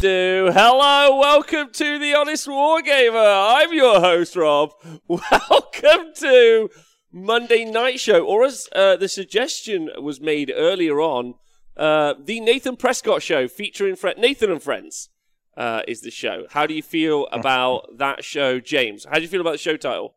do. Hello, welcome to the Honest Wargamer. I'm your host, Rob. Welcome to Monday Night Show, or as uh, the suggestion was made earlier on, uh, the Nathan Prescott Show featuring Fre- Nathan and Friends uh, is the show. How do you feel about that show, James? How do you feel about the show title?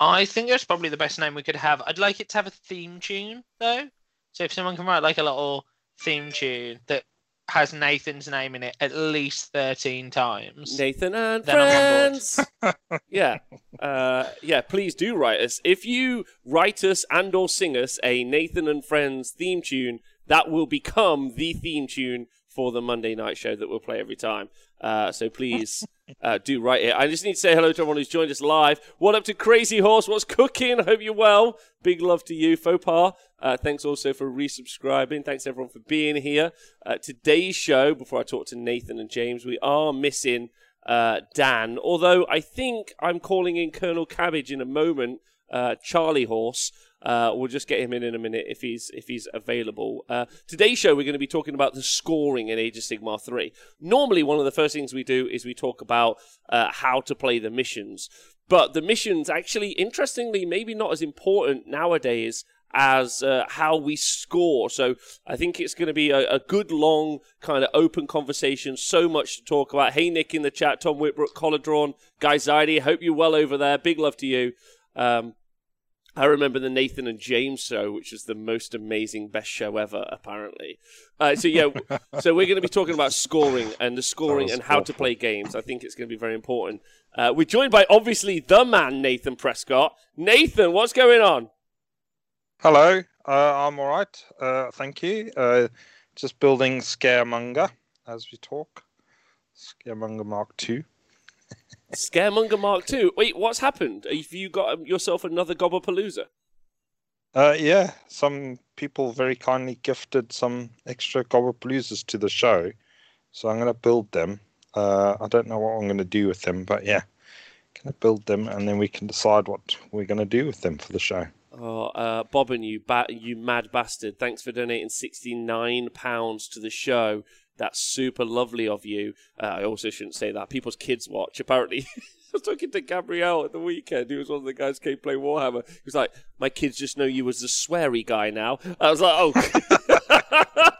I think that's probably the best name we could have. I'd like it to have a theme tune, though. So if someone can write like a little theme tune that has Nathan's name in it at least 13 times. Nathan and Friends. yeah. Uh, yeah, please do write us. If you write us and or sing us a Nathan and Friends theme tune, that will become the theme tune for the Monday night show that we'll play every time. Uh, so please uh, do write it. I just need to say hello to everyone who's joined us live. What up to Crazy Horse? What's cooking? I hope you're well. Big love to you, Faux Uh, thanks also for resubscribing. Thanks everyone for being here. Uh, today's show, before I talk to Nathan and James, we are missing uh, Dan. Although I think I'm calling in Colonel Cabbage in a moment, uh, Charlie Horse. Uh, we'll just get him in in a minute if he's if he's available. Uh, today's show, we're going to be talking about the scoring in Age of Sigmar 3. Normally, one of the first things we do is we talk about uh, how to play the missions. But the missions, actually, interestingly, maybe not as important nowadays as uh, how we score. So I think it's going to be a, a, good, long, kind of open conversation. So much to talk about. Hey, Nick in the chat, Tom Whitbrook, Collar Drawn, Guy Zaidi. Hope you're well over there. Big love to you. Um, I remember the Nathan and James show, which is the most amazing, best show ever, apparently. Uh, so yeah, so we're going to be talking about scoring and the scoring and how awful. to play games. I think it's going to be very important. Uh, we're joined by obviously the man Nathan Prescott. Nathan, what's going on? Hello, uh, I'm all right. Uh, thank you. Uh, just building Scaremonger as we talk. Scaremonger Mark Two. Scaremonger Mark Two. Wait, what's happened? Have you got um, yourself another Gobbapalooza? Uh, yeah, some people very kindly gifted some extra Gobbapaloozas to the show, so I'm going to build them. Uh, I don't know what I'm going to do with them, but yeah, going to build them, and then we can decide what we're going to do with them for the show. Oh, uh, Bob and you, ba- you mad bastard! Thanks for donating sixty nine pounds to the show. That's super lovely of you. Uh, I also shouldn't say that. People's kids watch. Apparently, I was talking to Gabrielle at the weekend. He was one of the guys who came play Warhammer. He was like, "My kids just know you as the sweary guy now." I was like, "Oh."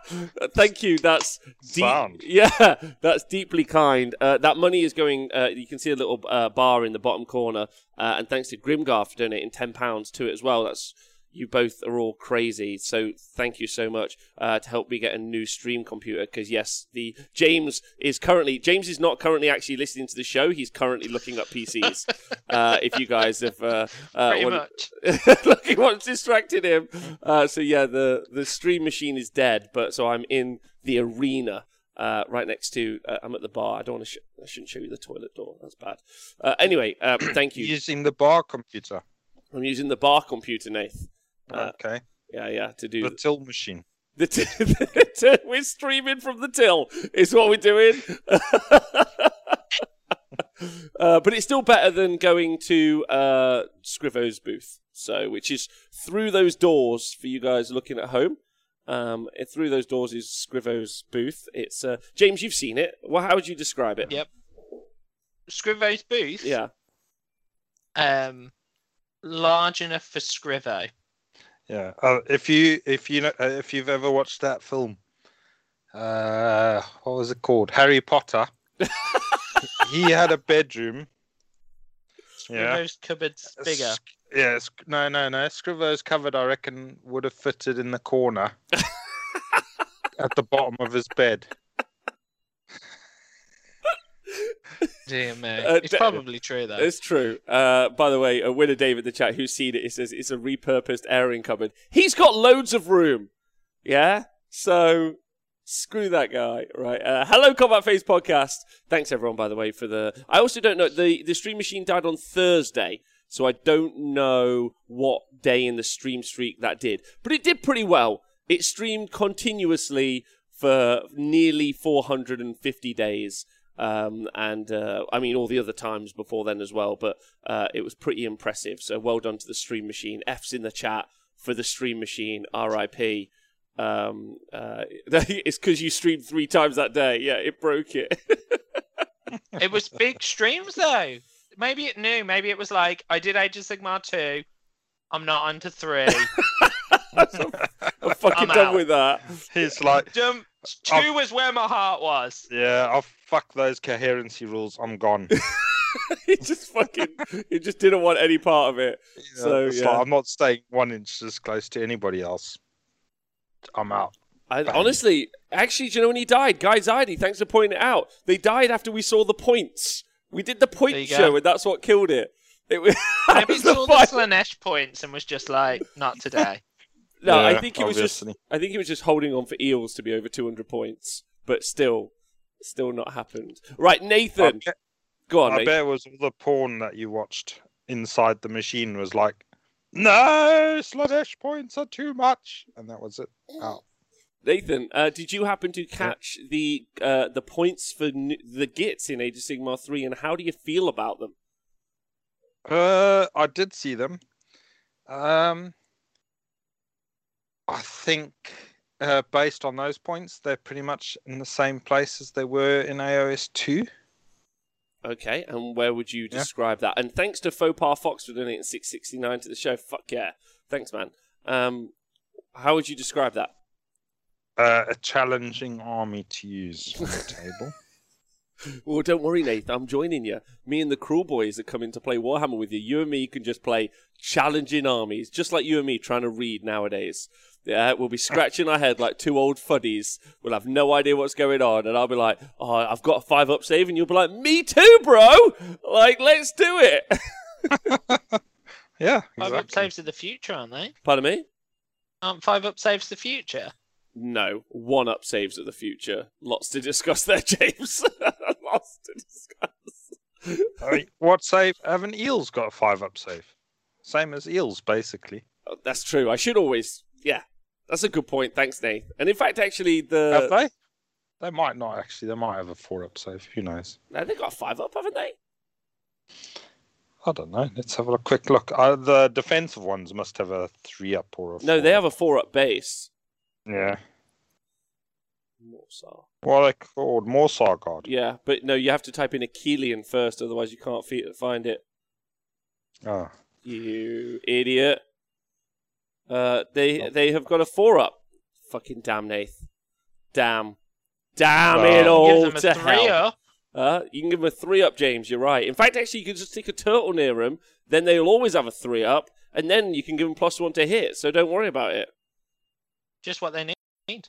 Thank you. That's deep. Yeah, that's deeply kind. Uh, that money is going. Uh, you can see a little uh, bar in the bottom corner, uh, and thanks to Grimgar for donating ten pounds to it as well. That's you both are all crazy. So thank you so much uh, to help me get a new stream computer. Because yes, the James is currently James is not currently actually listening to the show. He's currently looking up PCs. uh, if you guys have uh, uh, Pretty much looking what's distracted him. Uh, so yeah, the the stream machine is dead. But so I'm in the arena. Uh, right next to, uh, I'm at the bar. I don't want to. Sh- I shouldn't show you the toilet door. That's bad. Uh, anyway, um, thank you. Using the bar computer. I'm using the bar computer, Nath. Uh, okay. Yeah, yeah. To do the till machine. The t- we're streaming from the till. Is what we're doing. uh, but it's still better than going to uh, Scrivo's booth. So, which is through those doors for you guys looking at home. Um, through those doors is Scrivo's booth. It's uh, James. You've seen it. Well, how would you describe it? Yep. Scrivo's booth. Yeah. Um, large enough for Scrivo. Yeah. Uh, if you if you know uh, if you've ever watched that film, uh, what was it called? Harry Potter. he had a bedroom Yeah. Scrivo's cupboard's bigger. Yeah, no, no, no. Scrivo's cupboard, I reckon, would have fitted in the corner at the bottom of his bed. Dear me. Uh, it's probably true though. It's true. Uh, by the way, a winner David, the chat who's seen it, it says it's a repurposed airing cupboard. He's got loads of room. Yeah? So screw that guy. Right. Uh, hello, Combat Phase Podcast. Thanks everyone, by the way, for the. I also don't know. The, the stream machine died on Thursday, so I don't know what day in the stream streak that did. But it did pretty well. It streamed continuously for nearly 450 days. Um, and uh, I mean all the other times before then as well, but uh, it was pretty impressive. So well done to the Stream Machine. F's in the chat for the Stream Machine. R.I.P. Um, uh, it's because you streamed three times that day. Yeah, it broke it. it was big streams though. Maybe it knew. Maybe it was like I did Age of Sigmar two. I'm not onto three. I'm fucking I'm done out. with that. He's like, Jump two was where my heart was. yeah, I'll fuck those coherency rules. I'm gone. he just fucking, he just didn't want any part of it. So, yeah. like, I'm not staying one inch as close to anybody else. I'm out. I, honestly, actually, do you know when he died? Guy Zaidi, thanks for pointing it out. They died after we saw the points. We did the There point show, go. and that's what killed it. It was, that Maybe was it's the all the. Slaanesh points and was just like, not today. No, I think he was just. I think he was just holding on for Eels to be over 200 points, but still, still not happened. Right, Nathan, bet, go on. I Nathan. bet it was all the porn that you watched inside the machine was like, no, Slaanesh points are too much. And that was it. Out. Nathan, uh, did you happen to catch the uh, the points for n- the Gitz in Age of Sigmar 3, and how do you feel about them? Uh, I did see them. Um, I think uh, based on those points, they're pretty much in the same place as they were in AOS two. Okay, and where would you Yeah. describe that? And thanks to Faux Fox for donating 669 to the show. Fuck yeah. Thanks, man. Um, how would you describe that? Uh, a challenging army to use on the table. Well, don't worry, Nathan. I'm joining you. Me and the Cruel Boys are coming to play Warhammer with you. You and me can just play challenging armies, just like you and me trying to read nowadays. Yeah, we'll be scratching our head like two old fuddies. We'll have no idea what's going on, and I'll be like, "Oh, I've got a five up save," and you'll be like, "Me too, bro! Like, let's do it." yeah, Five up saves of the future, aren't they? Pardon me? Aren't five up saves the future? No, one up saves of the future. Lots to discuss there, James. Lots to discuss. I mean, what save? Haven't eels got a five up save? Same as eels, basically. Oh, That's true. I should always. Yeah, that's a good point. Thanks, Nate. And in fact, actually, the Have they? They might not actually. They might have a four up save. Who knows? no, they got a five up, haven't they? I don't know. Let's have a quick look. Uh, the defensive ones must have a three up or a. No, they up. have a four up base. Yeah. Morrsarr. Are they called? Morrsarr Guard. Yeah, but no, you have to type in Akhelian first, otherwise you can't find it. Oh. You idiot. Uh, they Oh. they have got a four up. Fucking damn, Nath. Damn. Damn Well, it all Give them to three hell. up. Uh, you can give them a three up, James. You're right. In fact, actually, you can just stick a turtle near them. Then they'll always have a three up, and then you can give them plus one to hit. So don't worry about it. Just what they need.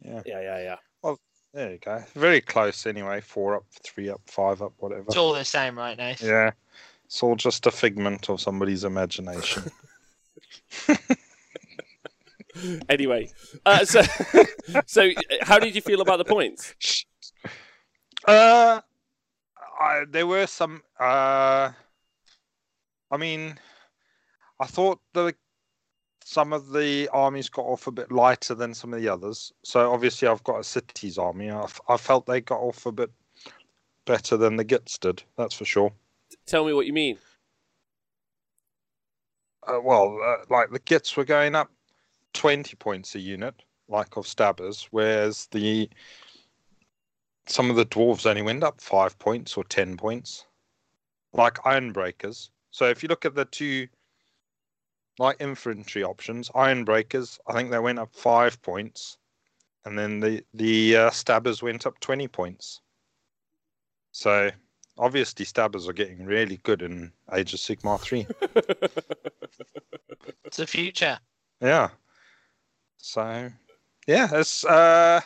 Yeah. Yeah, yeah, yeah. Well, There you go. Very close anyway. Four up, three up, five up, whatever. It's all the same, right, Nate? Yeah. It's all just a figment of somebody's imagination. Anyway, uh, so so uh, how did you feel about the points? Uh, I, there were some. Uh, I mean, I thought the some of the armies got off a bit lighter than some of the others. So obviously, I've got a cities army. I, f- I felt they got off a bit better than the Gitz did. That's for sure. Tell me what you mean. Uh, well, uh, like the Gits were going up twenty points a unit, like of stabbers, whereas the some of the dwarves only went up five points or ten points, like ironbreakers. So if you look at the two, like infantry options, ironbreakers, I think they went up five points, and then the the uh, stabbers went up twenty points. So obviously stabbers are getting really good in Age of Sigmar 3. It's the future. yeah. So, yeah, it's. Uh,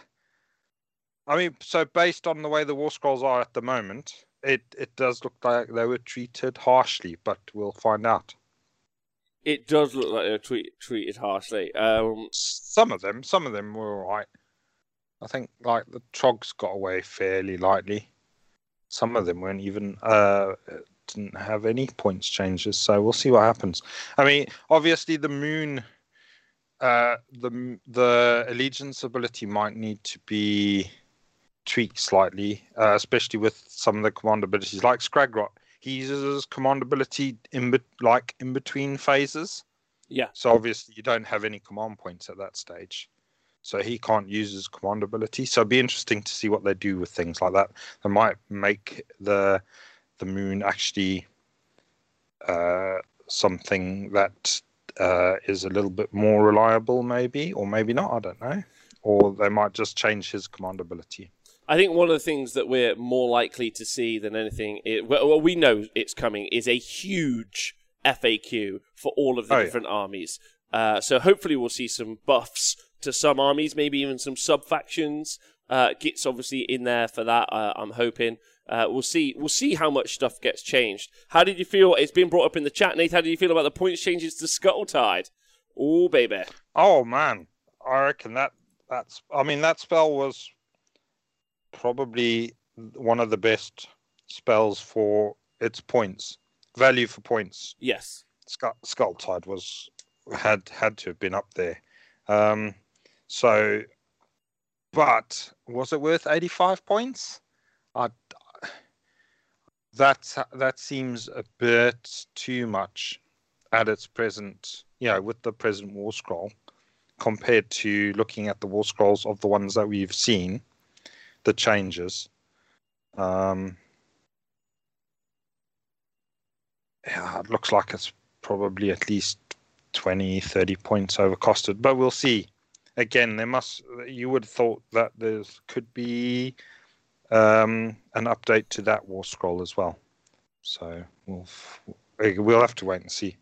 I mean, so based on the way the War Scrolls are at the moment, it, it does look like they were treated harshly, but we'll find out. It does look like they're treat, treated harshly. Um, Some of them, some of them were alright. I think like the Trogs got away fairly lightly. Some of them weren't even uh didn't have any points changes, so we'll see what happens. I mean, obviously the moon uh the the allegiance ability might need to be tweaked slightly, uh, especially with some of the command abilities like Skragrott. He uses command ability in be- like in between phases. yeah, So obviously you don't have any command points at that stage. So he can't use his command ability. So it'd be interesting to see what they do with things like that. They might make the the moon actually uh, something that uh, is a little bit more reliable, maybe, or maybe not. I don't know. Or they might just change his command ability. I think one of the things that we're more likely to see than anything, it, well, well, we know it's coming, is a huge FAQ for all of the Oh, yeah. different armies. Uh, so hopefully we'll see some buffs to some armies, maybe even some sub factions. Uh, Git's obviously in there for that. Uh, I'm hoping. Uh, we'll see. We'll see how much stuff gets changed. How did you feel? It's been brought up in the chat, Nate. How did you feel about the points changes to Scuttletide? Oh, baby. Oh man, I reckon that that's. I mean, that spell was probably one of the best spells for its points value for points. Yes. Skull, Skull Tide was had had to have been up there. Um, so, but was it worth eighty five points? I that that seems a bit too much at its present, you know, with the present war scroll, compared to looking at the war scrolls of the ones that we've seen, the changes. Um, yeah, it looks like it's probably at least 20, 30 points overcosted, but we'll see. Again, there must you would have thought that there could be um, an update to that war scroll as well. So we'll we'll have to wait and see.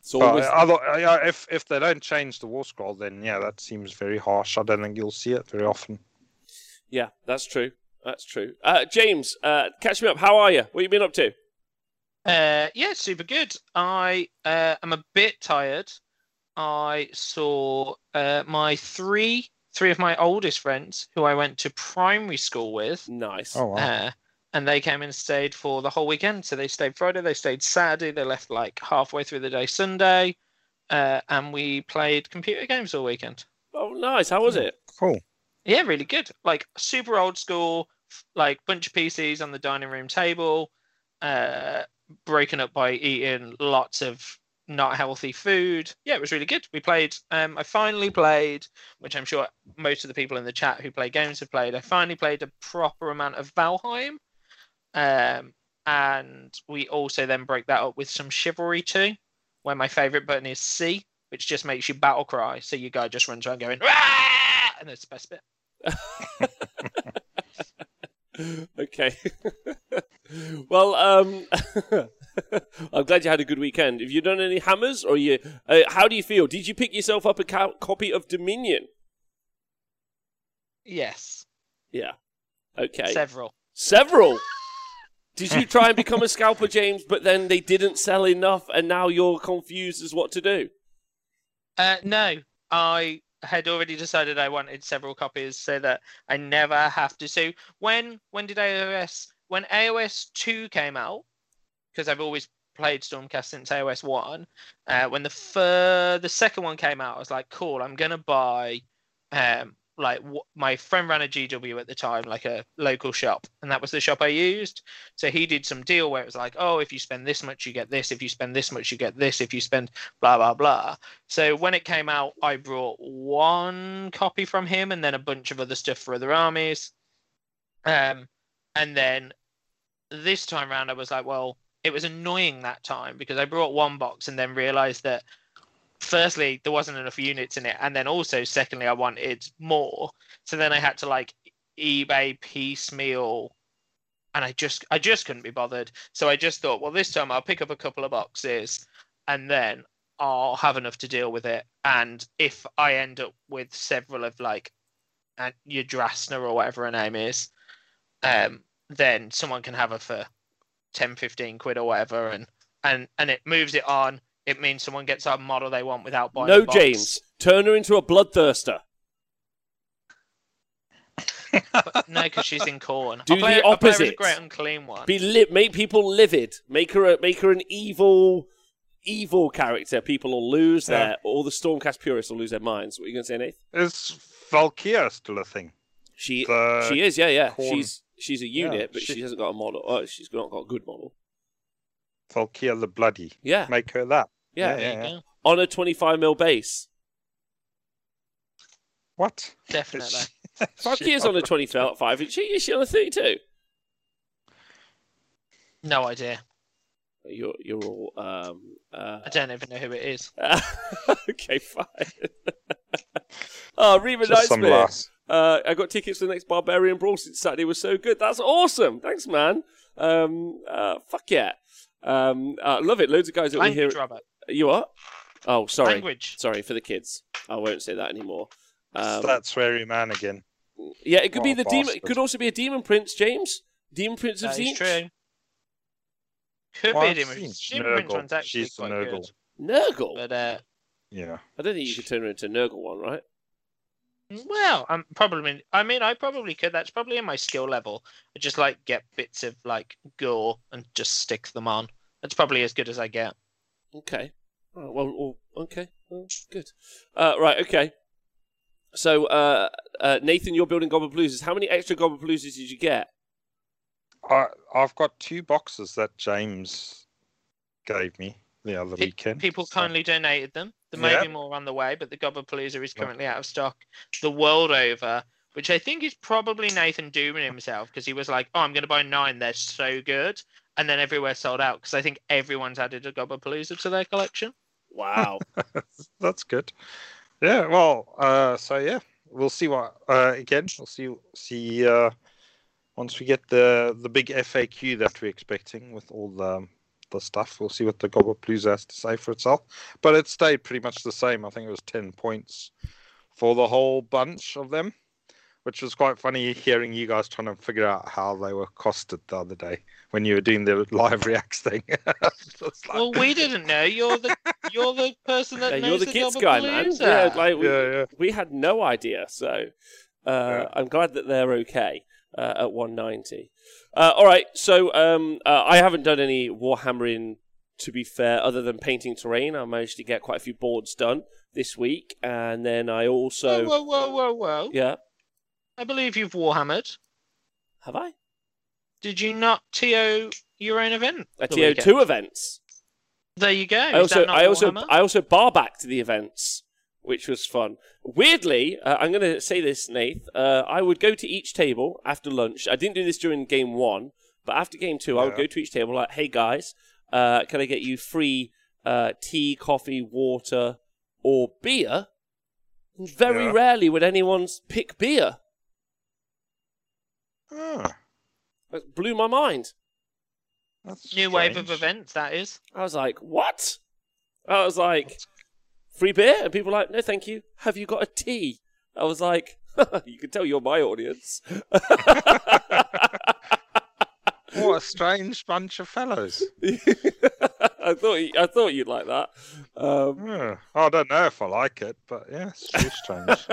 So always, other, if if they don't change the war scroll, then yeah, that seems very harsh. I don't think you'll see it very often. yeah, that's true. That's true. Uh, James, uh, catch me up. How are you? What have you been up to? Uh, yeah, super good. I uh, am a bit tired. I saw uh, my three three of my oldest friends who I went to primary school with, Nice. Oh wow! uh, and they came and stayed for the whole weekend. So they stayed Friday, they stayed Saturday, they left like halfway through the day Sunday, uh, and we played computer games all weekend. Oh, nice. How was it? Cool. Yeah, really good. Like super old school, like bunch of PCs on the dining room table, uh, broken up by eating lots of not healthy food. Yeah, it was really good. We played. Um, I finally played, which I'm sure most of the people in the chat who play games have played. I finally played a proper amount of Valheim, um, and we also then break that up with some Chivalry too, where my favorite button is C, which just makes you battle cry. So your guy just runs around going, "Rah!" and that's the best bit. okay. well, um, I'm glad you had a good weekend. Have you done any hammers, or you? Uh, how do you feel? Did you pick yourself up a co- copy of Dominion? Yes, Yeah. Okay. several. Several. Did you try and become a scalper, James, but then they didn't sell enough, and now you're confused as what to do? Uh, no, I had already decided I wanted several copies so that I never have to. So when when did AOS when AOS two came out? Because I've always played Stormcast since AOS one. Uh, when the fir- the second one came out, I was like, cool, I'm gonna buy. Um, like w- my friend ran a GW at the time, like a local shop, and that was the shop I used. So he did some deal where it was like, oh, if you spend this much, you get this. If you spend this much, you get this. If you spend blah blah blah. So when it came out, I brought one copy from him and then a bunch of other stuff for other armies. Um, and then this time round, I was like, well, it was annoying that time because I brought one box and then realized that firstly there wasn't enough units in it, and then also secondly I wanted more. So then I had to like eBay piecemeal and I just I just couldn't be bothered. So I just thought, well, this time I'll pick up a couple of boxes, and then I'll have enough to deal with it. And if I end up with several of like, and Yndrasta or whatever her name is, um, then someone can have her for 10, 15 quid or whatever, and and and it moves it on. It means someone gets a model they want without buying. No, a box. James. Turn her into a bloodthirster. No, because she's in Khorne. Do I'll play, the I'll her opposite. great unclean one. Be li- make people livid. Make her a, make her an evil, evil character. People will lose Yeah. their. All the Stormcast purists will lose their minds. What are you going to say, Nate? Is Valkyria still a thing? She The she is. Yeah, yeah. Khorne- She's she's a Yeah, unit, but she- she hasn't got a model. Oh, she's not got a good model. Valkyria the Bloody. Yeah, Make her that. yeah. yeah, There yeah. On a 25 mil base. What? Definitely. Valkyria's on a 25. Is she, is she on a 32? No idea. You're you're all um uh I don't even know who it is. okay fine. oh, Reba Just some Nightsmith. Lass. Uh, I got tickets for the next Barbarian Brawl since Saturday was so good. That's awesome. Thanks, man. Um, uh, fuck yeah. Um, uh, love it. Loads of guys that we hear. Language, Robert. You what? Oh, sorry. Language. Sorry for the kids. I won't say that anymore. Um, that sweary man again. yeah, it could be What a the demon. It could also be a demon prince, James. Demon prince of That is Tzeentch. true. Could Well, be a I've demon. Demon Prince one's actually She's the quite Nurgle. good. Nurgle. But uh, Yeah. I don't think you could turn her into a Nurgle one, right? Well, I'm probably. I mean, I probably could. That's probably in my skill level. I just like get bits of like gore and just stick them on. That's probably as good as I get. Okay. Oh, well, well, okay. Well, good. Uh, right. Okay. So, uh, uh, Nathan, you're building Goblin Blues. How many extra Goblin Blues did you get? I I've got two boxes that James gave me the other Pe- weekend. People so- kindly donated them. There may Yeah. be more on the way, but the Gobbapalooza is Yeah. currently out of stock the world over, which I think is probably Nathan dooming himself because he was like, "Oh, I'm going to buy nine. They're so good," and then everywhere sold out because I think everyone's added a Gobbapalooza to their collection. Wow. That's good. Yeah. Well. Uh. So yeah, we'll see what. Uh. Again, we'll see. See. Uh. Once we get the the big FAQ that we're expecting with all the the stuff, we'll see what the Gobble Blues has to say for itself. But it stayed pretty much the same. I think it was ten points for the whole bunch of them, which was quite funny hearing you guys trying to figure out how they were costed the other day when you were doing the live reacts thing. Like- Well, we didn't know. You're the you're the person that Yeah, knows you're the the kids guy, man. Yeah, like we, yeah, yeah. we had no idea. So, uh, Yeah. I'm glad that they're okay uh, at 190. Uh, all right. So, um, uh, I haven't done any warhammering. To be fair, other than painting terrain, I managed to get quite a few boards done this week, and then I also, whoa, whoa, whoa, whoa, whoa! yeah, I believe you've warhammered. have I? Did you not TO your own event? A the TO2 events. There you go. I Is also, I also, I also bar backed the events, which was fun. Weirdly, uh, I'm going to say this, Nath. Uh, I would go to each table after lunch. I didn't do this during game one, but after game two, I would go to each table like, "Hey guys, uh, can I get you free uh, tea, coffee, water, or beer?" And very Yeah. rarely would anyone pick beer. Ah, That blew my mind. that's New wave of events, that is. I was like, "What?" I was like, "Free beer?" And people were like, "No, thank you. Have you got a tea?" I was like, "You can tell you're my audience." What a strange bunch of fellows. I thought you, I thought you'd like that. Um, Yeah. I don't know if I like it, but yeah, it's strange.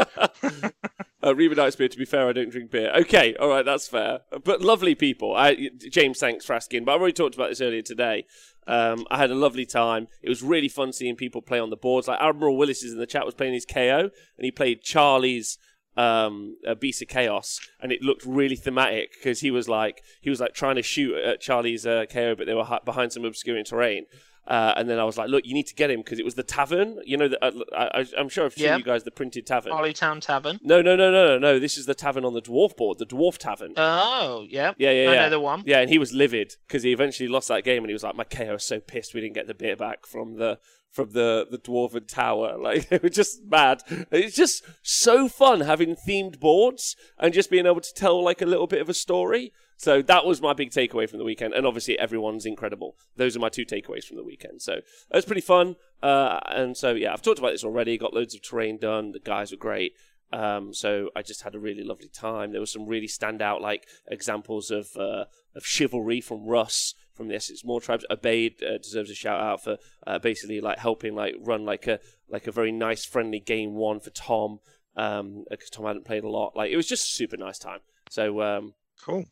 uh, Reba Knight's beer. To be fair, I don't drink beer. Okay, all right, that's fair. But lovely people. I, James, thanks for asking. But I've already talked about this earlier today. Um, I had a lovely time. It was really fun seeing people play on the boards. Like Admiral Willis is in the chat was playing his KO, and he played Charlie's um, uh, Beast of Chaos, and it looked really thematic because he was like he was like trying to shoot at Charlie's uh, KO, but they were behind some obscuring terrain. Uh, and then I was like, "Look, you need to get him because it was the tavern. You know, the, uh, I, I, I'm sure I've shown Yeah. you guys the printed tavern. Town Tavern. No, no, no, no, no, no. This is the tavern on the dwarf board, the dwarf tavern. Oh, yeah. yeah, yeah, I yeah. know the one. Yeah, and he was livid because he eventually lost that game, and he was like, "My KO is so pissed we didn't get the beer back from the from the the dwarven tower." Like they were just mad. It's just so fun having themed boards and just being able to tell like a little bit of a story. So that was my big takeaway from the weekend, and obviously everyone's incredible. Those are my two takeaways from the weekend. So it was pretty fun, uh, and so yeah, I've talked about this already. Got loads of terrain done. The guys were great. Um, so I just had a really lovely time. There were some really standout like examples of uh, of chivalry from Russ from the Essex Moor tribes. Obeyed uh, deserves a shout out for uh, basically like helping like run like a like a very nice friendly game one for Tom um because Tom hadn't played a lot. Like it was just a super nice time. So um Cool.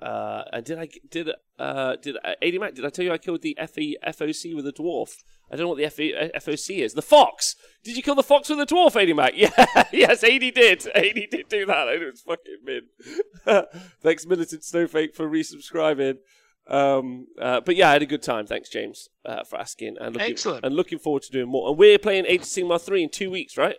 Uh and did I did uh did uh, AD Mac did I tell you I killed the FE FOC with a dwarf? I don't know what the FE, FOC is. The fox. Did you kill the fox with a dwarf, AD Mac? Yeah, yes, AD did. AD did do that. It was fucking min. Thanks, Militant Snowflake, for resubscribing. Um, uh, but yeah, I had a good time. Thanks, James, uh, for asking. And looking, Excellent. And looking forward to doing more. And we're playing Age of Sigmar 3 in two weeks, right?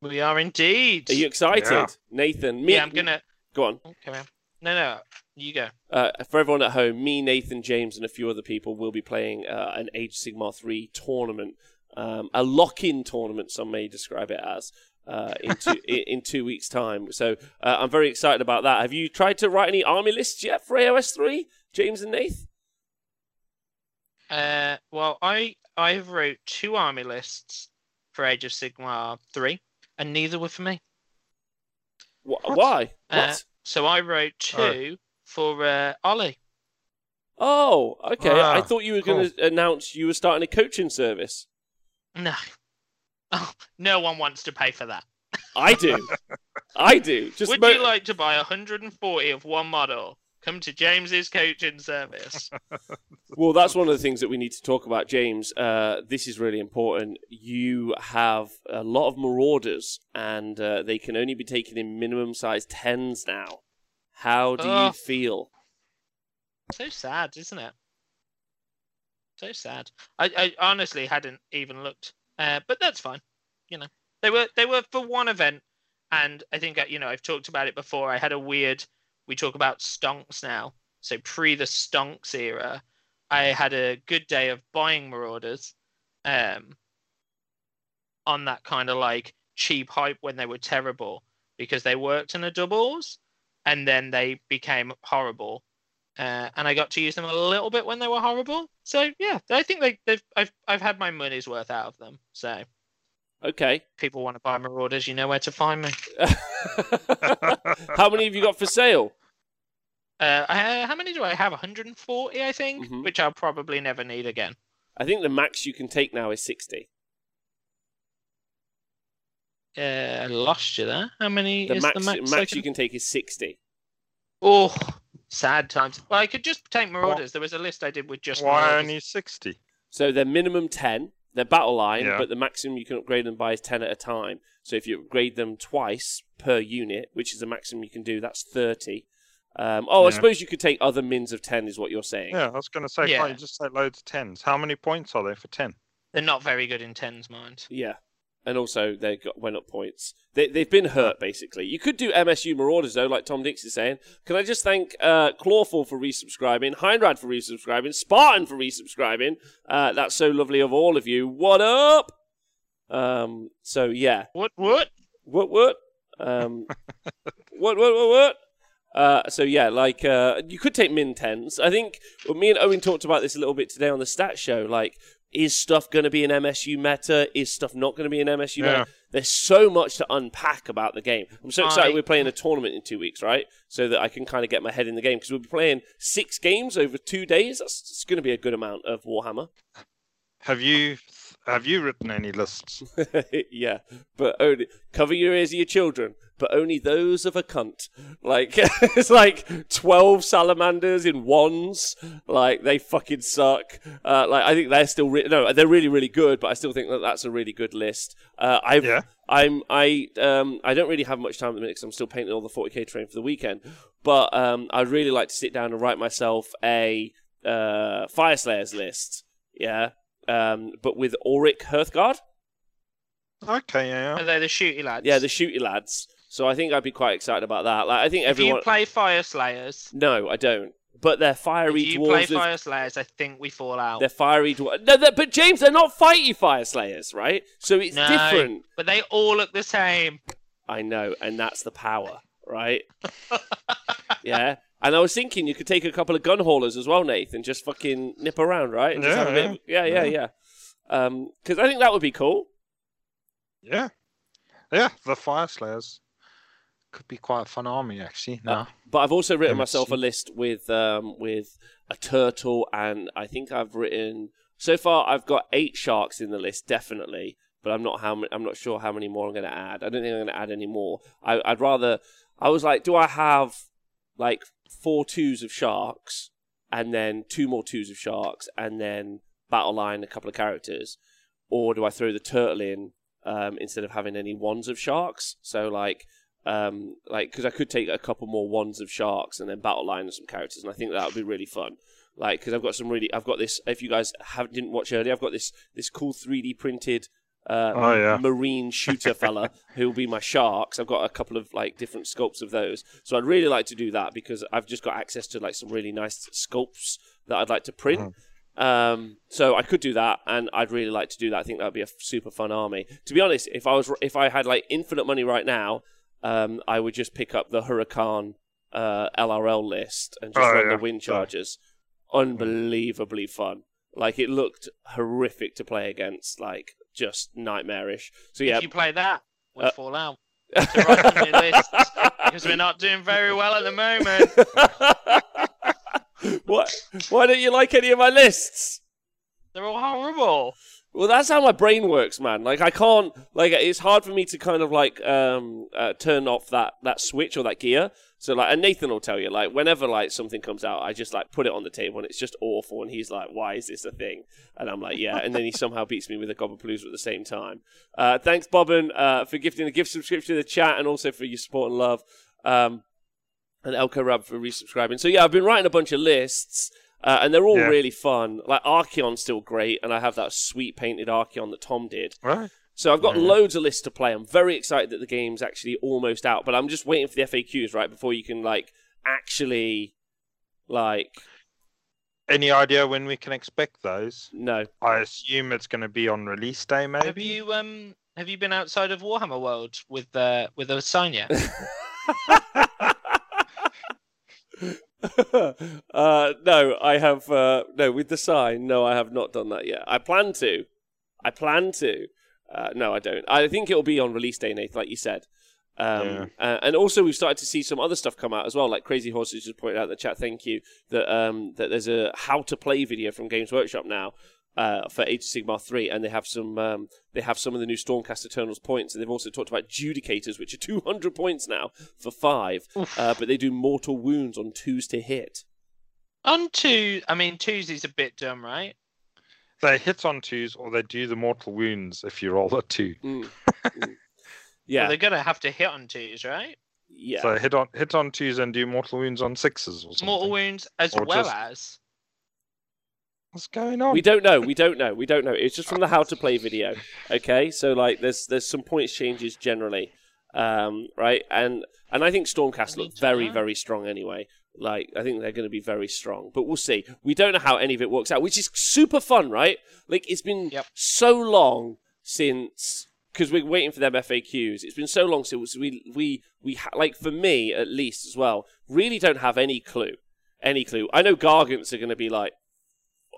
We are indeed. Are you excited? Yeah. Nathan, me. yeah, I'm gonna. Go on. Come on. No, no, you go. Uh, for everyone at home, me, Nathan, James, and a few other people will be playing uh, an Age of Sigmar 3 tournament. Um, a lock-in tournament, some may describe it as, uh, in, two, in, in two weeks' time. So uh, I'm very excited about that. Have you tried to write any army lists yet for AOS 3, James and Nath? Uh, well, I I wrote two army lists for Age of Sigmar three, and neither were for me. Wh-? Why? Uh, What? So I wrote two for uh, Ollie. Oh, okay. I Ah, thought you were going to announce you were starting a coaching service. No, oh, no one wants to pay for that. I do. I do. Just Would mo- you like to buy 140 of one model? Come to James's coaching service. Well, that's one of the things that we need to talk about, James. Uh, this is really important. You have a lot of marauders, and uh, they can only be taken in minimum size tens now. How do you feel? so sad, isn't it? So sad. I, I honestly hadn't even looked, uh, but that's fine. You know, they were they were for one event, and I think uh, you know I've talked about it before. I had a weird. We talk about stonks now, so pre the stonks era, I had a good day of buying Marauders, um, on that kind of like cheap hype when they were terrible because they worked in the doubles, and then they became horrible uh, and I got to use them a little bit when they were horrible. So yeah, I think they, they've I've I've had my money's worth out of them. So Okay. people want to buy Marauders, you know where to find me. How many have you got for sale? Uh, I, how many do I have? 140, I think, Mhm. which I'll probably never need again. I think the max you can take now is 60. Uh, I lost you there. How many The is max, the max? max I you can- can take is 60. Oh, sad times. Well, I could just take Marauders. There was a list I did with just Why Marauders. only 60? So they're minimum 10. They're battle line, Yeah. but the maximum you can upgrade them by is 10 at a time. So if you upgrade them twice per unit, which is the maximum you can do, that's 30. Um, oh, I suppose you could take other mins of 10, is what you're saying. Yeah, I was going to say, Yeah. can't you just take loads of tens? How many points are there for 10? They're not very good in tens, mind. Yeah. And also, they got went up points. They, they've been hurt, basically. You could do MSU Marauders, though, like Tom Dix is saying. Can I just thank uh, Clawful for resubscribing, Heinrad for resubscribing, Spartan for resubscribing. Uh, that's so lovely of all of you. What up? Um, so, yeah. What? What? What, what? Um, what, what, what, what? Uh, so yeah, like uh, you could take min tens. I think well, me and Owen talked about this a little bit today on the stat show. Like, is stuff going to be an MSU meta? Is stuff not going to be an MSU Yeah. meta? There's so much to unpack about the game. I'm so excited I- we're playing a tournament in two weeks, right? So that I can kind of get my head in the game because we'll be playing six games over two days. That's it's going to be a good amount of Warhammer. Have you have you written any lists? yeah, but only cover your ears, your children, but only those of a cunt. Like it's like twelve salamanders in wands. Like they fucking suck. Uh, like I think they're still re- no, they're really really good, but I still think that that's a really good list. Uh, I've Yeah. I'm I um I don't really have much time at the minute because I'm still painting all the 40k terrain for the weekend. But um, I'd really like to sit down and write myself a uh, Fyreslayers list. Yeah. Um, but with Auric Hearthguard. Okay, yeah. Are they the shooty lads? Yeah, the shooty lads. So I think I'd be quite excited about that. Like I think If everyone. you play Fyreslayers, No, I don't. But they're fiery if you play dwarves. with- Fire Slayers, I think we fall out. They're fiery dwarves. No, they're, but James, they're not fighty fire slayers, right? So it's No. different. But they all look the same. I know, and that's the power, right? yeah. And I was thinking you could take a couple of gun haulers as well, Nate, and just fucking nip around, right? And just Yeah, have a bit of- yeah, yeah, yeah. Because I think that would be cool. Yeah, yeah. The Fyreslayers could be quite a fun army, actually. No, But I've also written myself a list with um, with a turtle, and I think I've written so far. I've got eight sharks in the list, definitely. But I'm not how ma- I'm not sure how many more I'm going to add. I don't think I'm going to add any more. I, I'd rather. I was like, do I have like four twos of sharks, and then two more twos of sharks, and then battle line a couple of characters, or do I throw the turtle in um, instead of having any ones of sharks? So like um, like because I could take a couple more ones of sharks and then battle line some characters, and I think that would be really fun. Like because I've got some really, I've got this. If you guys have didn't watch earlier, I've got this this cool 3D printed uh, Oh, yeah. marine shooter fella who will be my sharks. I've got a couple of like different sculpts of those, so I'd really like to do that because I've just got access to like some really nice sculpts that I'd like to print. Um, so I could do that, and I'd really like to do that. I think that would be a super fun army. To be honest, if I was if I had like infinite money right now, um, I would just pick up the Hurakan uh, LRL list and just Oh, run yeah. the wind chargers. Unbelievably fun. Like it looked horrific to play against, like just nightmarish. So yeah, If you play that, we'll Uh, fall out. So write on your list because we're not doing very well at the moment. what? Why don't you like any of my lists? They're all horrible. Well, that's how my brain works, man. Like I can't, like it's hard for me to kind of like um uh, turn off that that switch or that gear. So like, and Nathan will tell you, like whenever like something comes out, I just like put it on the table and it's just awful, and he's like, "Why is this a thing?" And I'm like, "Yeah," and then he somehow beats me with a Gobbapalooza at the same time. Uh, thanks, Bobbin, uh, for gifting a gift subscription to the chat and also for your support and love. Um, and Elko Rab for resubscribing. So yeah, I've been writing a bunch of lists, uh, and they're all Yeah. really fun. Like Archaon's still great, and I have that sweet painted Archaon that Tom did. right. So I've got Yeah. loads of lists to play. I'm very excited that the game's actually almost out, but I'm just waiting for the FAQs right before you can like actually like Any idea when we can expect those? no. I assume it's going to be on release day, maybe. Have you um have you been outside of Warhammer World with uh, with a sign yet? uh, no, I have uh, no with the sign. No, I have not done that yet. I plan to. I plan to. Uh, no, I don't. I think it'll be on release day, Nathan, like you said. Um, Yeah. uh, and also, we've started to see some other stuff come out as well. Like Crazy Horses just pointed out in the chat. Thank you. That um, that there's a how to play video from Games Workshop now uh, for Age of Sigmar three, and they have some um, they have some of the new Stormcast Eternals points, and they've also talked about Judicators, which are 200 points now for five, uh, but they do mortal wounds on twos to hit. On two, I mean twos is a bit dumb, right? They hit on twos or they do the mortal wounds if you roll a two. Mm. Mm. Well, Yeah, they're gonna have to hit on twos, right? yeah. So hit on hit on twos and do mortal wounds on sixes or something. Mortal wounds as Or well just- as. What's going on? We don't know. We don't know. We don't know. It's just from the how to play video. Okay, so like there's there's some points changes generally, um, right? And and I think Stormcast I look need to very very strong anyway. Like I think they're going to be very strong, but we'll see. We don't know how any of it works out, which is super fun, right? Like it's been Yep. so long since because we're waiting for them FAQs. It's been so long since we we we ha- like for me at least as well. Really don't have any clue, any clue. I know Gargants are going to be like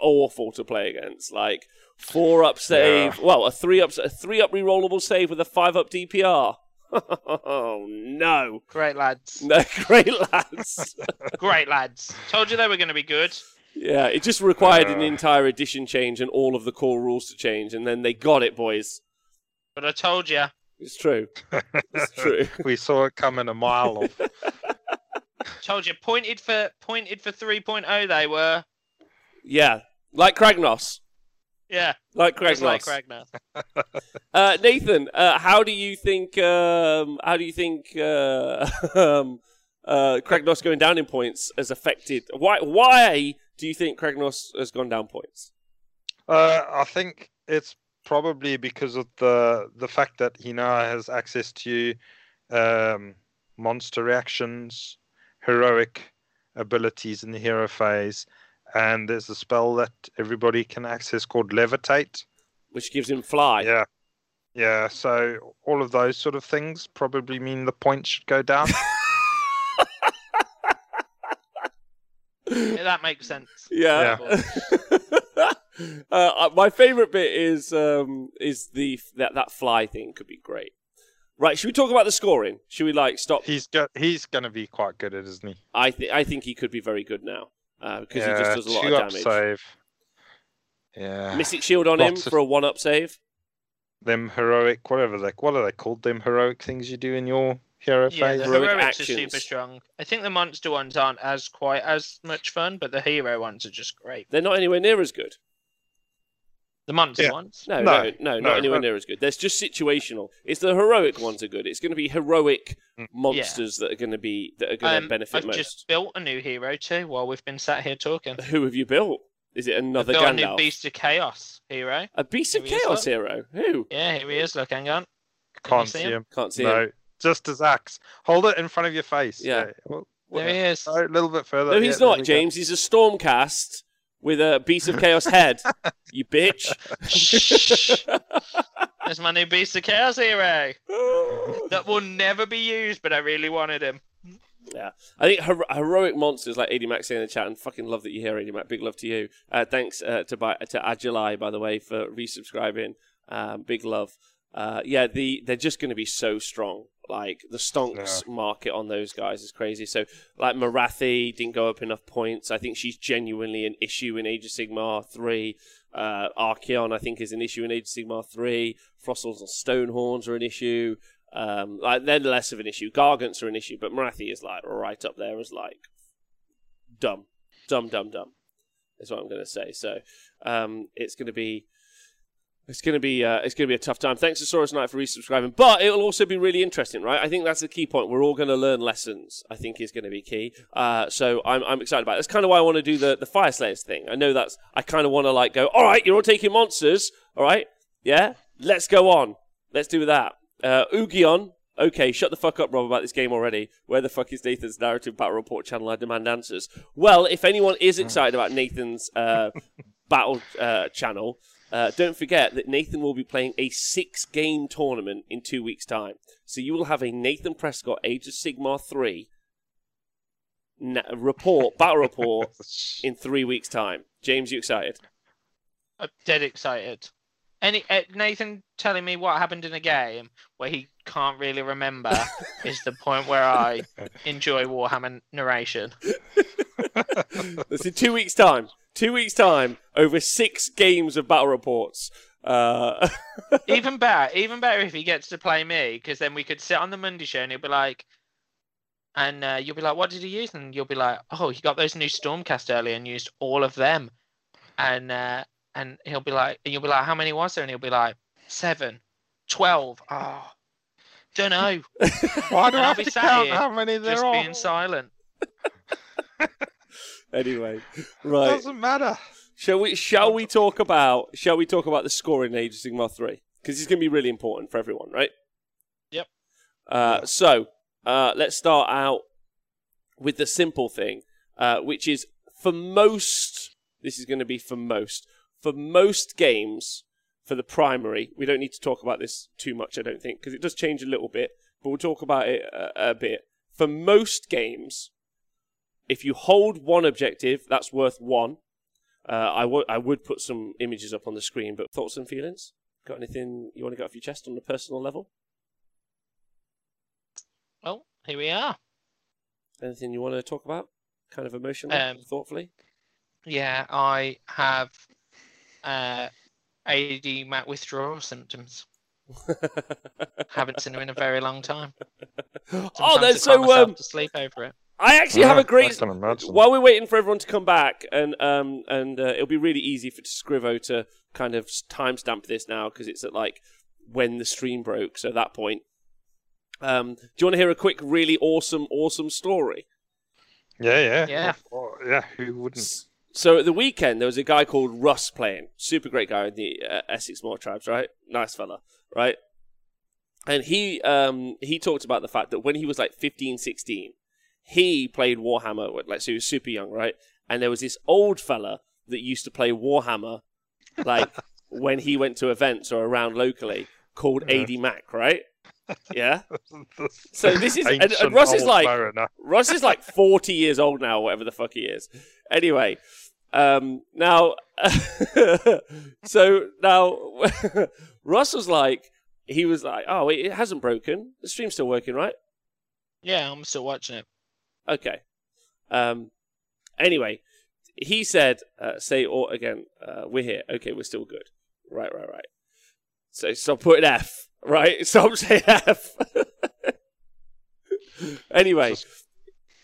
awful to play against. Like four up save, well, a three up, a three up rerollable save with a five up DPR. Oh no, Great lads. no, great lads. Great lads. Told you they were gonna be good. yeah, it just required an Uh. entire edition change and all of the core rules to change, and then they got it, boys. But I told you. It's true. It's true. we saw it coming a mile off. Told you. Pointed for pointed for 3.0 they were. yeah, like Kragnos. Yeah. Like Just Kragnos. like Ragnar. Uh, Nathan, uh, how do you think? Um, how do you think uh, um, uh, Kragnos going down in points has affected? Why? Why do you think Kragnos has gone down points? Uh, I think it's probably because of the the fact that he now has access to um, monster reactions, heroic abilities in the hero phase, and there's a spell that everybody can access called Levitate. Which gives him fly. Yeah, yeah. So all of those sort of things probably mean the points should go down. Yeah, that makes sense. Yeah. uh, my favorite bit is um, is the that that fly thing could be great. Right, should we talk about the scoring? Should we like stop? He's go- he's going to be quite good at, isn't he? I think I think he could be very good now uh, because he just does a lot two of up damage. save. Yeah. Mystic shield on him Lots of- for a one up save. them heroic, whatever they, what are they called? Them heroic things you do in your hero Yeah, phase. the Heroic heroics are super strong. I think the monster ones aren't as quite as much fun, but the hero ones are just great. They're not anywhere near as good. The monster Yeah. ones. No, no, No, no, no, not anywhere near as good. There's just situational. It's the heroic ones are good. It's going to be heroic Mm. monsters that are going to be that are going to Um, benefit I've most. just built a new hero too while we've been sat here talking. Who have you built? Is it another I've another built a new Beast of Chaos hero. A beast of Here he is, chaos hero. Who? Yeah, here he is. Look, hang on. Can't see see him? him. Can't see no, him. just as axe. Hold it in front of your face. Yeah. Well, There he is. A little bit further. No, he's there not, we go. James. He's a Stormcast with a beast of chaos head. you bitch. Shh. There's my new Beast of Chaos hero. That will never be used, but I really wanted him. Yeah, I think hero- heroic monsters like AD Max in the chat, and fucking love that you're here, AD Max. Big love to you. Uh, thanks uh, to by, to Agilai, by the way, for resubscribing. Um, big love. Uh, yeah, the they're just going to be so strong. Like the stonks market on those guys is crazy. So like Morathi didn't go up enough points. I think she's genuinely an issue in Age of Sigmar three. Uh, Archaon I think is an issue in Age of Sigmar three. Frostlords and Stonehorns are an issue. Um, like they're less of an issue. Gargants are an issue, but Morathi is like right up there as like dumb, dumb, dumb, dumb. Is what I'm going to say. So um, it's going to be. It's going to be uh, it's going to be a tough time. Thanks to Saurus Knight for resubscribing, but it'll also be really interesting, right? I think that's the key point. We're all going to learn lessons. I think is going to be key. Uh, so I'm, I'm excited about it. That's kind of why I want to do the the Fyreslayers thing. I know that's I kind of want to like go. All right, you're all taking monsters. All right, yeah, let's go on. Let's do that. Uh, Ugion, okay, shut the fuck up, Rob, about this game already. Where the fuck is Nathan's narrative battle report channel? I demand answers. Well, if anyone is excited about Nathan's uh, battle uh, channel, uh, don't forget that Nathan will be playing a six game tournament in two weeks' time. So you will have a Nathan Prescott Age of Sigmar 3 na- report, battle report in three weeks' time. James, you excited? I'm dead excited. Any uh, Nathan telling me what happened in a game where he can't really remember is the point where I enjoy Warhammer narration. That's in two weeks' time. Two weeks' time, over six games of battle reports. Uh, even better, even better if he gets to play me, because then we could sit on the Monday show and he'll be like, and uh, you'll be like, "What did he use?" And you'll be like, "Oh, he got those new Stormcast earlier and used all of them." And uh, and he'll be like, and you'll be like, "How many was there?" And he'll be like, seven, twelve. Oh, don't know. Why do I have be to sat count here how many there are? Just are? being silent. anyway, right. Doesn't matter. Shall we? Shall we talk about? Shall we talk about the scoring in Age of Sigmar three? Because it's going to be really important for everyone, right? Yep. Uh, so uh, let's start out with the simple thing, uh, which is for most. This is going to be for most. For most games, for the primary, we don't need to talk about this too much, I don't think, because it does change a little bit. But we'll talk about it a, a bit. For most games, if you hold one objective, that's worth one. Uh, I would put some images up on the screen, but thoughts and feelings? Got anything you want to get off your chest on a personal level? Well, here we are. Anything you want to talk about? Kind of emotionally, Um, thoughtfully? Yeah, I have uh, AD Mac withdrawal symptoms. Haven't seen him in a very long time. oh, Sometimes I cry so. Um, to sleep over it. I actually have a great. I can imagine. While we're waiting for everyone to come back, and um, and uh, it'll be really easy for Scrivo to kind of timestamp this now because it's at like when the stream broke. So at that point, um, do you want to hear a quick, really awesome, awesome story? Yeah, yeah. Yeah. Yeah, who wouldn't? So at the weekend, there was a guy called Russ playing. Super great guy in the uh, Essex Moor tribes, right? Nice fella, right? And he um, he talked about the fact that when he was like 15, 16, he played Warhammer, like so he was super young, right? And there was this old fella that used to play Warhammer, like when he went to events or around locally, called Yeah. AD Mac, right? Yeah. So this is and, and Ancient Russ is like mariner. Russ is like 40 years old now, whatever the fuck he is. Anyway, um, now, so now, Russ was like, he was like, oh, it it hasn't broken. The stream's still working, right? Yeah, I'm still watching it. Okay. Um, anyway, he said, uh, say or again, uh, we're here. Okay, we're still good. Right, right, right. So stop putting F, right? Stop saying F. anyway,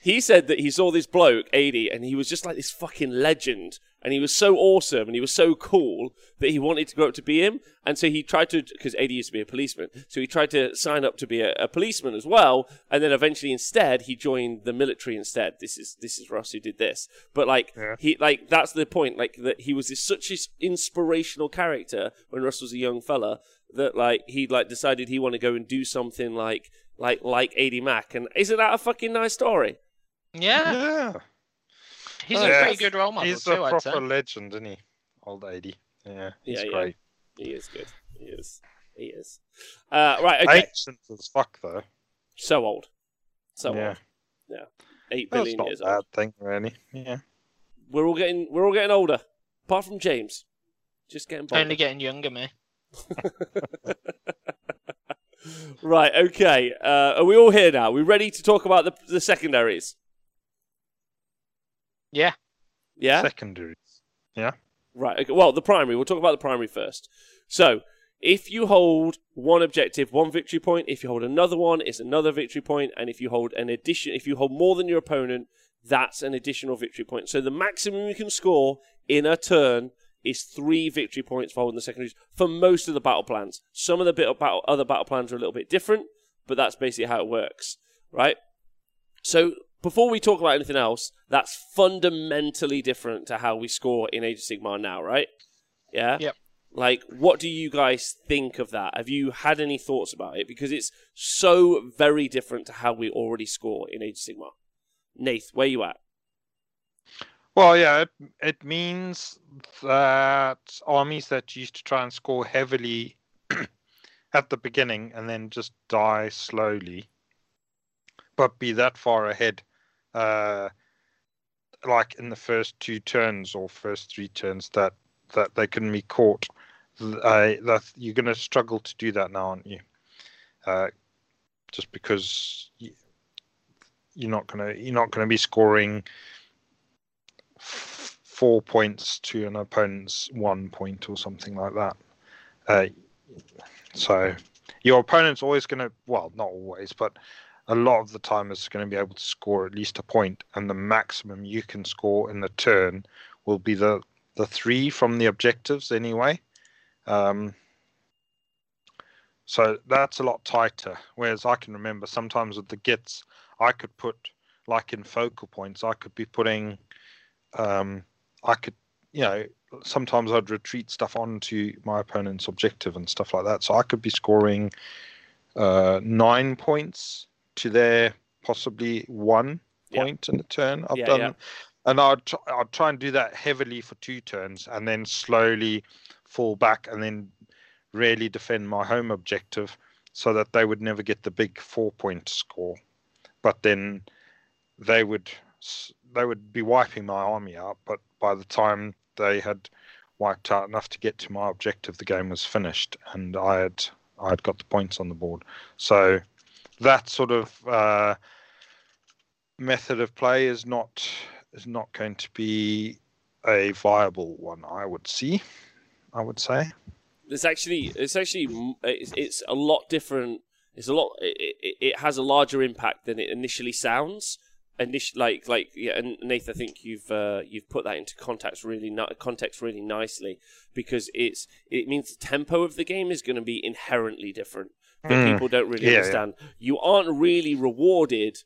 he said that he saw this bloke, 80, and he was just like this fucking legend. And he was so awesome and he was so cool that he wanted to grow up to be him. And so he tried to, because 80 used to be a policeman, so he tried to sign up to be a, a policeman as well. And then eventually, instead, he joined the military instead. This is this is Ross who did this. But like Yeah. he like that's the point. Like that he was this, such an inspirational character when Russ was a young fella that like he like decided he wanted to go and do something like like like 80 Mac. And isn't that a fucking nice story? Yeah, Yeah. He's a pretty good role model He's too. a I'd say. proper legend, isn't he? Old 80. Yeah, he's Yeah, yeah. great. He is good. He is. He is. Uh, right. Okay. Ancient as fuck, though. So old. So yeah. old. Yeah. Eight That's billion not years a bad old. thing, really. Yeah. We're all getting. We're all getting older. Apart from James, just getting bolder. Only getting younger, me. right. Okay. Uh, are we all here now? we ready to talk about the the secondaries? Yeah. Yeah. Secondaries. Yeah. Right. Okay. Well, the primary. We'll talk about the primary first. So, if you hold one objective, one victory point. If you hold another one, it's another victory point. And if you hold an addition, if you hold more than your opponent, that's an additional victory point. So the maximum you can score in a turn is three victory points for holding the secondaries for most of the battle plans. Some of the bit of battle, other battle plans are a little bit different, but that's basically how it works, right? So before we talk about anything else, that's fundamentally different to how we score in Age of Sigmar now, right? Yeah. Yep. Like, what do you guys think of that? Have you had any thoughts about it? Because it's so very different to how we already score in Age of Sigmar. Nath, where you at? Well, yeah, it, it means that armies that used to try and score heavily at the beginning and then just die slowly, but be that far ahead, uh, like in the first two turns or first three turns, that that they couldn't be caught. Uh, that you're going to struggle to do that now, aren't you? Uh, just because you, you're not going to you're not going to be scoring f- four points to an opponent's one point or something like that. Uh, so your opponent's always going to, well, not always, but a lot of the time is going to be able to score at least a point, and the maximum you can score in the turn will be the the three from the objectives anyway. Um, so that's a lot tighter. Whereas I can remember sometimes with the gits, I could put like in focal points, I could be putting um, I could, you know, sometimes I'd retreat stuff onto my opponent's objective and stuff like that. So I could be scoring uh, nine points to their possibly one Yeah. point in a turn. I've Yeah, done, yeah. and I'd tr- I'd try and do that heavily for two turns, and then slowly fall back, and then really defend my home objective, so that they would never get the big four point score. But then they would they would be wiping my army out. But by the time they had wiped out enough to get to my objective, the game was finished, and I had I had got the points on the board. So that sort of uh, method of play is not is not going to be a viable one. I would see. I would say. It's actually it's actually it's, it's a lot different. It's a lot. It, it, it has a larger impact than it initially sounds. Initial, like like yeah, and Nathan, I think you've uh, you've put that into context really ni- context really nicely because it's it means the tempo of the game is going to be inherently different. That Mm. people don't really Yeah, yeah. understand. You aren't really rewarded.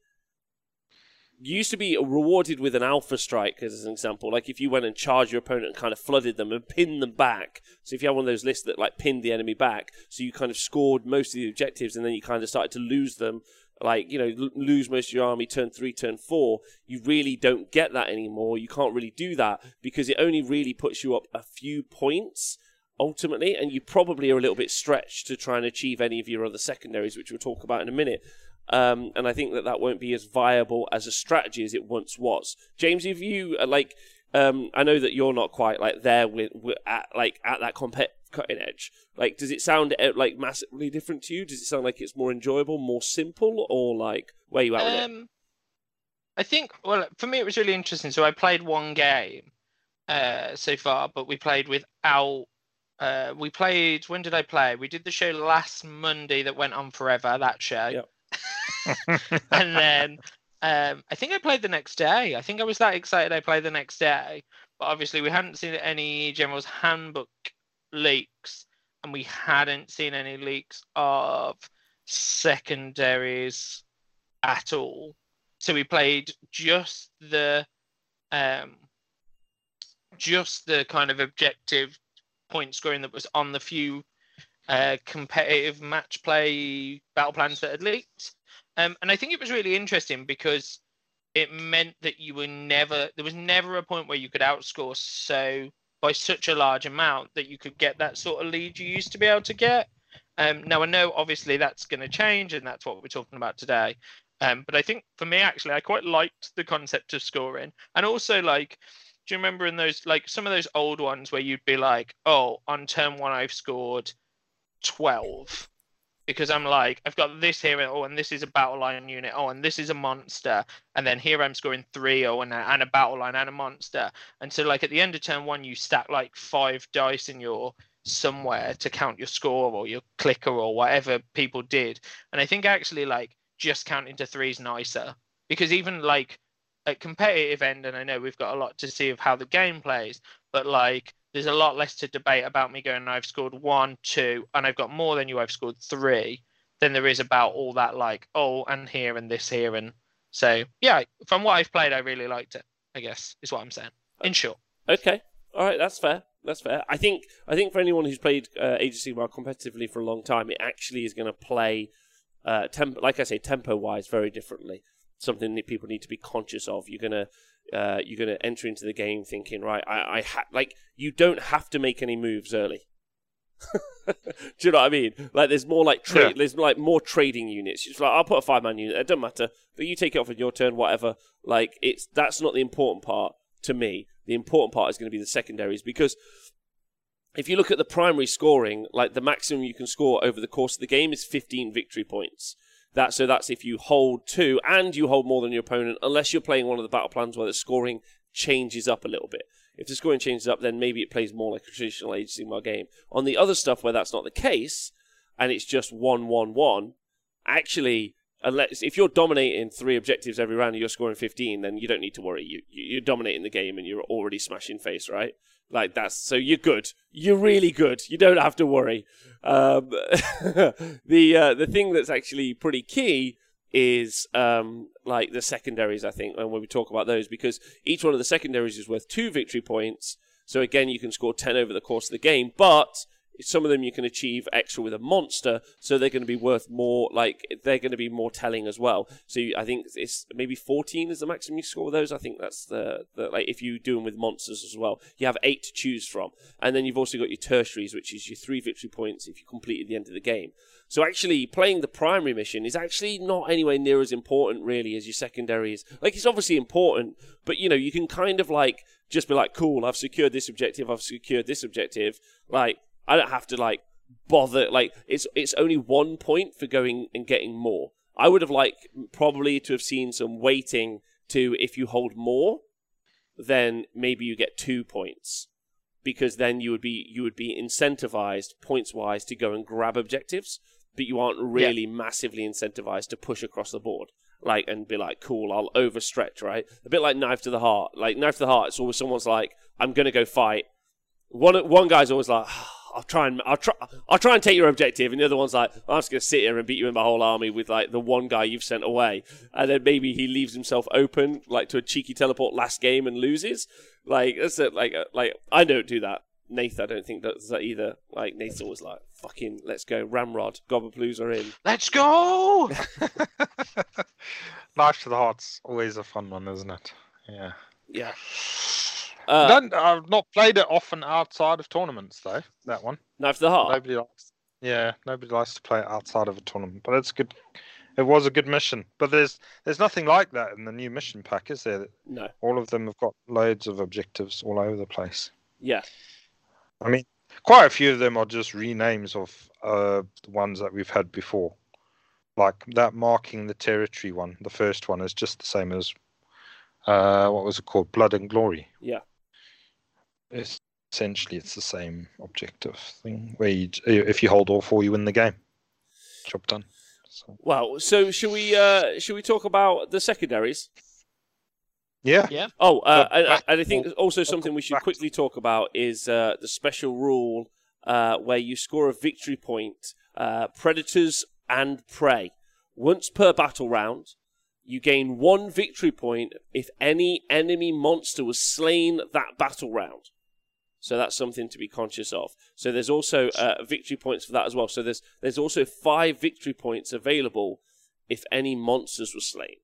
You used to be rewarded with an alpha strike, as an example. Like if you went and charged your opponent and kind of flooded them and pinned them back. So if you have one of those lists that like pinned the enemy back, so you kind of scored most of the objectives and then you kind of started to lose them, like you know lose most of your army turn three, turn four. You really don't get that anymore. You can't really do that because it only really puts you up a few points. Ultimately, and you probably are a little bit stretched to try and achieve any of your other secondaries, which we'll talk about in a minute. Um, and I think that that won't be as viable as a strategy as it once was. James, if you uh, like, um, I know that you're not quite like there with, with at like at that compet cutting edge. Like, does it sound uh, like massively different to you? Does it sound like it's more enjoyable, more simple, or like where you at? Um, I think, well, for me, it was really interesting. So I played one game uh, so far, but we played without. Uh, we played. When did I play? We did the show last Monday that went on forever. That show. Yep. and then um, I think I played the next day. I think I was that excited I played the next day. But obviously, we hadn't seen any General's Handbook leaks, and we hadn't seen any leaks of secondaries at all. So we played just the um, just the kind of objective point scoring that was on the few uh, competitive match play battle plans that had leaked. Um, and I think it was really interesting because it meant that you were never there was never a point where you could outscore so by such a large amount that you could get that sort of lead you used to be able to get. Um, now I know obviously that's going to change, and that's what we're talking about today. Um, but I think for me, actually, I quite liked the concept of scoring, and also like, do you remember in those like some of those old ones where you'd be like, oh, on turn one I've scored twelve, because I'm like, I've got this here, oh, and this is a battle line unit, oh, and this is a monster, and then here I'm scoring three, oh, and a, and a battle line and a monster, and so like at the end of turn one, you stack like five dice in your somewhere to count your score or your clicker or whatever people did, and I think actually like just counting to three is nicer because even like at competitive end, and I know we've got a lot to see of how the game plays, but like there's a lot less to debate about me going I've scored one, two, and I've got more than you. I've scored three. Than there is about all that like oh and here and this here and so yeah. From what I've played, I really liked it. I guess is what I'm saying. In short. Okay, all right, that's fair. That's fair. I think I think for anyone who's played uh, Age of Sigmar competitively for a long time, it actually is going to play, uh, temp- like I say, tempo wise, very differently. Something that people need to be conscious of. You're gonna uh, you're gonna enter into the game thinking, right, I, I ha-, like you don't have to make any moves early. Do you know what I mean? Like, there's more like trade. Yeah. There's like more trading units. It's like I'll put a five man unit. It doesn't matter, but you take it off on your turn, whatever. Like, it's that's not the important part to me. The important part is going to be the secondaries because if you look at the primary scoring, like the maximum you can score over the course of the game is 15 victory points. That so that's if you hold two and you hold more than your opponent, unless you're playing one of the battle plans where the scoring changes up a little bit. If the scoring changes up, then maybe it plays more like a traditional Age of Sigmar game. On the other stuff where that's not the case, and it's just one one one, actually, unless if you're dominating three objectives every round and you're scoring 15, then you don't need to worry. You you- you're dominating the game and you're already smashing face, right? Like that's so you're good. You're really good. You don't have to worry. Um, the uh, the thing that's actually pretty key is um, like the secondaries. I think, and when we talk about those, because each one of the secondaries is worth two victory points. So again, you can score ten over the course of the game, but some of them you can achieve extra with a monster, so they're going to be worth more. Like they're going to be more telling as well. So you, I think it's maybe fourteen is the maximum you score with those. I think that's the, the like if you do them with monsters as well, you have eight to choose from, and then you've also got your tertiaries, which is your three victory points if you complete at the end of the game. So actually, playing the primary mission is actually not anywhere near as important, really, as your secondaries. Like it's obviously important, but you know you can kind of like just be like, cool, I've secured this objective, I've secured this objective. Like I don't have to like bother. Like it's it's only one point for going and getting more. I would have liked probably to have seen some waiting to if you hold more, then maybe you get two points because then you would be you would be incentivized points wise to go and grab objectives, but you aren't really massively incentivized to push across the board. Like and be like, cool, I'll overstretch, right? A bit like knife to the heart. Like knife to the heart, it's always someone's like, I'm gonna go fight. One one guy's always like, ah, I'll try and I'll try I'll try and take your objective, and the other one's like, I'm just gonna sit here and beat you in my whole army with like the one guy you've sent away, and then maybe he leaves himself open like to a cheeky teleport last game and loses. Like that's it. Like uh, like I don't do that. Nath, I don't think does that either. Like Nath's was like, fucking, let's go, Ramrod, Gobbleploos are in. Let's go. Knife to the heart's always a fun one, isn't it? Yeah. Yeah. Uh, Don't- I've not played it often outside of tournaments though. That one. knife to the heart. Nobody likes. Yeah, nobody likes to play it outside of a tournament, but it's good. It was a good mission, but there's there's nothing like that in the new mission pack, is there? No. All of them have got loads of objectives all over the place. Yeah. I mean, quite a few of them are just renames of uh, the ones that we've had before. Like that marking the territory one, the first one is just the same as uh, what was it called? Blood and Glory. Yeah. It's, essentially, it's the same objective thing where you, if you hold all four, you win the game. Job done. So, Well, so should we uh should we talk about the secondaries? yeah. Yeah. Oh, uh, The and, back- and I think also something we should back- quickly talk about is uh, the special rule uh, where you score a victory point, uh, predators and prey. Once per battle round, you gain one victory point if any enemy monster was slain that battle round. So that's something to be conscious of. So there's also uh, victory points for that as well. So there's there's also five victory points available if any monsters were slain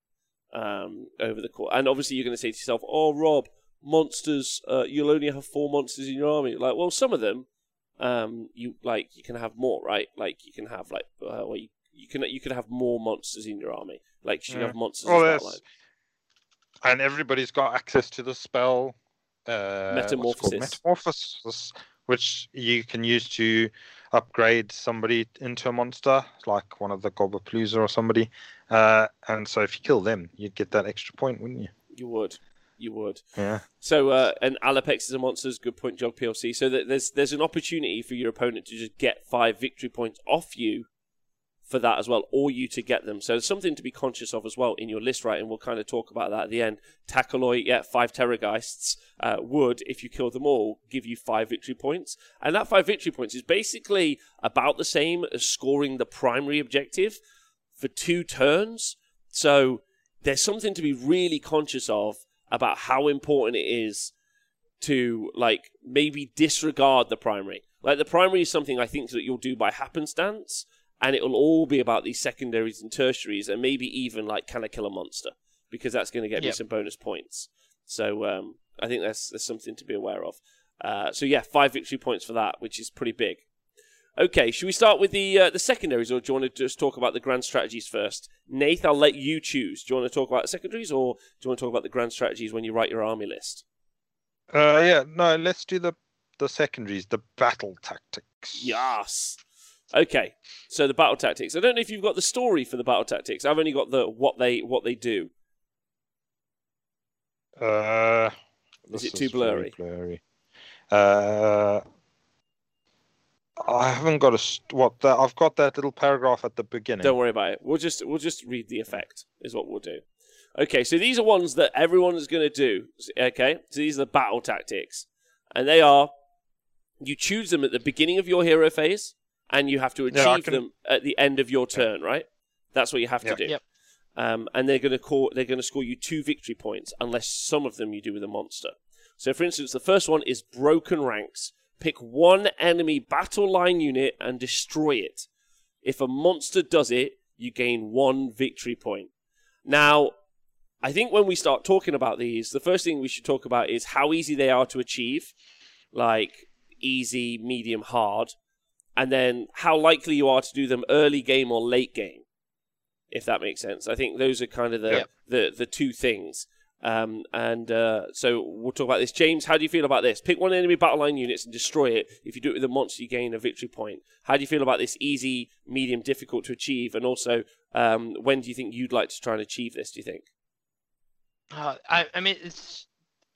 um, over the course. And obviously, you're going to say to yourself, "Oh, Rob, monsters. Uh, you'll only have four monsters in your army." Like, well, some of them, um, you like you can have more, right? Like you can have like, uh, well, you, you can you can have more monsters in your army. Like you Yeah. have monsters. There's- outlined. And everybody's got access to the spell uh, what's it called? Metamorphosis. Metamorphosis, which you can use to upgrade somebody into a monster, like one of the Gobbapalooza or somebody. Uh, and so if you kill them, you'd get that extra point, wouldn't you? You would, you would. Yeah. So, uh, and Alapex is a monsters. Good point, Jog PLC. So that there's there's an opportunity for your opponent to just get five victory points off you for that as well, or you to get them. So there's something to be conscious of as well in your list writing. We'll kind of talk about that at the end. Takaloi, yeah, five Terrorgeists uh, would, if you kill them all, give you five victory points. And that five victory points is basically about the same as scoring the primary objective for two turns. So there's something to be really conscious of about how important it is to like maybe disregard the primary. Like the primary is something I think that you'll do by happenstance, and it'll all be about these secondaries and tertiaries, and maybe even like can I kill a monster because that's going to get me some bonus points. So um, I think that's, that's something to be aware of. Uh, so yeah, five victory points for that, which is pretty big. Okay, should we start with the uh, the secondaries, or do you want to just talk about the grand strategies first? Nath, I'll let you choose. Do you want to talk about the secondaries, or do you want to talk about the grand strategies when you write your army list? Uh, yeah, no, let's do the the secondaries, the battle tactics. Yes. Okay, so the battle tactics. I don't know if you've got the story for the battle tactics. I've only got the what they what they do. Uh, Is it too blurry? blurry. Uh, I haven't got a st- what that I've got that little paragraph at the beginning. Don't worry about it. We'll just we'll just read the effect is what we'll do. Okay, so these are ones that everyone is going to do. Okay, so these are the battle tactics, and they are you choose them at the beginning of your hero phase, and you have to achieve Yeah, can- them at the end of your turn. Right? That's what you have to Yeah. do. Yep. Um, and they're going to call they're going to score you two victory points unless some of them you do with a monster. So, for instance, the first one is broken ranks. Pick one enemy battle line unit and destroy it. If a monster does it, you gain one victory point. Now, I think when we start talking about these, the first thing we should talk about is how easy they are to achieve, like easy, medium, hard, and then how likely you are to do them early game or late game, if that makes sense. I think those are kind of the the, the two things. Um, and uh, so we'll talk about this. James, how do you feel about this? Pick one enemy battle line units and destroy it. If you do it with a monster, you gain a victory point. How do you feel about this? Easy, medium, difficult to achieve, and also um, when do you think you'd like to try and achieve this? Do you think? Uh, I, I mean, it's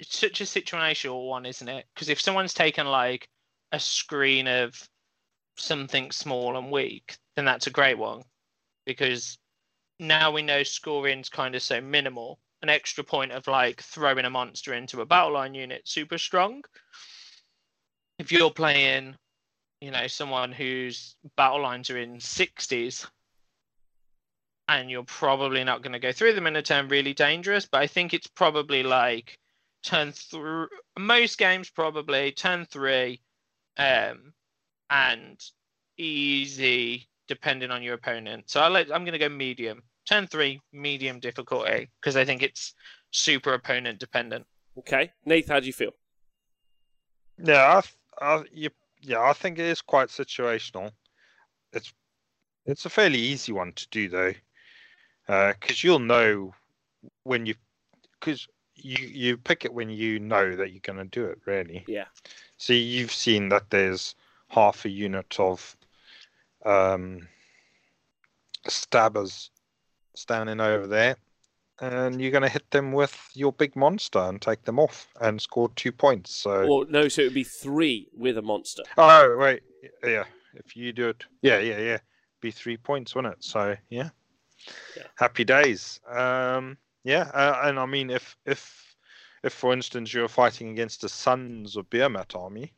it's such a situational one, isn't it? Because if someone's taken like a screen of something small and weak, then that's a great one. Because now we know scoring's kind of so minimal. An extra point of like throwing a monster into a battle line unit super strong. If you're playing, you know, someone whose battle lines are in 60s, and you're probably not going to go through them in a turn really dangerous. But I think it's probably like turn through most games probably turn three, um, and easy depending on your opponent. So I let I'm going to go medium. Turn three, medium difficulty because eh? I think it's super opponent dependent. Okay, Nath, how do you feel? Yeah, I, I, you, yeah, I think it is quite situational. It's it's a fairly easy one to do though, uh, because you'll know when you because you you pick it when you know that you're going to do it. Really. Yeah. So you've seen that there's half a unit of um, stabbers standing over there, and you're going to hit them with your big monster and take them off and score two points. So. Well, no, so it would be three with a monster. Oh wait, yeah. If you do it, yeah, yeah, yeah, be three points, wouldn't it? So yeah, Yeah. happy days. Um, yeah, uh, and I mean, if if if for instance you're fighting against the Sons of Behemat army,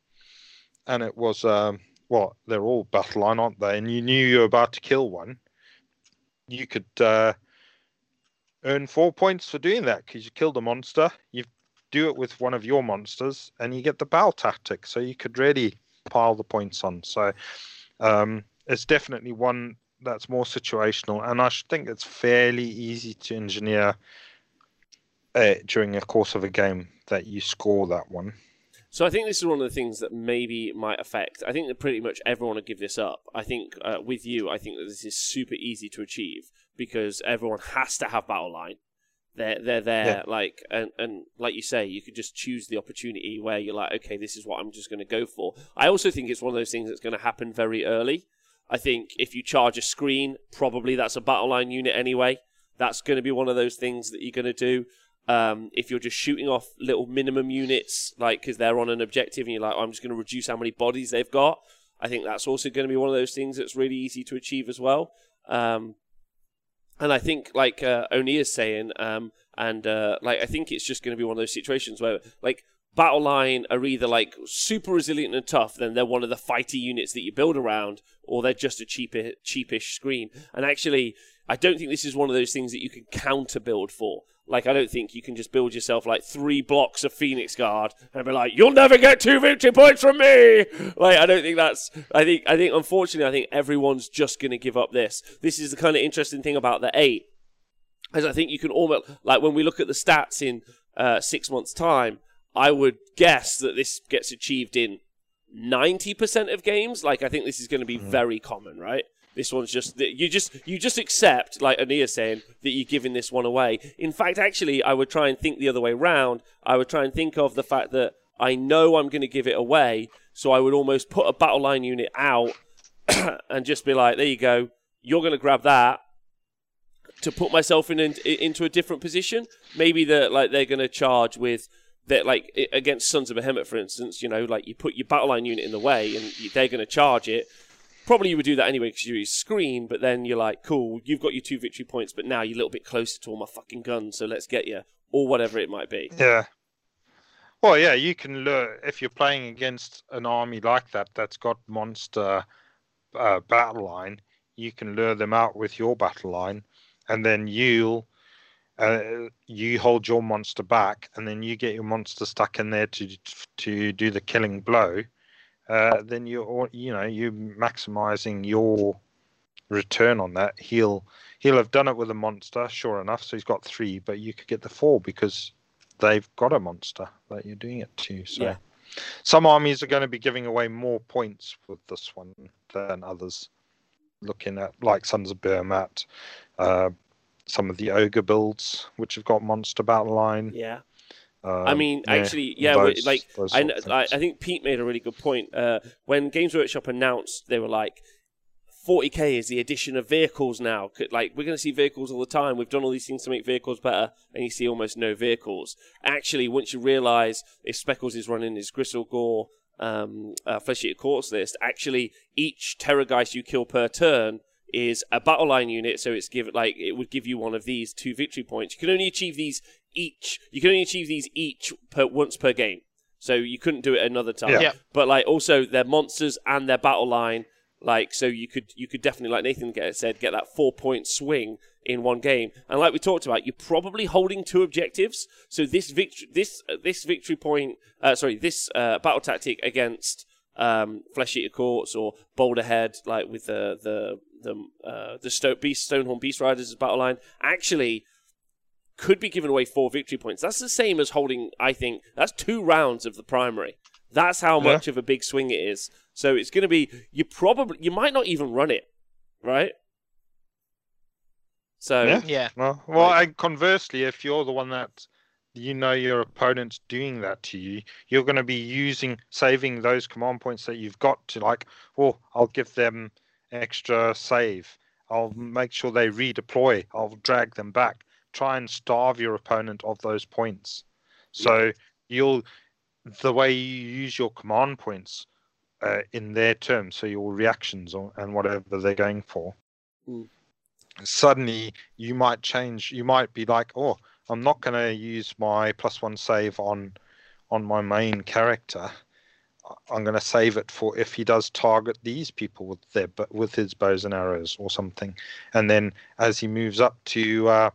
and it was um, what they're all battle line, aren't they? And you knew you were about to kill one, you could uh, earn four points for doing that because you killed a monster. You do it with one of your monsters, and you get the battle tactic. So you could really pile the points on. So um, it's definitely one that's more situational, and I think it's fairly easy to engineer uh, during the course of a game that you score that one. So I think this is one of the things that maybe might affect. I think that pretty much everyone will give this up. I think uh, with you, I think that this is super easy to achieve because everyone has to have battle line. They're they're there Yeah. like and and like you say, you could just choose the opportunity where you're like, okay, this is what I'm just going to go for. I also think it's one of those things that's going to happen very early. I think if you charge a screen, probably that's a battle line unit anyway. That's going to be one of those things that you're going to do. Um, if you're just shooting off little minimum units, like because they're on an objective, and you're like, oh, I'm just going to reduce how many bodies they've got. I think that's also going to be one of those things that's really easy to achieve as well. Um, and I think, like uh, Oni is saying, um, and uh, like I think it's just going to be one of those situations where, like, battle line are either like super resilient and tough, then they're one of the fighter units that you build around, or they're just a cheaper, cheapish screen. And actually, I don't think this is one of those things that you can counter build for. Like, I don't think you can just build yourself like three blocks of Phoenix Guard and be like, "You'll never get two victory points from me." Like, I don't think that's. I think. I think. Unfortunately, I think everyone's just going to give up this. This is the kind of interesting thing about the eight, is I think you can almost like when we look at the stats in uh, six months' time. I would guess that this gets achieved in ninety percent of games. Like, I think this is going to be mm-hmm. very common, right? This one's just you just you just accept, like Ania saying, that you're giving this one away. In fact, actually, I would try and think the other way round. I would try and think of the fact that I know I'm going to give it away, so I would almost put a battle line unit out and just be like, "There you go, you're going to grab that." To put myself in, in into a different position, maybe that like they're going to charge with that like against Sons of Behemat, for instance. You know, like you put your battle line unit in the way, and they're going to charge it probably you would do that anyway because you use screen, but then you're like, cool, you've got your two victory points, but now you're a little bit closer to all my fucking guns, so let's get you, or whatever it might be. Yeah. Well, yeah, you can lure if you're playing against an army like that that's got monster uh, battle line. You can lure them out with your battle line, and then you'll uh, you hold your monster back, and then you get your monster stuck in there to to do the killing blow. Uh, then you're you know you're maximizing your return on that. He'll he'll have done it with a monster, sure enough. So he's got three, but you could get the four because they've got a monster that you're doing it to. So Yeah. some armies are going to be giving away more points with this one than others. Looking at like Sons of Beermat, uh, some of the ogre builds which have got monster battle line. Yeah. Um, I mean, yeah, actually, yeah, we- those- like, those I, sort I. I think Pete made a really good point. Uh, when Games Workshop announced, they were like, 40k is the addition of vehicles now. C- Like, we're going to see vehicles all the time. We've done all these things to make vehicles better, and you see almost no vehicles. Actually, once you realize if Speckles is running his Gristlegore um, uh, Flesh Eater Courts list, actually, each Terrorgeist you kill per turn is a battle line unit, so it's give like it would give you one of these two victory points. You can only achieve these each. You can only achieve these each per once per game, so you couldn't do it another time. Yeah. Yeah. But like also their monsters and their battle line, like so you could you could definitely like Nathan get, said get that four point swing in one game. And like we talked about, you're probably holding two objectives. So this victory this uh, this victory point, uh, sorry, this uh, battle tactic against um, Flesh Eater Courts or Boulderhead, like with the the the uh, the Sto- Beast Stonehorn Beast Riders as battle line, actually could be given away four victory points. That's the same as holding. I think that's two rounds of the primary. That's how Yeah. much of a big swing it is. So it's going to be you probably you might not even run it, right? So Yeah. Yeah. Well, well, and conversely, if you're the one that you know your opponent's doing that to you, you're going to be using saving those command points that you've got to like, oh, I'll give them extra save. I'll make sure they redeploy. I'll drag them back. Try and starve your opponent of those points. So you'll the way you use your command points uh, in their terms, so your reactions or, and whatever they're going for. Mm. Suddenly, you might change. You might be like, "Oh, I'm not going to use my plus one save on on my main character. I'm going to save it for if he does target these people with their with his bows and arrows or something. And then as he moves up to uh,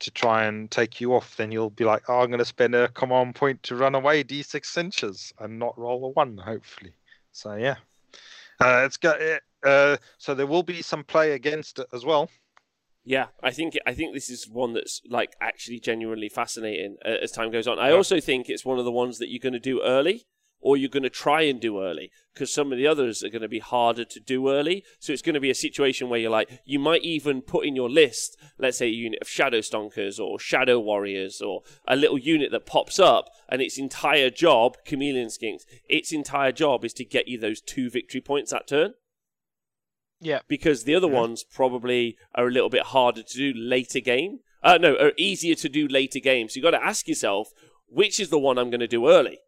to try and take you off, then you'll be like, "Oh, I'm going to spend a command point to run away d6 inches and not roll a one, hopefully." So yeah, uh, it's got. Uh, so there will be some play against it as well. Yeah, I think I think this is one that's like actually genuinely fascinating uh, as time goes on. I Yeah. also think it's one of the ones that you're going to do early, or you're going to try and do early, because some of the others are going to be harder to do early. So it's going to be a situation where you're like, you might even put in your list, let's say a unit of Shadow Stonkers or Shadow Warriors or a little unit that pops up, and its entire job, Chameleon Skinks, its entire job is to get you those two victory points that turn Yeah. because the other Yeah. ones probably are a little bit harder to do later game. Uh, no, are easier to do later game. So you got to ask yourself, which is the one I'm going to do early?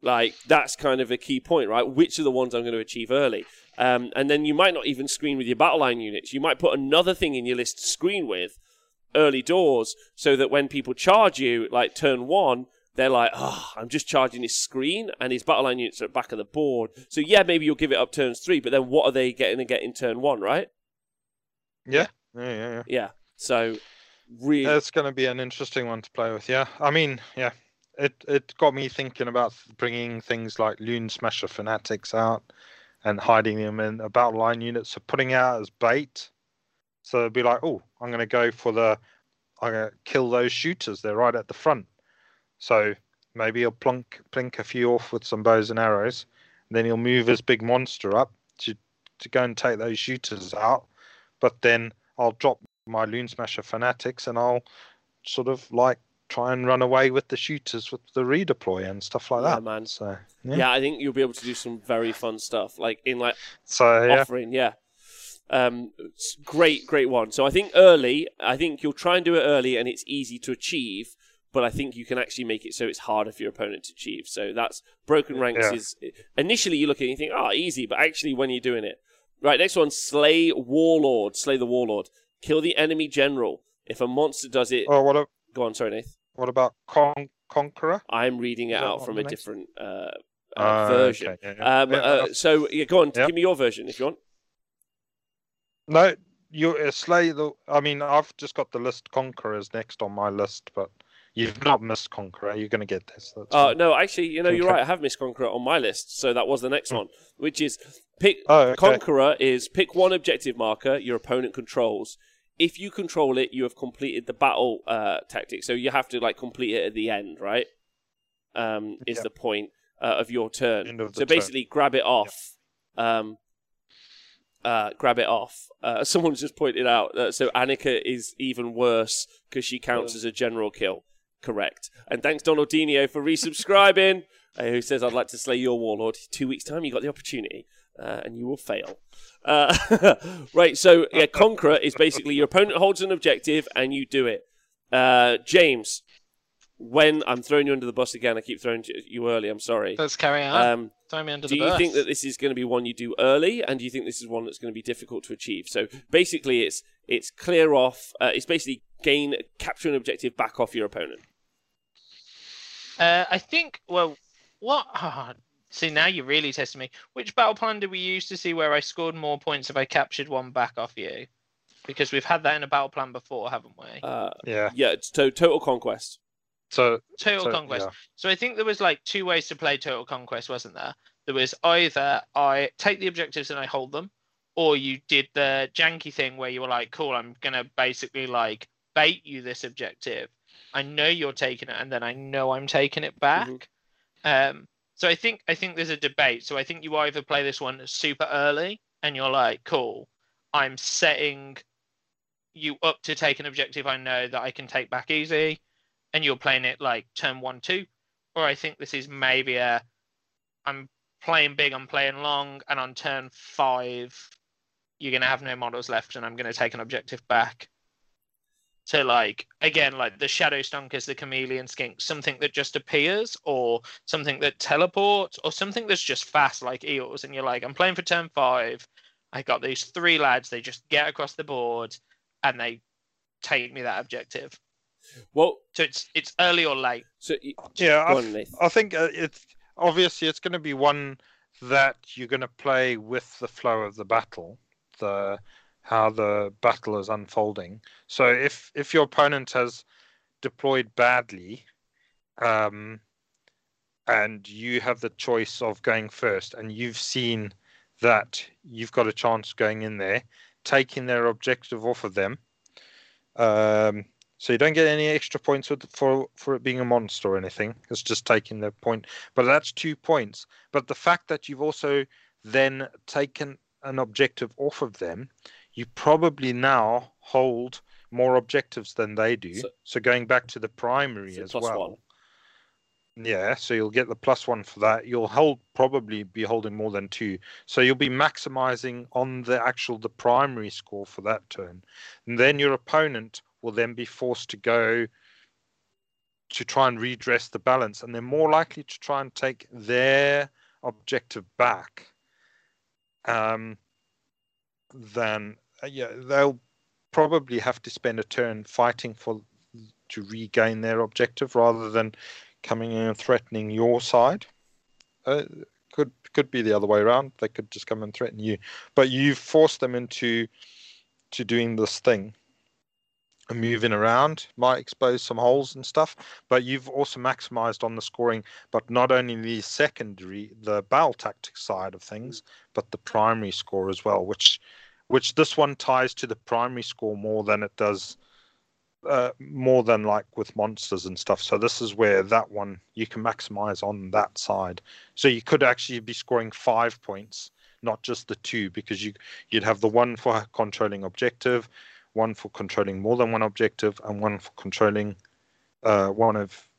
Like that's kind of a key point, right? Which are the ones I'm going to achieve early? Um, and then you might not even screen with your battle line units. You might put another thing in your list to screen with early doors, so that when people charge you, like turn one, they're like, oh, I'm just charging his screen and his battle line units are at the back of the board. So yeah, maybe you'll give it up turns three, but then what are they getting to get in turn one, right? Yeah, yeah, yeah. yeah. Yeah. So really, It's going to be an interesting one to play with. Yeah, I mean, yeah, it it got me thinking about bringing things like Loonsmasha Fanatics out and hiding them in a battle line unit, so putting out as bait. So it'd be like, oh, I'm going to go for the, I'm going to kill those shooters. They're right at the front. So maybe he'll plunk plink a few off with some bows and arrows. And then he'll move his big monster up to to go and take those shooters out. But then I'll drop my Loonsmasha Fanatics and I'll sort of like try and run away with the shooters with the redeploy and stuff like Yeah, that. man. So yeah. yeah. I think you'll be able to do some very fun stuff, like in like So yeah. offering, yeah. Um, great, great one. So I think early, I think you'll try and do it early, and it's easy to achieve. But I think you can actually make it so it's harder for your opponent to achieve. So that's broken ranks. Yeah. Is initially you look at it and you think, oh, easy, but actually when you're doing it, right. Next one, slay warlord, slay the warlord, kill the enemy general. If a monster does it, Oh, what a, go on. Sorry, Nath. what about Con- Conqueror? I'm reading it out from a next- different uh, uh, Ah, version. okay, yeah, yeah. Um, Yeah, uh, so yeah, go on. Give me your version if you want. No, you uh, slay the. I mean, I've just got the list Conquerors next on my list, but you've not missed Conqueror. You're going to get this. That's Uh, fine. no, actually, you know, you're Okay. right. I have missed Conqueror on my list, so that was the next Hmm. one, which is pick Oh, okay. Conqueror is pick one objective marker your opponent controls. If you control it, you have completed the battle uh, tactic. So you have to like complete it at the end, right? Um, is Yeah. the point uh, of your turn. Of so turn. basically, grab it off. Um, uh, grab it off. Uh, someone's just pointed out that so Annika is even worse because she counts Yeah. as a general kill. Correct. And thanks Donaldinho for resubscribing. uh, who says I'd like to slay your warlord? Two weeks time, you got the opportunity, uh, and you will fail. Uh, right. So yeah, Conqueror is basically your opponent holds an objective and you do it. Uh, James, when I'm throwing you under the bus again, I keep throwing you early. I'm sorry. Let's carry on. Um, Throw me under do the you bus. think that this is going to be one you do early, and do you think this is one that's going to be difficult to achieve? So basically, it's it's clear off. Uh, it's basically gain capture an objective back off your opponent. Uh, I think. Well, what? Oh, see, now you're really testing me. Which battle plan did we use to see where I scored more points if I captured one back off you? Because we've had that in a battle plan before, haven't we? Uh, Yeah. yeah, it's to- total conquest. So Total so, conquest. yeah. So I think there was like two ways to play Total Conquest, wasn't there? There was either I take the objectives and I hold them, or you did the janky thing where you were like, "Cool, I'm gonna basically like bait you this objective. I know you're taking it, and then I know I'm taking it back." Mhm. Um, so I think I think there's a debate. So I think you either play this one super early and you're like, cool, I'm setting you up to take an objective I know that I can take back easy, and you're playing it like turn one, two. Or I think this is maybe a I'm playing big, I'm playing long, and on turn five, you're gonna have no models left, and I'm gonna take an objective back. So like again, like the shadow stonkers, the chameleon skink, something that just appears, or something that teleports, or something that's just fast like eels, and you're like, I'm playing for turn five. I got these three lads, they just get across the board and they take me that objective. Well, So it's it's early or late. so y- Yeah, go I, on, I think uh, it's obviously it's going to be one that you're going to play with the flow of the battle, the how the battle is unfolding. So if if your opponent has deployed badly, um, and you have the choice of going first, and you've seen that you've got a chance going in there, taking their objective off of them. Um, so you don't get any extra points with, for for it being a monster or anything. It's just taking the point, but that's two points. But the fact that you've also then taken an objective off of them, you probably now hold more objectives than they do. So- So, going back to the primary as well. one. Yeah, so you'll get the plus one for that. You'll hold probably be holding more than two. So you'll be maximizing on the actual the primary score for that turn. And then your opponent will then be forced to go to try and redress the balance. And they're more likely to try and take their objective back um, than yeah, they'll probably have to spend a turn fighting for to regain their objective rather than coming in and threatening your side. Uh, could could be the other way around. They could just come and threaten you, but you've forced them into to doing this thing. And moving around might expose some holes and stuff, but you've also maximized on the scoring. But not only the secondary, the battle tactics side of things, but the primary score as well, which which this one ties to the primary score more than it does uh, more than like with monsters and stuff. So this is where that one you can maximize on that side. So you could actually be scoring five points, not just the two, because you you'd have the one for controlling objective, one for controlling more than one objective, and one for controlling uh, one of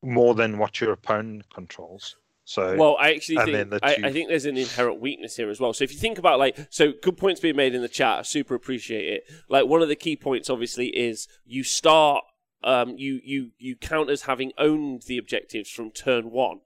more than what your opponent controls. So Well, I actually think the I, I think there's an inherent weakness here as well. So if you think about like, so good points being made in the chat. I super appreciate it. Like one of the key points, obviously, is you start, um, you you you count as having owned the objectives from turn one.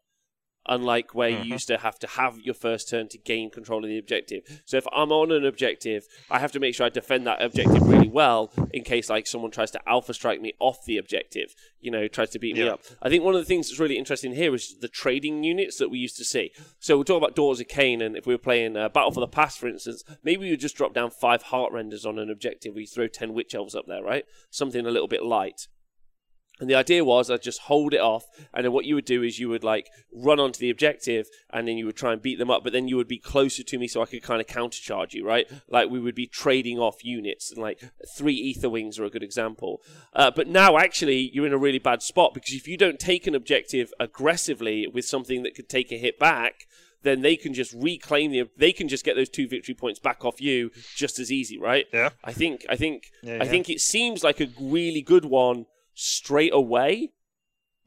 Unlike where Mhm. you used to have to have your first turn to gain control of the objective. So if I'm on an objective, I have to make sure I defend that objective really well in case like someone tries to alpha strike me off the objective, you know, tries to beat me up. I think one of the things that's really interesting here is the trading units that we used to see. So we're talking about Daughters of Khaine, and if we were playing uh, Battle for the Pass, for instance, maybe we would just drop down five Heartrenders on an objective. We throw ten witch elves up there, right? Something a little bit light. And the idea was I'd just hold it off, and then what you would do is you would like run onto the objective, and then you would try and beat them up, but then you would be closer to me so I could kind of countercharge you, right? Like we would be trading off units, and like three Aetherwings are a good example. Uh, but now actually you're in a really bad spot because if you don't take an objective aggressively with something that could take a hit back, then they can just reclaim the they can just get those two victory points back off you just as easy, right? Yeah. I think I think Yeah, I yeah. think it seems like a really good one straight away.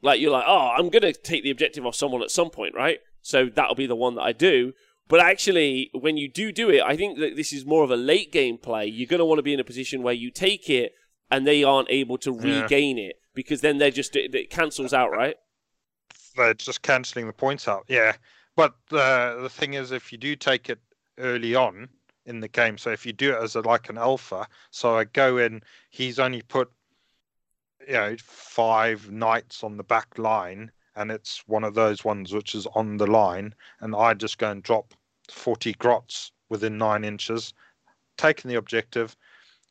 Like you're like, oh, I'm gonna take the objective off someone at some point, right? So that'll be the one that I do. But actually, when you do do it, I think that this is more of a late game play. You're gonna want to be in a position where you take it and they aren't able to Yeah. regain it because then they're just it, it cancels out, right? they're just cancelling the points out. Yeah, but uh, the thing is, if you do take it early on in the game, so if you do it as a, like an alpha, so I go in, he's only put you know five knights on the back line, and it's one of those ones which is on the line, and I just go and drop forty grots within nine inches, taking the objective.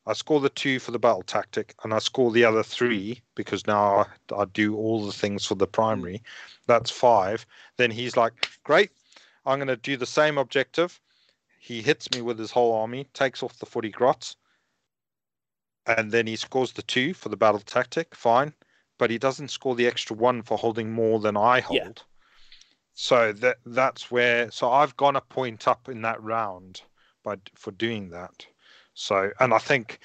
I score the two for the battle tactic, and I score the other three because now I, I do all the things for the primary. That's five. Then he's like, "Great, I'm going to do the same objective." He hits me with his whole army, takes off the 40 grots, and then he scores the two for the battle tactic. Fine, but he doesn't score the extra one for holding more than I hold. Yeah. So that that's where. So I've gone a point up in that round by for doing that. So and I think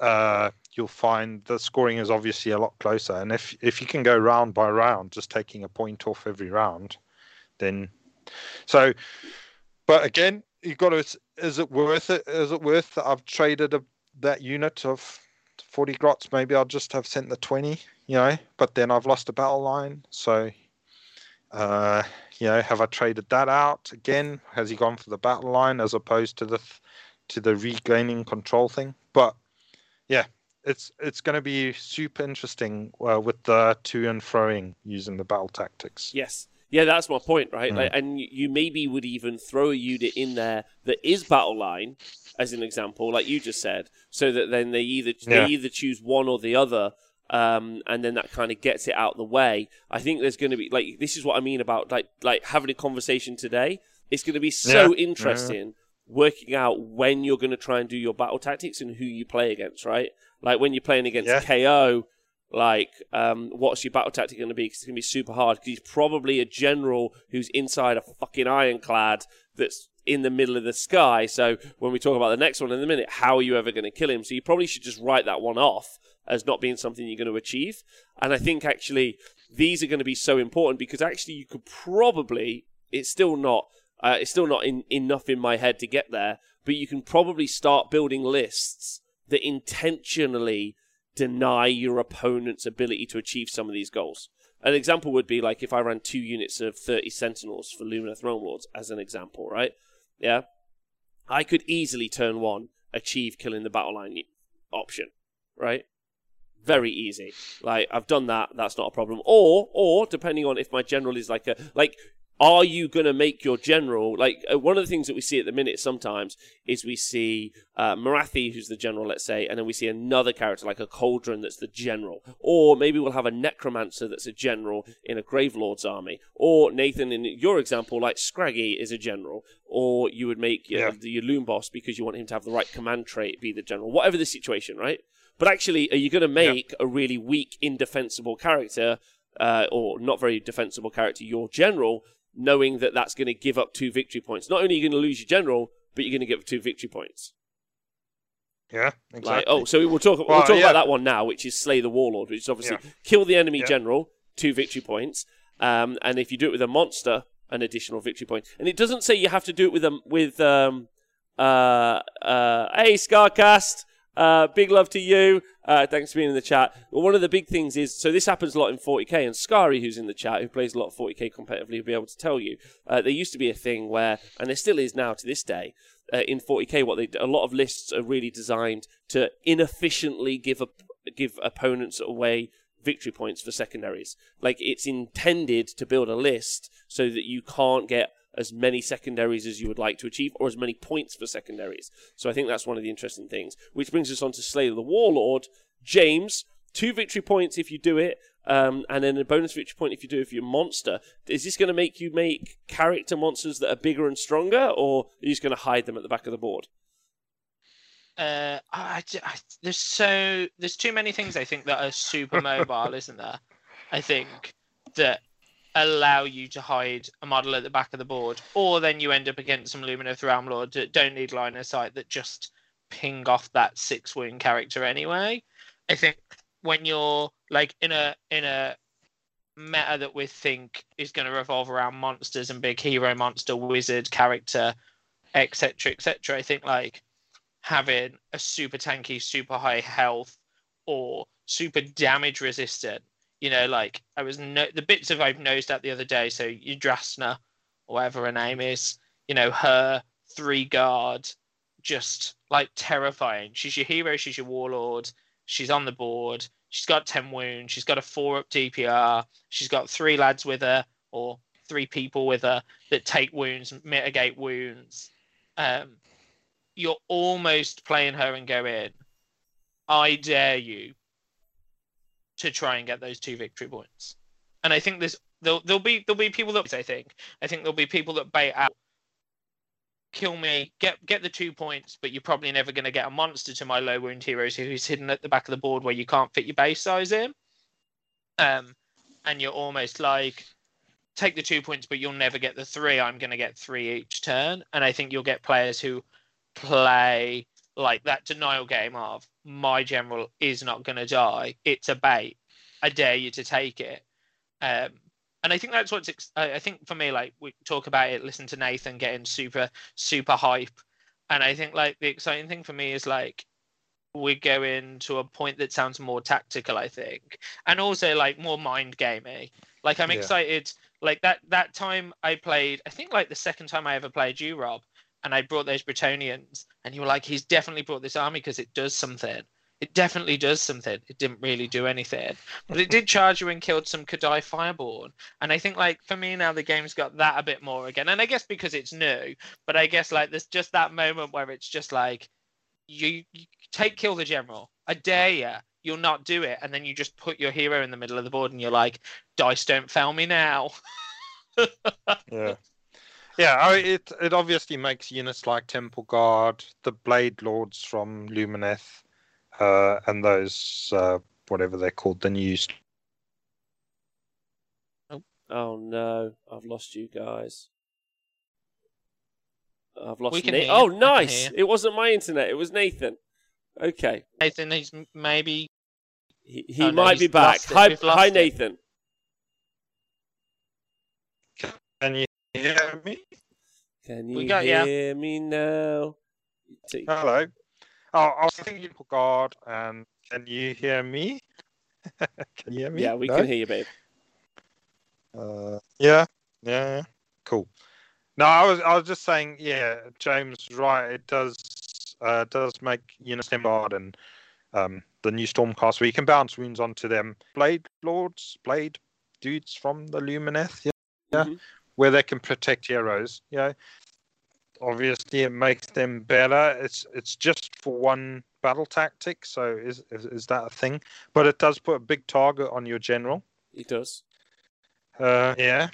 uh, you'll find the scoring is obviously a lot closer. And if if you can go round by round, just taking a point off every round, then so. But again, you've got to. Is it worth it? Is it worth that I've traded a, that unit of forty grots? Maybe I'll just have sent the twenty. You know, but then I've lost a battle line. So, uh, you know, have I traded that out again? Has he gone for the battle line as opposed to the to the regaining control thing? But yeah, it's it's going to be super interesting uh, with the to and froing using the battle tactics. Yes. Yeah, that's my point, right? Mm. Like, and you maybe would even throw a unit in there that is battle line, as an example, like you just said, so that then they either yeah. they either choose one or the other, um, and then that kind of gets it out of the way. I think there's going to be like this is what I mean about like like having a conversation today. It's going to be so yeah. interesting. Yeah working out when you're going to try and do your battle tactics and who you play against, right? Like when you're playing against. KO, like um, what's your battle tactic going to be? Because it's going to be super hard. Because he's probably a general who's inside a fucking ironclad that's in the middle of the sky. So when we talk about the next one in a minute, how are you ever going to kill him? So you probably should just write that one off as not being something you're going to achieve. And I think actually these are going to be so important because actually you could probably it's still not uh, it's still not in, enough in my head to get there, but you can probably start building lists that intentionally deny your opponent's ability to achieve some of these goals. An example would be like if I ran two units of 30 Sentinels for Lumineth Realm Lords, as an example, right? Yeah. I could easily turn one achieve killing the battle line option, right? Very easy. Like I've done that. That's not a problem. Or, or depending on if my general is like a like are you going to make your general like uh, one of the things that we see at the minute sometimes is we see uh, Morathi who's the general let's say and then we see another character like a Cauldron that's the general. Or maybe we'll have a necromancer that's a general in a Gravelord's army. Or Nathan in your example like Scraggy is a general. Or you would make yeah. the Loonboss because you want him to have the right command trait be the general. Whatever the situation right? But actually are you going to make yeah. a really weak indefensible character uh, or not very defensible character your general knowing that that's going to give up two victory points. Not only are you going to lose your general, but you're going to give up two victory points. Yeah, exactly. Like, oh, so we'll talk. Well, we'll talk yeah. about that one now, which is slay the warlord, which is obviously yeah. kill the enemy yeah. general, two victory points, um, and if you do it with a monster, an additional victory point. And it doesn't say you have to do it with um with um uh uh hey Scarcast. Uh, big love to you. Uh, thanks for being in the chat. Well, one of the big things is so this happens a lot in 40k, and Scary, who's in the chat, who plays a lot of 40k competitively, will be able to tell you. Uh, there used to be a thing where, and there still is now to this day, uh, in 40k, what they a lot of lists are really designed to inefficiently give a, give opponents away victory points for secondaries. Like it's intended to build a list so that you can't get as many secondaries as you would like to achieve, or as many points for secondaries. So I think that's one of the interesting things. Which brings us on to Slay the Warlord. James, two victory points if you do it, um, and then a bonus victory point if you do it for your monster. Is this going to make you make character monsters that are bigger and stronger, or are you just going to hide them at the back of the board? Uh, I, I, there's so there's too many things I think that are super mobile, isn't there? I think that allow you to hide a model at the back of the board, or then you end up against some Lumineth Realm Lord that don't need line of sight that just ping off that six wound character anyway. I think when you're like in a in a meta that we think is going to revolve around monsters and big hero monster wizard character etc etc i think like having a super tanky super high health or super damage resistant you know, like I was no the bits of I've nosed at the other day. So Yndrasta, or whatever her name is, you know, her three guard, just like terrifying. She's your hero. She's your warlord. She's on the board. She's got ten wounds. She's got a four up DPR. She's got three lads with her, or three people with her that take wounds, and mitigate wounds. Um, you're almost playing her and go in. I dare you to try and get those two victory points. And I think there's there'll, there'll be there'll be people that I think I think there'll be people that bait out kill me, get get the two points, but you're probably never going to get a monster to my low wound heroes who's hidden at the back of the board where you can't fit your base size in. Um, and you're almost like, take the two points, but you'll never get the three. I'm going to get three each turn, and I think you'll get players who play like that denial game of my general is not going to die. It's a bait. I dare you to take it. Um, and I think that's what's. Ex- I think for me, like we talk about it, listen to Nathan getting super super hype, and I think like the exciting thing for me is like we're going to a point that sounds more tactical. I think, and also like more mind gamey. Like I'm Yeah. excited. Like that that time I played. I think like the second time I ever played you, Rob, and I brought those Bretonnians, and you were like, he's definitely brought this army because it does something. It definitely does something. It didn't really do anything, but it did charge you and killed some Kadai Fireborn. And I think like for me now the game's got that a bit more again. And I guess because it's new, but I guess like there's just that moment where it's just like you, you take kill the general. I dare you. You'll not do it, and then you just put your hero in the middle of the board, and you're like, "Dice don't fail me now." Yeah. Yeah, I, it it obviously makes units like Temple Guard, the Bladelords from Lumineth, uh, and those uh, whatever they're called, the new Oh no, I've lost you guys. I've lost We can Nathan. hear. Oh, nice! It wasn't my internet. It was Nathan. Okay, Nathan, he's maybe he, he Oh, no, might he's be back. lost. Hi, We've hi, it. Nathan. Can you hear me? Can you We got hear me now? Take- Hello. Oh, I was thinking Temple Guard, and can you hear me? can you hear me? yeah, we No? can hear you, babe. Uh, yeah, yeah, yeah. cool. No, I was I was just saying, yeah, James, right. It does uh, does make units guard and um, the new Stormcast where you can bounce wounds onto them. Blade Lords, Blade dudes from the Lumineth, yeah, Yeah. Mhm. Where they can protect heroes. You know, obviously it makes them better. It's it's just for one battle tactic, so is is, is that a thing? But it does put a big target on your general. It does. Uh, yeah.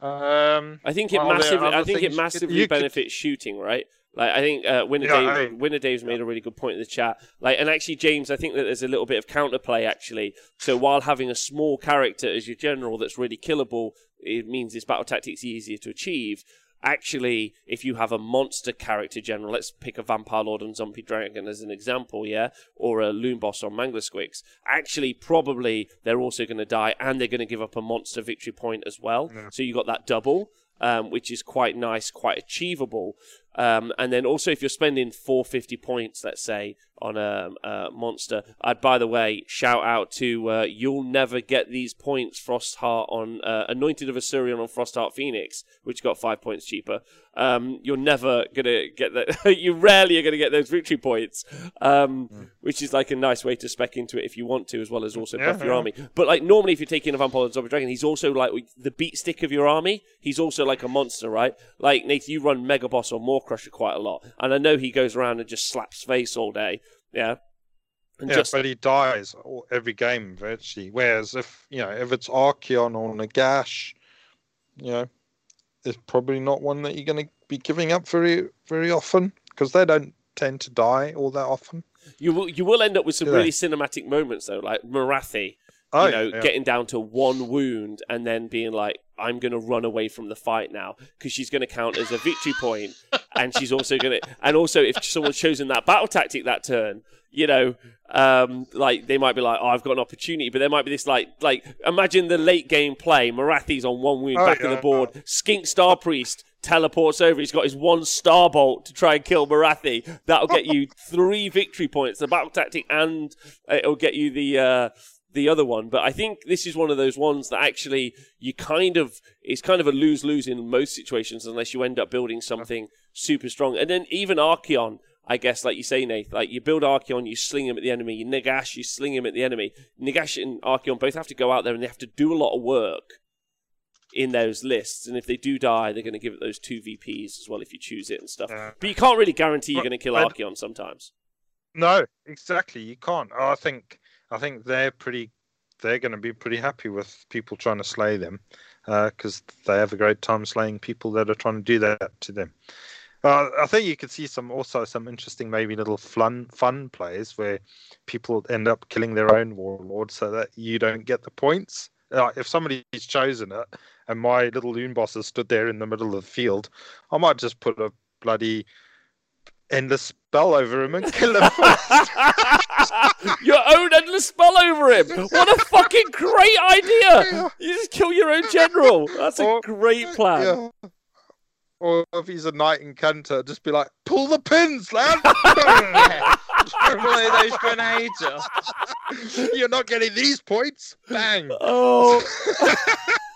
Um, I think it Well, massively. I think it could- massively could- benefits shooting, right? Like I think uh, Winner Yeah, Dave, I- Winner Dave's made a really good point in the chat. Like, and actually, James, I think that there's a little bit of counterplay actually. So while having a small character as your general that's really killable, it means this battle tactic's are easier to achieve. Actually, if you have a monster character general, let's pick a Vampire Lord and Zombie Dragon as an example, yeah, or a Loonboss or Mangler Squigs. Actually, probably they're also going to die, and they're going to give up a monster victory point as well. Yeah. So you've got that double um, which is quite nice, quite achievable. Um, and then also, if you're spending 450 points, let's say, on a, a monster, I'd, by the way, shout out to uh, You'll Never Get These Points, Frostheart on uh, Anointed of Asuryan on Frostheart Phoenix, which got five points cheaper. Um, you're never going to get that. you rarely are going to get those victory points, um, which is like a nice way to spec into it if you want to, as well as also Yeah, buff your yeah. army. But like normally, if you're taking a vampire zombie dragon, he's also like the beat stick of your army. He's also like a monster, right? Like Nate, you run Mega Boss or More Crusher quite a lot, and I know he goes around and just slaps face all day. Yeah, and yeah, just but he dies every game virtually. Whereas if you know if it's Archaon or Nagash, you know, it's probably not one that you're going to be giving up very very often because they don't tend to die all that often. you will you will end up with some really cinematic moments though, like Morathi. Oh, you know, yeah. getting down to one wound and then being like, I'm going to run away from the fight now because she's going to count as a victory point. and she's also going to, and also if someone's chosen that battle tactic that turn, you know, um, like they might be like, oh, I've got an opportunity, but there might be this like, like imagine the late game play, Morathi's on one wound Oh, back of the yeah. board, Skink Starpriest teleports over. He's got his one star bolt to try and kill Morathi. That'll get you three victory points. The battle tactic, and it'll get you the uh, the other one. But I think this is one of those ones that actually you kind of it's kind of a lose lose in most situations unless you end up building something super strong. And then even Archaon. I guess, like you say, Nath, like you build Archaon, you sling him at the enemy. You Nagash, you sling him at the enemy. Nagash and Archaon both have to go out there and they have to do a lot of work in those lists. And if they do die, they're going to give it those two VPs as well if you choose it and stuff. But you can't really guarantee you're going to kill Archaon sometimes. No, exactly. You can't. I think I think they're pretty. They're going to be pretty happy with people trying to slay them because they have a great time slaying people that are trying to do that to them. Uh, I think you could see some also some interesting maybe little fun fun plays where people end up killing their own warlord so that you don't get the points uh, if somebody's chosen it and my little loon boss has stood there in the middle of the field, I might just put a bloody endless spell over him and kill him. your own endless spell over him. What a fucking great idea! You just kill your own general. That's a great plan. Yeah. Or if he's a knight encounter, just be like, pull the pins, lad. Yeah. Blow those grenades. You're not getting these points. Bang. Oh,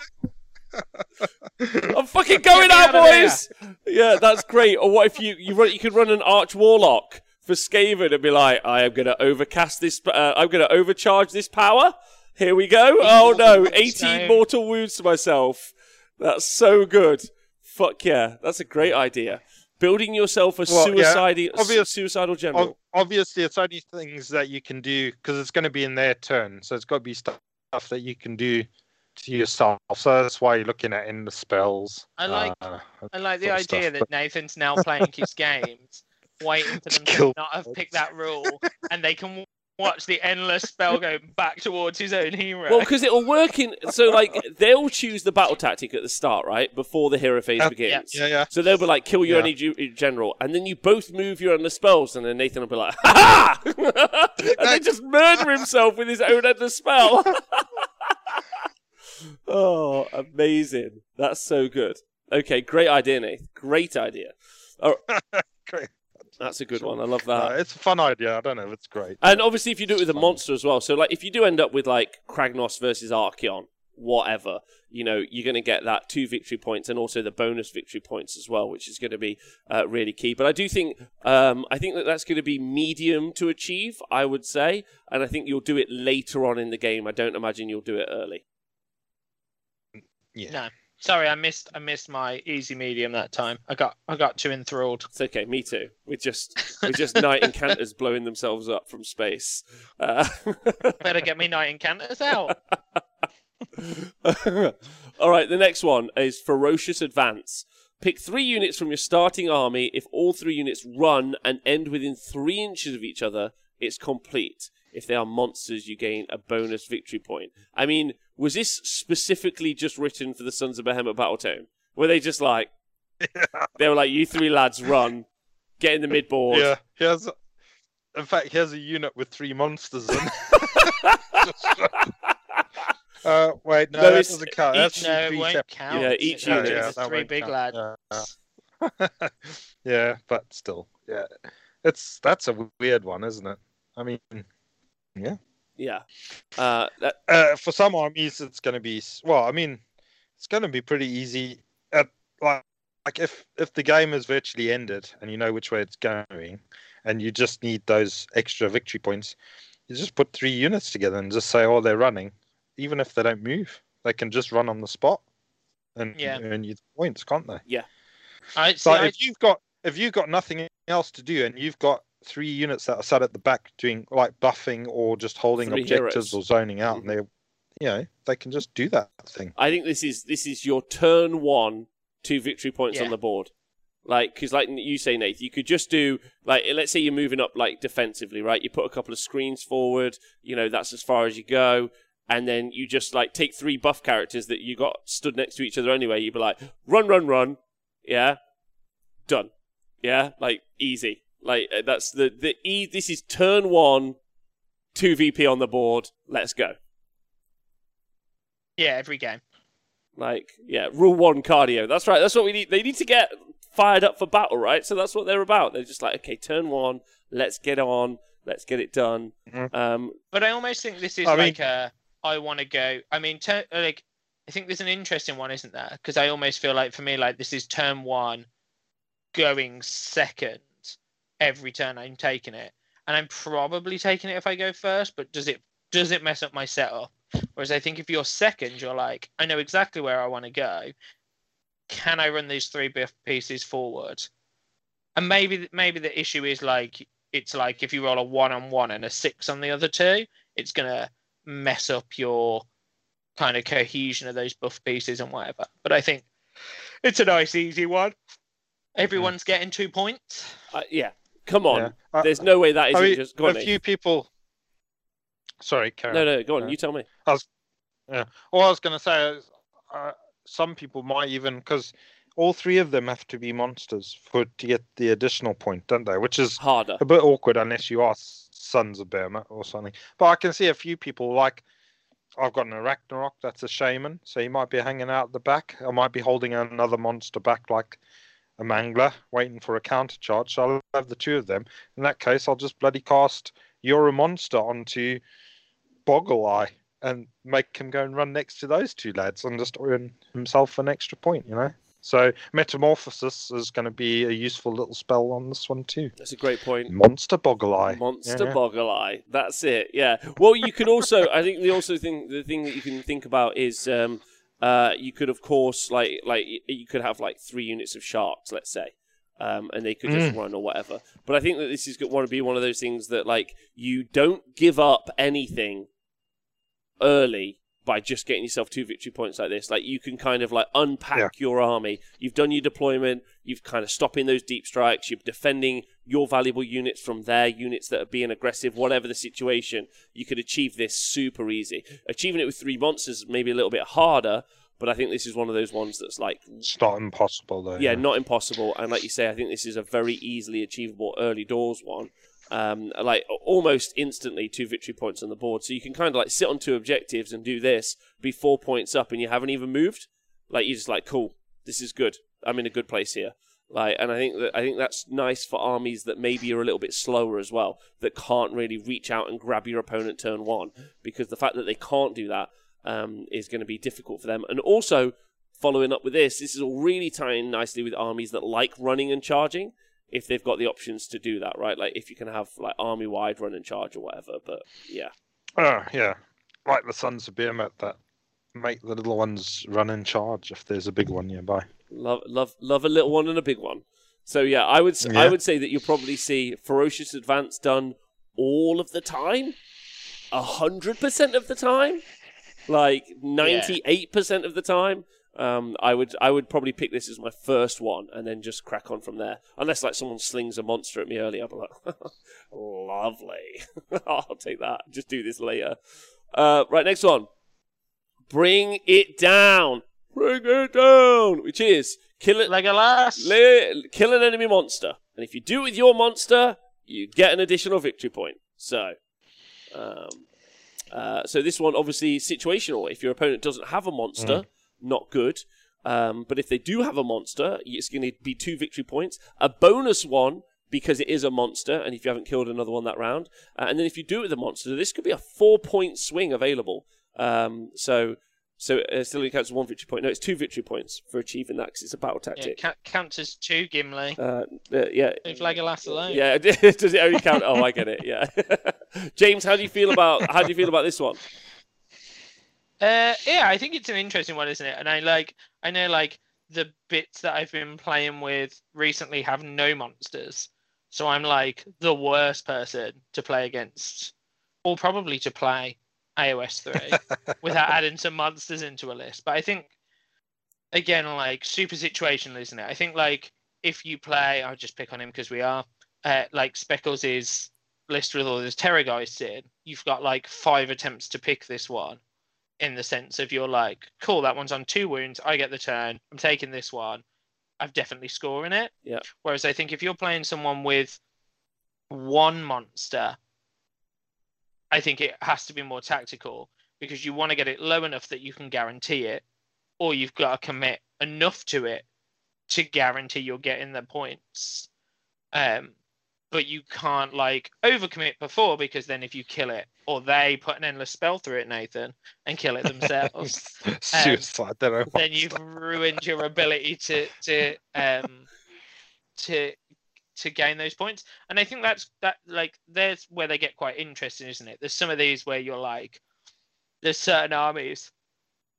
I'm fucking going out, out of here. boys. Yeah, that's great. Or what if you you run? You could run an arch warlock for Skaven and be like, I am going to overcast this. Uh, I'm going to overcharge this power. Here we go. Oh no, 18 No. mortal wounds to myself. That's so good. Fuck yeah, that's a great idea. Building yourself a Well, yeah, suicidal, obvious- suicidal general. Obviously, it's only things that you can do because it's going to be in their turn. So it's got to be stuff that you can do to yourself. So that's why you're looking at in the spells. I like- uh, I like the idea stuff, that but- Nathan's now playing his games, waiting for them to Kill not have picked that rule, and they can watch the endless spell go back towards his own hero. Well, because it'll work in. So, like, they'll choose the battle tactic at the start, right? Before the hero phase Yeah, begins. Yeah, yeah. So they'll be like, kill your Yeah. only ju- general. And then you both move your endless spells, and then Nathan will be like, ha ha! and then just murder himself with his own endless spell. oh, amazing. That's so good. Okay, great idea, Nate. Great idea. Oh, Great. That's a good one. I love that. It's a fun idea. I don't know if it's great. And obviously, if you do it with a monster as well, so like if you do end up with like Kragnos versus Archaon, whatever, you know, you're going to get that two victory points and also the bonus victory points as well, which is going to be uh, really key. But I do think, um, I think that that's going to be medium to achieve, I would say, and I think you'll do it later on in the game. I don't imagine you'll do it early. Yeah. No. Sorry, I missed I missed my easy medium that time. I got I got too enthralled. It's okay, me too. We're just we're just night encounters blowing themselves up from space. Uh, Better get me night encounters out. All right, the next one is Ferocious Advance. Pick three units from your starting army. If all three units run and end within three inches of each other, it's complete. If they are monsters, you gain a bonus victory point. I mean, was this specifically just written for the Sons of Behemat Battletome? Were they just like, they were like, you three lads run, get in the mid board. Yeah, here's. In fact, here's a unit with three monsters in. uh, wait, no, No, that it's doesn't count. each- That's no, it won't separate count. Yeah, each No, unit. it's Yeah, the three big count. lads. Yeah. yeah, but still, yeah, it's that's a weird one, isn't it? I mean, Yeah. Uh, that, uh, for some armies, it's going to be well. I mean, it's going to be pretty easy. At like, like if if the game is virtually ended and you know which way it's going, and you just need those extra victory points, you just put three units together and just say, "Oh, they're running," even if they don't move, they can just run on the spot and Yeah. earn you points, can't they? Yeah. I see. So I, if you've got if you've got nothing else to do and you've got three units that are sat at the back doing like buffing or just holding Three objectives heroes. or zoning out, and they, you know, they can just do that thing. I think this is this is your turn one, two victory points on the board. Like, because like you say, Nate, you could just do like, let's say you're moving up like defensively, right? You put a couple of screens forward. You know, that's as far as you go, and then you just like take three buff characters that you got stood next to each other anyway. You'd be like, run, run, run, yeah, done, yeah, like easy. Like uh, that's the the e. This is turn one, two VP on the board. Let's go. yeah, every game. Like, yeah, rule one cardio. That's right. That's what we need. They need to get fired up for battle, right? So that's what they're about. They're just like, okay, turn one, let's get on, let's get it done. Mhm. Um, But I almost think this is I mean- like a I want to go. I mean, tur like I think there's an interesting one, isn't there? Because I almost feel like for me, like this is turn one, going second every turn I'm taking it, and I'm probably taking it if I go first. But does it does it mess up my setup? Whereas I think if you're second, you're like, I know exactly where I want to go. Can I run these three pieces forward? And maybe maybe the issue is like it's like if you roll a one on one and a six on the other two, it's gonna mess up your kind of cohesion of those buff pieces and whatever. But I think it's a nice easy one. Everyone's getting two points. uh, yeah, come on. Yeah. I- There's no way that I isn't mean, just. Go on, a few people. Sorry, Karen. No, no, go on. Yeah. You tell me. I was, yeah. All I was going to say is, uh, some people might even because all three of them have to be monsters for to get the additional point, don't they? Which is Harder. a bit awkward unless you are Sons of Behemat or something. But I can see a few people like I've got an Arachnarok that's a shaman, so he might be hanging out the back. I might be holding another monster back like a Mangler, waiting for a counter charge. So I'll have the two of them. In that case, I'll just bloody cast You're a Monster onto Boggleye and make him go and run next to those two lads and just earn himself an extra point, you know? So Metamorphosis is going to be a useful little spell on this one too. That's a great point. Monster Boggleye. Monster Yeah. Boggleye. That's it. Yeah. Well, you can also. I think the also thing the thing that you can think about is um, uh, you could of course like like you could have like three units of sharks, let's say. Um, and they could just run or whatever. But I think that this is going to be one of those things that like you don't give up anything early by just getting yourself two victory points like this. Like you can kind of like unpack Yeah. your army. You've done your deployment. You've kind of stopping those deep strikes. You're defending your valuable units from their units that are being aggressive. Whatever the situation, you could achieve this super easy. Achieving it with three monsters may be a little bit harder, but I think this is one of those ones that's like It's not impossible though. yeah, not impossible. And like you say, I think this is a very easily achievable early doors one. Um, like almost instantly two victory points on the board. So you can kind of like sit on two objectives and do this, be four points up, and you haven't even moved. Like you're just like, cool, this is good. I'm in a good place here. Like, and I think that I think that's nice for armies that maybe are a little bit slower as well, that can't really reach out and grab your opponent turn one, because the fact that they can't do that um, is going to be difficult for them. And also, following up with this, this is all really tying nicely with armies that like running and charging. If they've got the options to do that, right? Like if you can have like army wide run and charge or whatever. But yeah, Oh, yeah. Like the Sons of Behemat that make the little ones run in charge if there's a big one nearby. love love love a little one and a big one. So yeah, I would s I Yeah. would say that you'll probably see ferocious advance done all of the time, a hundred percent of the time, like ninety eight percent of the time. Um, I would I would probably pick this as my first one and then just crack on from there. Unless like someone slings a monster at me early, I'll be like, lovely, I'll take that. Just do this later. Uh, right, next one. Bring it down. Bring it down. Which is kill it. Legolas. La- kill an enemy monster, and if you do it with your monster, you get an additional victory point. So, um, uh, so this one obviously situational. If your opponent doesn't have a monster, not good. Um, but if they do have a monster, it's going to be two victory points, a bonus one because it is a monster, and if you haven't killed another one that round, uh, and then if you do it with a monster, this could be a four-point swing available. Um, so. So uh, still only counts as one victory point. No, it's two victory points for achieving that because it's a battle yeah, tactic. ca- counts as two Gimli. Uh, uh, yeah. Leave Legolas alone. Yeah, does it only count? Oh, I get it. Yeah, James, how do you feel about how do you feel about this one? Uh, yeah, I think it's an interesting one, isn't it? And I like, I know like the bits that I've been playing with recently have no monsters, so I'm like the worst person to play against, or probably to play AOS three without adding some monsters into a list. But I think, again, like super situational, isn't it? I think like if you play, I'll just pick on him because we are, uh, like Speckles is list with all those Terrorgeists in, you've got like five attempts to pick this one in the sense of you're like, cool, that one's on two wounds. I get the turn. I'm taking this one. I've definitely scoring it. Yeah. Whereas I think if you're playing someone with one monster, I think it has to be more tactical because you want to get it low enough that you can guarantee it, or you've got to commit enough to it to guarantee you're getting the points. Um, but you can't like overcommit before because then if you kill it, or they put an endless spell through it, Nathan, and kill it themselves, Suicide. I. Um, then you've ruined your ability to to um to to gain those points. And I think that's that like there's where they get quite interesting, isn't it? There's some of these where you're like, there's certain armies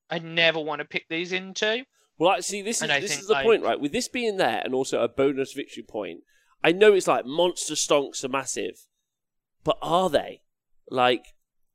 I never want to pick these into. Well, actually, this is And this think, is the like- point, right? With this being there and also a bonus victory point, I know it's like monster stonks are massive, but are they? Like,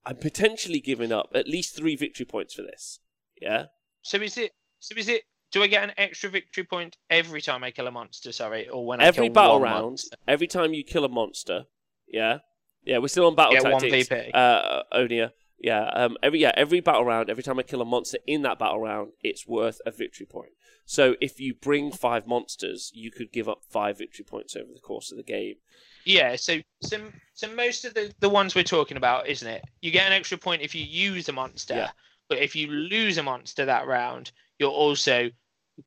I'm potentially giving up at least three victory points for this. Yeah. So is it? So is it? Do I get an extra victory point every time I kill a monster? Sorry, or when I every kill battle one round, monster? every time you kill a monster, yeah, yeah, we're still on battle one tactics. VP. Uh, Onia. Yeah, um, every yeah every battle round, every time I kill a monster in that battle round, it's worth a victory point. So if you bring five monsters, you could give up five victory points over the course of the game. Yeah, so some so most of the the ones we're talking about, isn't it? You get an extra point if you use a monster, Yeah. but if you lose a monster that round, you're also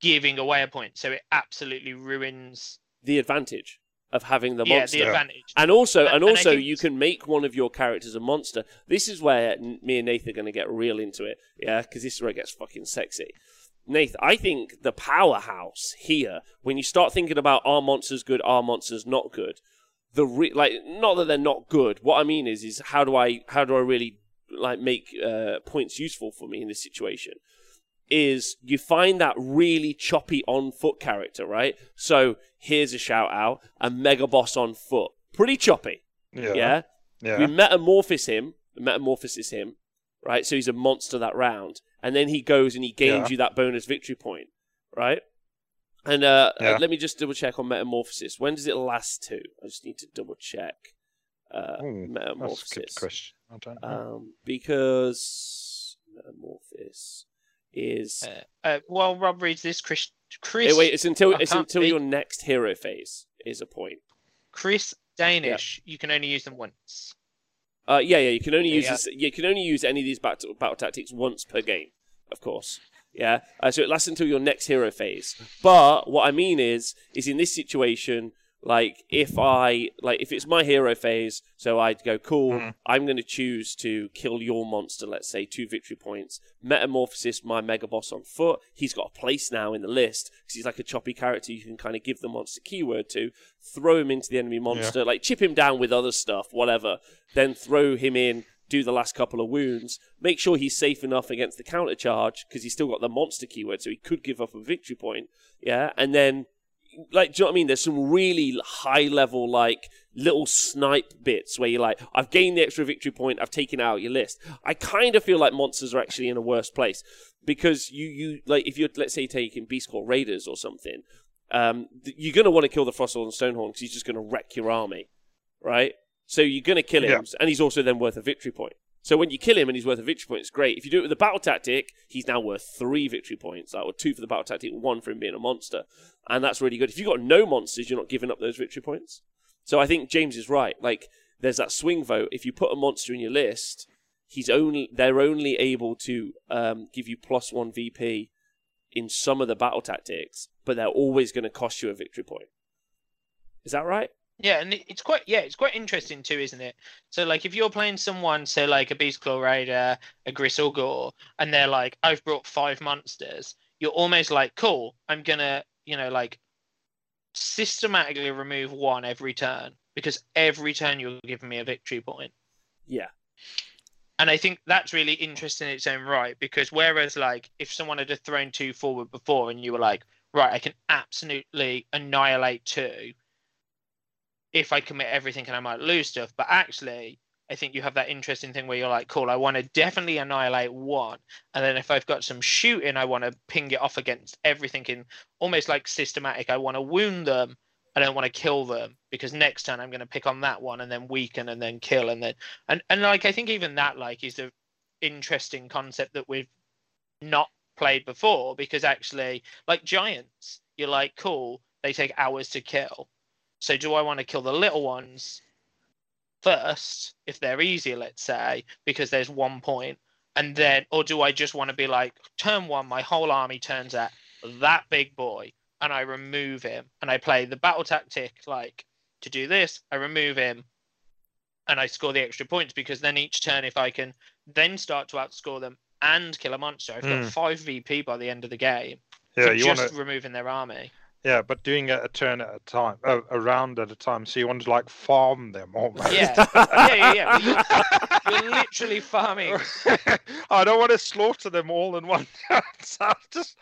giving away a point. So it absolutely ruins The advantage of having the yeah monster. the advantage. And also, And- and and also, think- you can make one of your characters a monster. This is where me and Nathan are going to get real into it, yeah, because this is where it gets fucking sexy. Nathan, I think the powerhouse here, when you start thinking about are monsters good, are monsters not good, the re- like not that they're not good. What I mean is, is how do I how do I really like make uh, points useful for me in this situation? Is you find that really choppy on foot character, right? So here's a shout out: a mega boss on foot, pretty choppy. Yeah. Yeah. Yeah. We metamorphose him. Metamorphosis him, right? So he's a monster that round, and then he goes and he gains Yeah. you that bonus victory point, right? And uh, uh, Yeah. let me just double check on metamorphosis. When does it last to? I just need to double check. Uh, Ooh, That's a good metamorphosis, question. I don't know. um, because metamorphosis is. Uh, uh, while Rob reads this, Chris Chris Eh, wait, it's until I it's until read. your next hero phase is a point. Chris Danish, you can only use them once. Uh, yeah, yeah. You can only Yeah, use yeah. this, you can only use any of these battle, battle tactics once per game, of course. Yeah. Uh, so it lasts until your next hero phase. But what I mean is, is in this situation, like if I like if it's my hero phase, so I'd go cool. Mhm. I'm going to choose to kill your monster. Let's say two victory points. Metamorphosis, my mega boss on foot. He's got a place now in the list because he's like a choppy character. You can kind of give the monster keyword to, throw him into the enemy monster, like chip him down with other stuff, whatever. Then throw him in, do the last couple of wounds, make sure he's safe enough against the counter charge because he's still got the monster keyword, so he could give up a victory point. Yeah, and then like, do you know what I mean? There's some really high level, like little snipe bits where you're like, I've gained the extra victory point, I've taken out your list. I kind of feel like monsters are actually in a worse place because you, you like, if you're, let's say, taking Beastclaw Raiders or something, um, you're going to want to kill the Frostlord and Stonehorn because he's just going to wreck your army, right? So you're going to kill him, and he's also then worth a victory point. So when you kill him and he's worth a victory point, it's great. If you do it with a battle tactic, he's now worth three victory points. Or two for the battle tactic, one for him being a monster. And that's really good. If you've got no monsters, you're not giving up those victory points. So I think James is right. Like, there's that swing vote. If you put a monster in your list, he's only they're only able to um, give you plus one VP in some of the battle tactics, but they're always going to cost you a victory point. Is that right? Yeah, and it's quite yeah, it's quite interesting too, isn't it? So like if you're playing someone, say like a Beastclaw Raider, a Gristlegore, and they're like, I've brought five monsters, you're almost like, cool, I'm gonna, you know, like systematically remove one every turn because every turn you're giving me a victory point. Yeah. And I think that's really interesting in its own right because whereas like if someone had thrown two forward before and you were like, right, I can absolutely annihilate two if I commit everything and I might lose stuff. But actually, I think you have that interesting thing where you're like, cool, I want to definitely annihilate one. And then if I've got some shooting, I want to ping it off against everything in almost like systematic. I want to wound them. I don't want to kill them because next turn I'm going to pick on that one and then weaken and then kill and then and and like I think even that like is a interesting concept that we've not played before because actually like giants you're like cool they take hours to kill so do I want to kill the little ones first if they're easier let's say because there's one point and then or do I just want to be like turn one my whole army turns at that big boy and I remove him and I play the battle tactic like to do this I remove him and I score the extra points because then each turn if I can then start to outscore them and kill a monster I've got Mm. 5 VP by the end of the game Yeah, for you just to. removing their army Yeah, but doing it a turn at a time, uh, a round at a time. So you want to like farm them almost. Yeah. yeah yeah yeah You're, you're literally farming I don't want to slaughter them all in one. So just,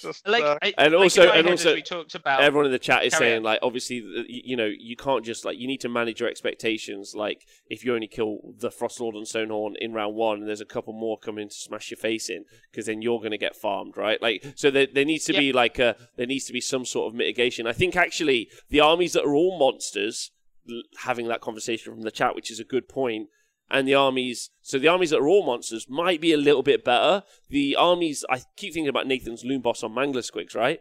just like uh, I, And also- my and also we talked about Everyone in the chat is Carry saying on. like, obviously, you know, you can't just like you need to manage your expectations. Like, if you only kill the Frostlord and Stonehorn in round one, and there's a couple more coming to smash your face in, because then you're going to get farmed, right? Like, so there, there needs to be like a there needs to be some sort of mitigation. I think actually the armies that are all monsters, having that conversation from the chat, which is a good point. And the armies. So the armies that are all monsters might be a little bit better. The armies, I keep thinking about Nathan's Loonboss on Mangler Squigs, right?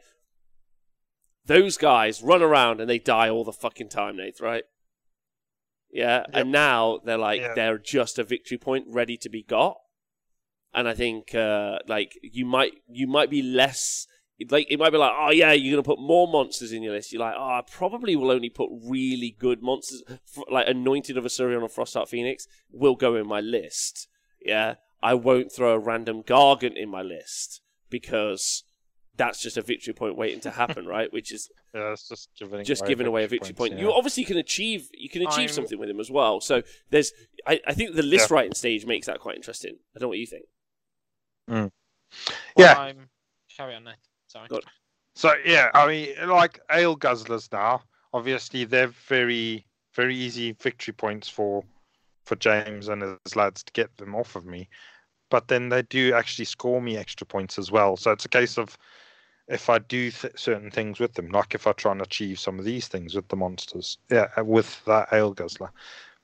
Those guys run around and they die all the fucking time, Nath, right? Yeah, and now they're like Yeah. they're just a victory point ready to be got. And I think uh, like you might you might be less like it might be like oh yeah you're gonna put more monsters in your list. You're like oh I probably will only put really good monsters like Anointed of Asuryan or Frostheart Phoenix will go in my list. Yeah, I won't throw a random Gargant in my list because that's just a victory point waiting to happen, right? Which is Yeah, it's just giving just giving away a victory point. points, You obviously can achieve you can achieve I'm- something with him as well. So there's I, I think the list Yeah. writing stage makes that quite interesting. I don't know what you think. Mm. Well, Yeah. I'm... Carry on, Nathan. Sorry. So yeah, I mean, like Aleguzzlers now. Obviously, they're very, very easy victory points for for James and his lads to get them off of me. But then they do actually score me extra points as well. So it's a case of if I do th- certain things with them, like if I try and achieve some of these things with the monsters, yeah, uh, with that Aleguzzler.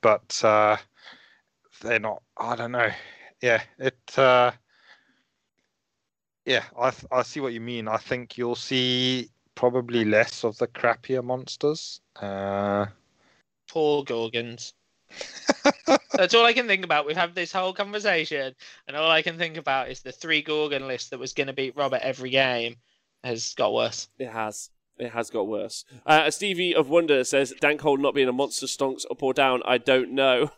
But uh, they're not. I don't know. Yeah, it. Uh, yeah, I th- I see what you mean. I think you'll see probably less of the crappier monsters. Uh, Poor Gorgons. That's all I can think about. We've had this whole conversation, and all I can think about is the three Gorgon list that was going to beat Robert every game has got worse. It has. It has got worse. Uh, Stevie of Wonder says, Dankhold not being a monster stonks up or down, I don't know.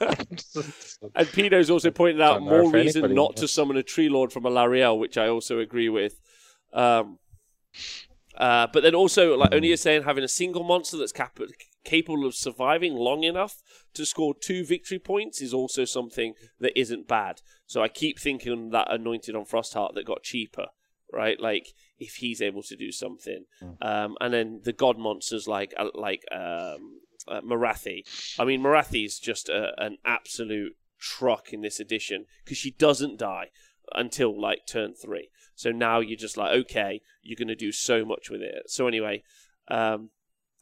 and Pino's also pointed out more reason anybody not to summon a Tree Lord from Alarielle, which I also agree with. Um, uh, but then also, like Oni is saying, having a single monster that's cap- capable of surviving long enough to score two victory points is also something that isn't bad. So I keep thinking that Anointed on Frostheart that got cheaper, right? Like if he's able to do something, um, and then the god monsters like uh, like um, uh, Morathi. I mean, Morathi's just a, an absolute truck in this edition because she doesn't die until like turn three. So now you're just like, okay, you're going to do so much with it. So anyway, um,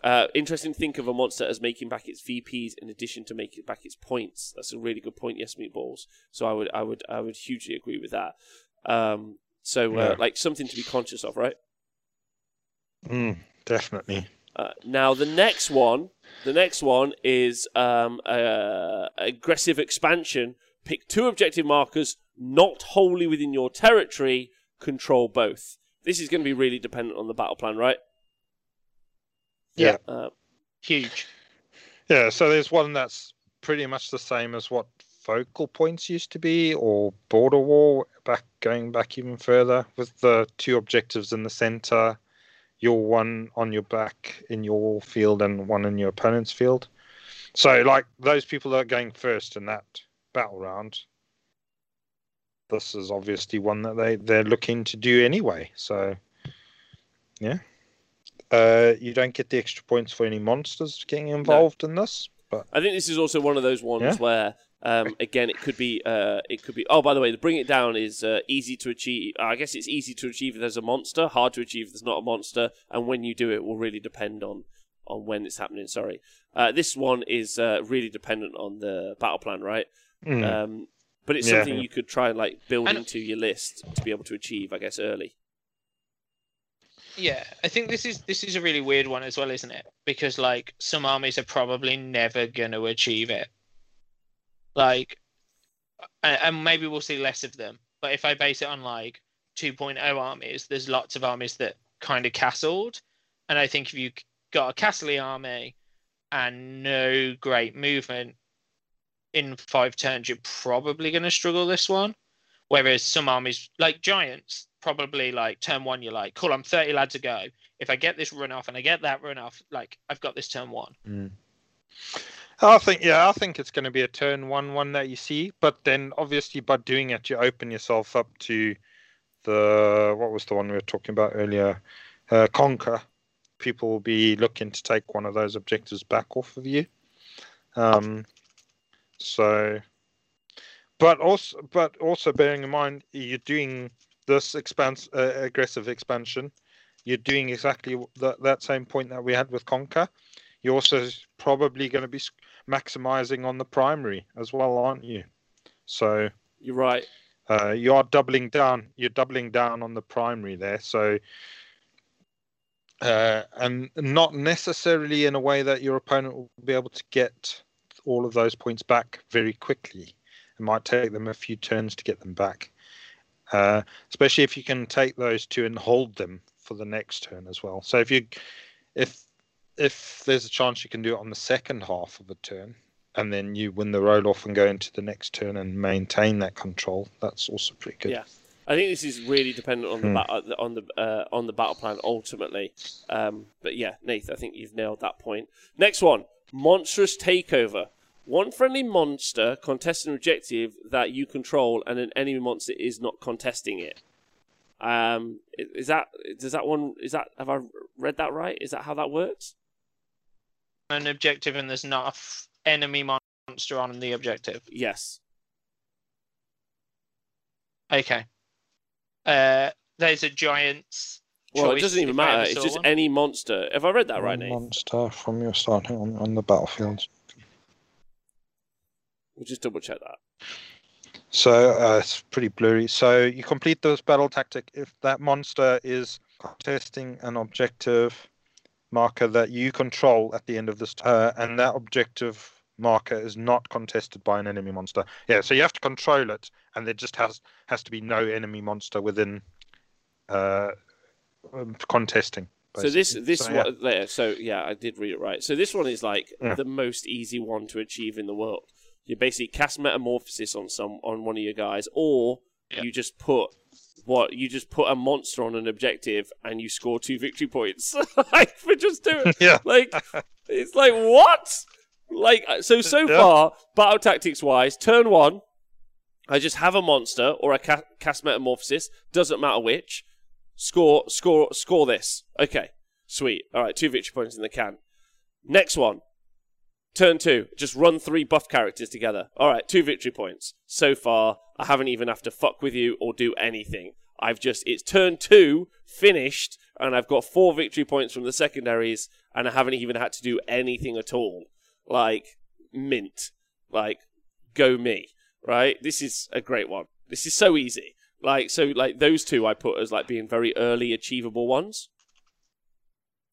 uh, interesting to think of a monster as making back its VPs in addition to making back its points. That's a really good point. Yes, meatballs. So I would, I would, I would hugely agree with that. Um, so uh, Yeah. like something to be conscious of, right? mm, definitely. Uh, now the next one, the next one is um, uh, aggressive expansion. Pick two objective markers not wholly within your territory. Control both. This is going to be really dependent on the battle plan, right? Yeah. Uh, Huge. Yeah, so there's one that's pretty much the same as what focal points used to be, or border war, back going back even further, with the two objectives in the center, your one on your back in your field and one in your opponent's field. So, like those people that are going first in that battle round, this is obviously one that they they're looking to do anyway. So, yeah. Uh, you don't get the extra points for any monsters getting involved in this, but I think this is also one of those ones Yeah. where, um, again, it could be, uh, it could be. Oh, by the way, the bring it down is uh, easy to achieve. I guess it's easy to achieve if there's a monster, hard to achieve if there's not a monster, and when you do it will really depend on on when it's happening. Sorry, uh, this one is uh, really dependent on the battle plan, right? mm, Um, but it's Yeah. something you could try and like build And- into your list to be able to achieve, I guess, early. Yeah, I think this is this is a really weird one as well, isn't it? Because like some armies are probably never going to achieve it. Like, and, maybe we'll see less of them. But if I base it on like 2.0 armies, there's lots of armies that kind of castled, and I think if you got a castly army and no great movement in five turns, you're probably going to struggle this one. Whereas some armies, like giants, probably like turn one, you're like, cool, I'm 30 lads to go. If I get this run off and I get that run off, like I've got this turn one. mm. I think yeah, I think it's going to be a turn one one that you see, but then obviously by doing it, you open yourself up to the what was the one we were talking about earlier, uh, conquer. People will be looking to take one of those objectives back off of you. Um, so, but also, but also bearing in mind you're doing this expans uh, aggressive expansion, you're doing exactly that that same point that we had with conquer you're also probably going to be maximizing on the primary as well, aren't you? So you're right. Uh, you are doubling down. You're doubling down on the primary there. So, uh, and not necessarily in a way that your opponent will be able to get all of those points back very quickly. It might take them a few turns to get them back, uh, especially if you can take those two and hold them for the next turn as well. So if you, if if there's a chance you can do it on the second half of a turn, and then you win the roll off and go into the next turn and maintain that control. That's also pretty good. Yeah. I think this is really dependent on the hmm. ba- on the uh, on the battle plan ultimately, um, but yeah, Nath, I think you've nailed that point. Next one, monstrous takeover. One friendly monster contests an objective that you control, and an enemy monster is not contesting it. Um, is that does that one is that have I read that right? Is that how that works? An objective, and there's not enemy monster on the objective. Yes. Okay. Uh, there's a giant's. Well, it doesn't even matter. It's just one. any monster. Have I read that right, Nate? Monster from your starting on, on the battlefield. We'll just double check that. So uh, it's pretty blurry. So you complete this battle tactic if that monster is contesting an objective marker that you control at the end of this, uh, and that objective marker is not contested by an enemy monster. Yeah, so you have to control it, and there just has has to be no enemy monster within uh, um, contesting. Basically. So this this so, one yeah. there. So yeah, I did read it right. So this one is like yeah. the most easy one to achieve in the world. You basically cast metamorphosis on some on one of your guys, or yeah. you just put what you just put a monster on an objective and you score two victory points like for just doing yeah like it's like what like uh, so, so yeah. far, battle tactics wise, turn one, I just have a monster or a ca- cast metamorphosis. Doesn't matter which. Score, score, score this. Okay, sweet. All right, two victory points in the can. Next one, turn two. Just run three buff characters together. All right, two victory points. So far, I haven't even have to fuck with you or do anything. I've just it's turn two finished, and I've got four victory points from the secondaries, and I haven't even had to do anything at all like mint, like go me, right? This is a great one. This is so easy. Like so, like those two I put as like being very early achievable ones.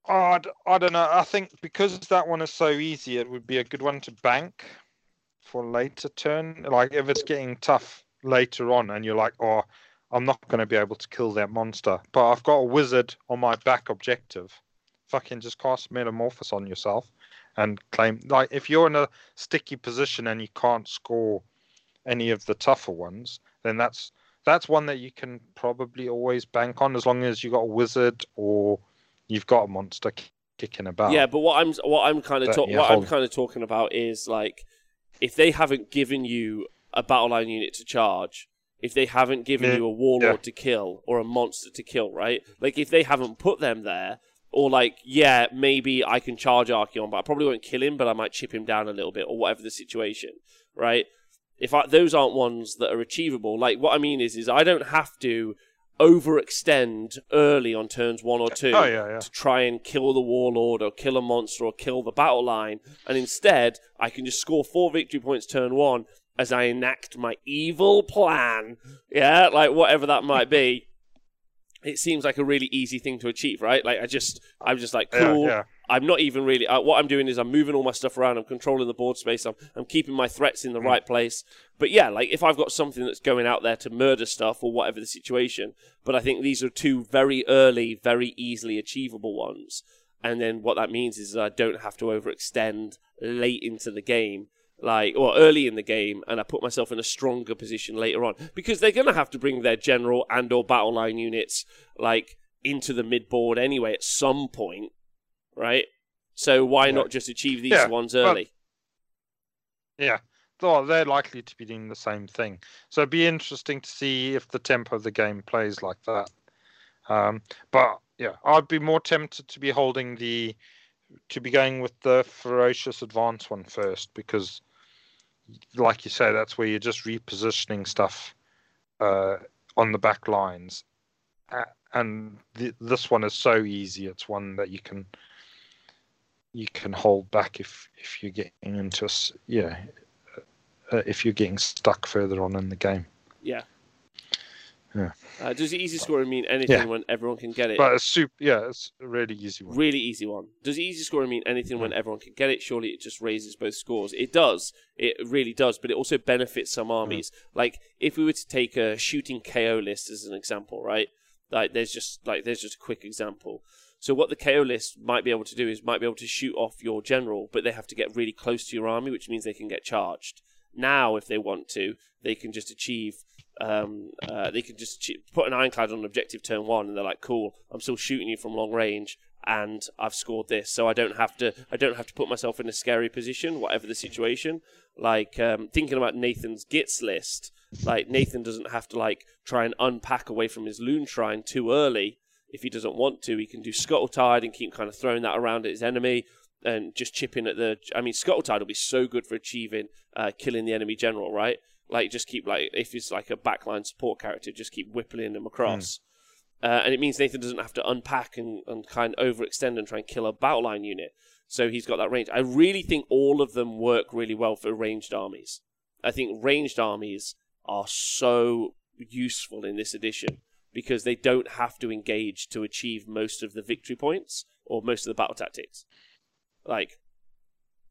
Oh, I don't know. I think because that one is so easy, it would be a good one to bank for later turn. Like if it's getting tough later on, and you're like, oh, I'm not going to be able to kill that monster, but I've got a wizard on my back objective. Fucking just cast Metamorphosis on yourself and claim like if you're in a sticky position and you can't score any of the tougher ones, then that's that's one that you can probably always bank on as long as you got a wizard or you've got a monster kicking about. Yeah, but what I'm what I'm kind of ta- yeah, what I'm kind of talking about is like if they haven't given you a battle line unit to charge, if they haven't given yeah. you a warlord yeah. to kill or a monster to kill, right? Like if they haven't put them there, or like, yeah, maybe I can charge Archaon, but I probably won't kill him, but I might chip him down a little bit, or whatever the situation, right? If I, those aren't ones that are achievable, like what I mean is, is I don't have to overextend early on turns one or two oh, yeah, yeah. to try and kill the warlord or kill a monster or kill the battle line, and instead I can just score four victory points turn one as I enact my evil plan. Yeah, like whatever that might be it seems like a really easy thing to achieve, right? Like I just, I'm just like cool. Yeah, yeah. I'm not even really. Uh, what I'm doing is I'm moving all my stuff around. I'm controlling the board space. I'm, I'm keeping my threats in the mm. right place. But yeah, like if I've got something that's going out there to murder stuff or whatever the situation. But I think these are two very early, very easily achievable ones. And then what that means is I don't have to overextend late into the game like or early in the game and I put myself in a stronger position later on. Because they're going to have to bring their general and or battle line units like into the mid board anyway at some point right? So why yeah. not just achieve these yeah, ones early? well, yeah. Well, they're likely to be doing the same thing. So it'd be interesting to see if the tempo of the game plays like that. Um, but yeah I'd be more tempted to be holding the to be going with the ferocious advance one first because like you say, that's where you're just repositioning stuff uh, on the back lines. And th- this one is so easy. It's one that you can you can hold back if if you're getting into s- yeah uh, if you're getting stuck further on in the game. Yeah. Yeah. Uh, does easy scoring mean anything Yeah. when everyone can get it? But it's super yeah, it's a really easy one. Really easy one. Does easy scoring mean anything when everyone can get it? Surely it just raises both scores. It does. It really does. But it also benefits some armies. Like if we were to take a shooting KO list as an example, right? Like there's just like there's just a quick example. So what the KO list might be able to do is might be able to shoot off your general, but they have to get really close to your army, which means they can get charged. Now, if they want to, they can just achieve. Um, uh, they can just put an ironclad on objective turn one, and they're like, "Cool, I'm still shooting you from long range, and I've scored this, so I don't have to. I don't have to put myself in a scary position, whatever the situation." Like um, thinking about Nathan's Gitz list, like Nathan doesn't have to like try and unpack away from his Loonshrine too early. If he doesn't want to, he can do Scuttletide and keep kind of throwing that around at his enemy and just chipping at the. I mean, Scuttletide will be so good for achieving uh, killing the enemy general, right? Like just keep like if it's like a backline support character, just keep whippling them across. Uh, and it means Nathan doesn't have to unpack and, and kind of overextend and try and kill a battle line unit. So he's got that range. I really think all of them work really well for ranged armies. I think ranged armies are so useful in this edition because they don't have to engage to achieve most of the victory points or most of the battle tactics. Like,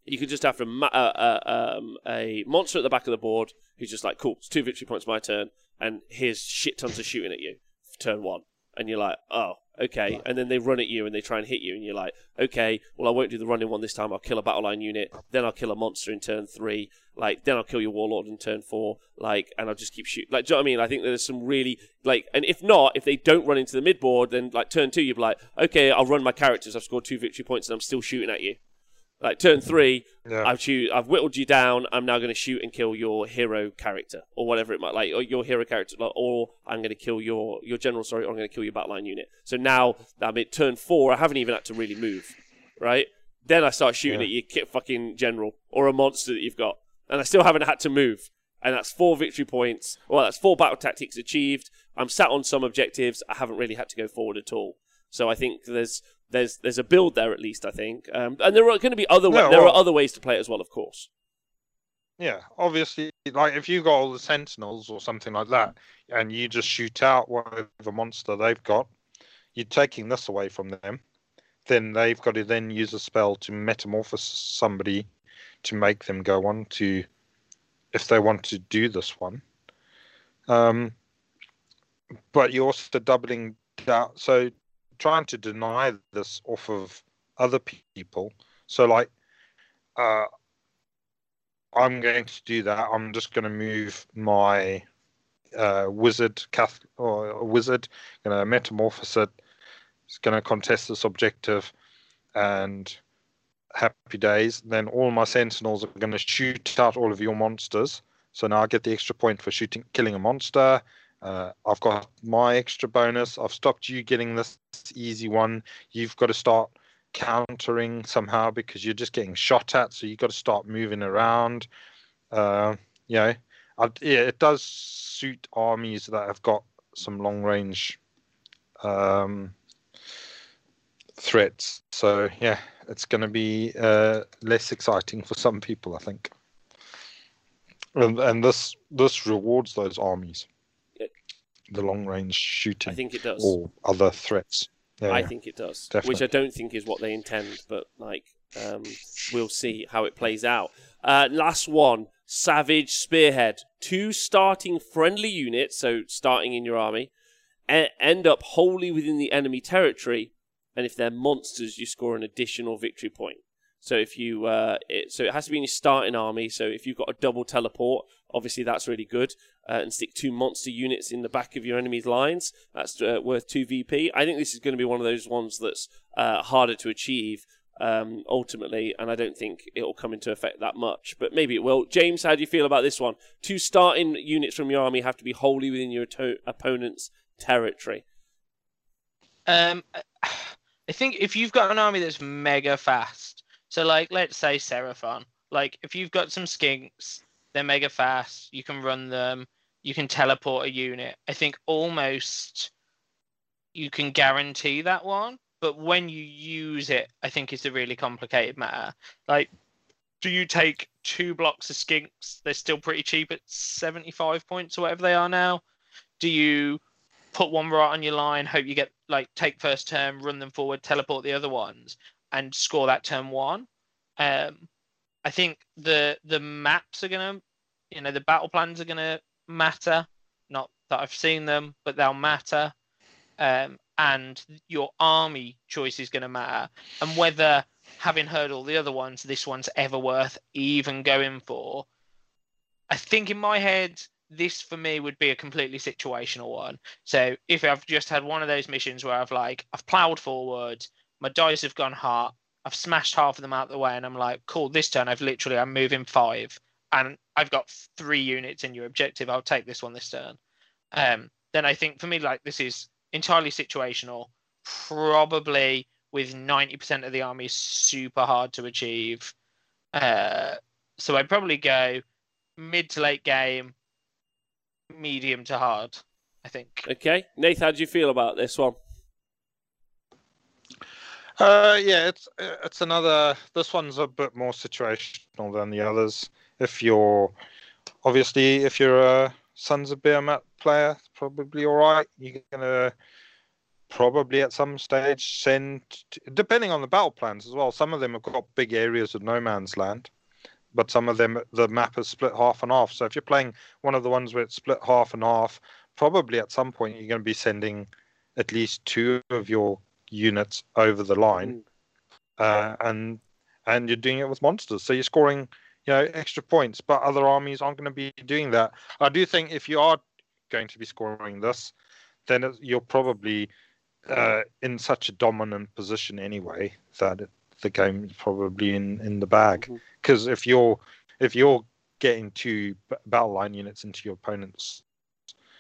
you could just have a, ma- uh, uh, um, a monster at the back of the board who's just like, cool, it's two victory points my turn, and here's shit tons of shooting at you, for turn one. And you're like, oh, okay. And then they run at you and they try and hit you, and you're like, okay, well, I won't do the running one this time. I'll kill a battle line unit, then I'll kill a monster in turn three, like, then I'll kill your warlord in turn four, like, and I'll just keep shooting. Like, do you know what I mean? I think there's some really, like, and if not, if they don't run into the mid board, then, like, turn two, you'll be like, okay, I'll run my characters. I've scored two victory points and I'm still shooting at you. Like, turn three, Yeah. I've shoot, I've whittled you down. I'm now going to shoot and kill your hero character, or whatever it might like, or your hero character, like, or I'm going to kill your your general. Sorry, or I'm going to kill your battleline unit. So now I'm at turn four. I haven't even had to really move, right? Then I start shooting Yeah. at your fucking general or a monster that you've got, and I still haven't had to move. And that's four victory points. Well, that's four battle tactics achieved. I'm sat on some objectives. I haven't really had to go forward at all. So I think there's there's there's a build there at least. I think, um, and there are going to be other wa- Yeah, there well- are other ways to play it as well, of course. Yeah, obviously, like if you've got all the sentinels or something like that, and you just shoot out whatever monster they've got, you're taking this away from them. Then they've got to then use a spell to metamorphose somebody to make them go on to, if they want to do this one. Um, but you're also doubling down. So trying to deny this off of other people. So like, uh, I'm going to do that. I'm just going to move my uh, wizard, cath- or wizard, going to metamorphose it. It's going to contest this objective, and happy days. Then all my sentinels are going to shoot out all of your monsters. So now I get the extra point for shooting, killing a monster. Uh, I've got my extra bonus. I've stopped you getting this easy one. You've got to start countering somehow because you're just getting shot at. So you've got to start moving around. Uh, you know, I, yeah, it does suit armies that have got some long range um, threats. So yeah, it's going to be uh, less exciting for some people, I think. And, and this this rewards those armies. The long range shooting I think it does. or other threats. Yeah, I think it does, Definitely. which I don't think is what they intend, but like um, we'll see how it plays out. Uh, last one, Savage Spearhead. Two starting friendly units, so starting in your army, e- end up wholly within the enemy territory, and if they're monsters, you score an additional victory point. So if you, uh, it, so it has to be in your starting army. So if you've got a double teleport, obviously that's really good. Uh, and stick two monster units in the back of your enemy's lines. That's uh, worth two VP. I think this is going to be one of those ones that's uh, harder to achieve um, ultimately, and I don't think it'll come into effect that much. But maybe it will. James, how do you feel about this one? Two starting units from your army have to be wholly within your to- opponent's territory. Um, I think if you've got an army that's mega fast, so like let's say Seraphon, like if you've got some skinks, they're mega fast, you can run them, you can teleport a unit. I think almost you can guarantee that one but when you use it, I think is a really complicated matter. Like, do you take two blocks of skinks? They're still pretty cheap at 75 points or whatever they are now. Do you put one right on your line, hope you get like take first turn, run them forward, teleport the other ones, and score that turn one? Um, I think the the maps are gonna, you know, the battle plans are gonna matter. Not that I've seen them, but they'll matter. Um, and your army choice is to matter. And whether, having heard all the other ones, this one's ever worth even going for. I think in my head, this for me would be a completely situational one. So if I've just had one of those missions where I've like, I've ploughed forward, my dice have gone hot, I've smashed half of them out of the way, and I'm like, cool, this turn I've literally, I'm moving five, and I've got three units in your objective, I'll take this one this turn. Um, then I think for me, like, this is entirely situational. Probably with 90% of the army super hard to achieve. Uh, so I'd probably go mid to late game, medium to hard, I think. Okay. Nathan, how do you feel about this one? Uh, yeah, it's it's another. This one's a bit more situational than the others. If you're obviously if you're a Sons of Behemat player, probably all right. You're gonna probably at some stage send, depending on the battle plans as well. Some of them have got big areas of no man's land, but some of them the map is split half and half. So if you're playing one of the ones where it's split half and half, probably at some point you're going to be sending at least two of your units over the line, mm. uh, and and you're doing it with monsters. So you're scoring you know extra points, but other armies aren't going to be doing that. I do think if you are going to be scoring this, then you're probably uh, in such a dominant position anyway that it, the game is probably in, in the bag. Because mm-hmm. if you're if you're getting two battle line units into your opponent's,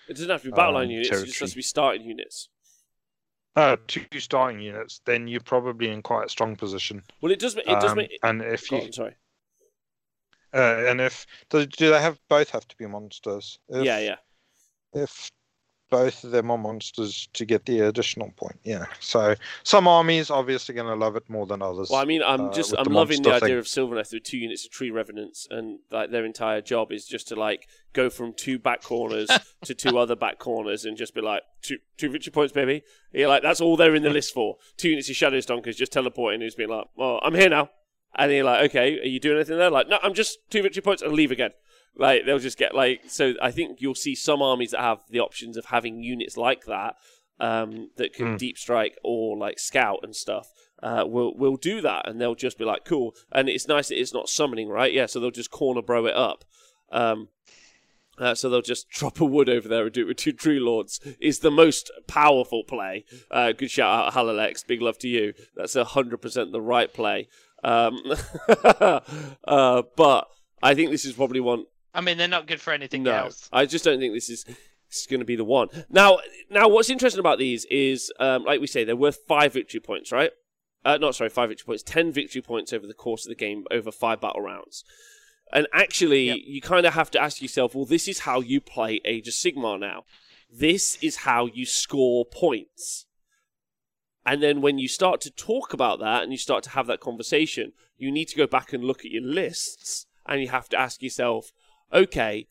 it doesn't have to be battle line um, units. Territory. It just has to be starting units. Uh, two starting units, then you're probably in quite a strong position. Well, it does. It does um, make. And if you, on, sorry. Uh, and if do, do they have both have to be monsters? If, yeah, yeah. If both of them are monsters to get the additional point. Yeah. So some armies obviously going to love it more than others. Well, I mean, I'm uh, just I'm the loving the idea of Sylvaneth with two units of tree revenants, and like their entire job is just to like go from two back corners to two other back corners, and just be like two two victory points, baby. Yeah, like that's all they're in the list for. Two units of Shadowstalkers just teleporting, who's been like, well, I'm here now. And you're like, okay, are you doing anything there? Like, no, I'm just two victory points and leave again. Like they'll just get like so. I think you'll see some armies that have the options of having units like that um, that can mm. deep strike or like scout and stuff. Uh, will will do that, and they'll just be like, cool. And it's nice that it's not summoning, right? Yeah, so they'll just corner bro it up. Um, uh, so they'll just drop a wood over there and do it with two tree lords. Is the most powerful play. Uh, good shout out, Halalex. Big love to you. That's hundred percent the right play. Um, uh, but I think this is probably one I mean, they're not good for anything no, else. I just don't think this is going to be the one. Now, now, what's interesting about these is, um, like we say, they're worth five victory points, right? Uh, not sorry, five victory points, ten victory points over the course of the game, over five battle rounds. And actually, yep. you kind of have to ask yourself, well, this is how you play Age of Sigmar now. This is how you score points. And then when you start to talk about that and you start to have that conversation, you need to go back and look at your lists and you have to ask yourself, okay,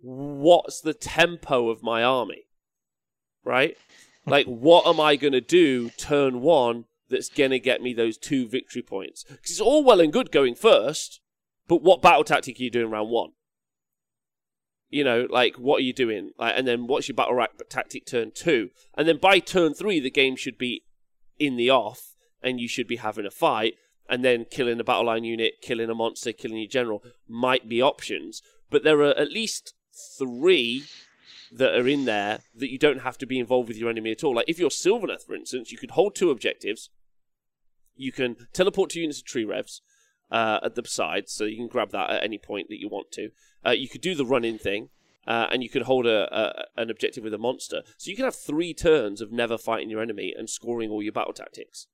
what's the tempo of my army? Right? like, what am I going to do turn one that's going to get me those two victory points? Because it's all well and good going first, but what battle tactic are you doing round one? You know, like, what are you doing? Like, and then what's your battle tactic turn two? And then by turn three, the game should be in the off, and you should be having a fight and then killing a battle line unit, killing a monster, killing your general might be options but there are at least three that are in there that you don't have to be involved with your enemy at all. Like if you're Sylvaneth, for instance, you could hold two objectives. You can teleport two units of tree revs uh, at the side, so you can grab that at any point that you want to. Uh, you could do the run-in thing, uh, and you could hold a, a, an objective with a monster. So you can have three turns of never fighting your enemy and scoring all your battle tactics,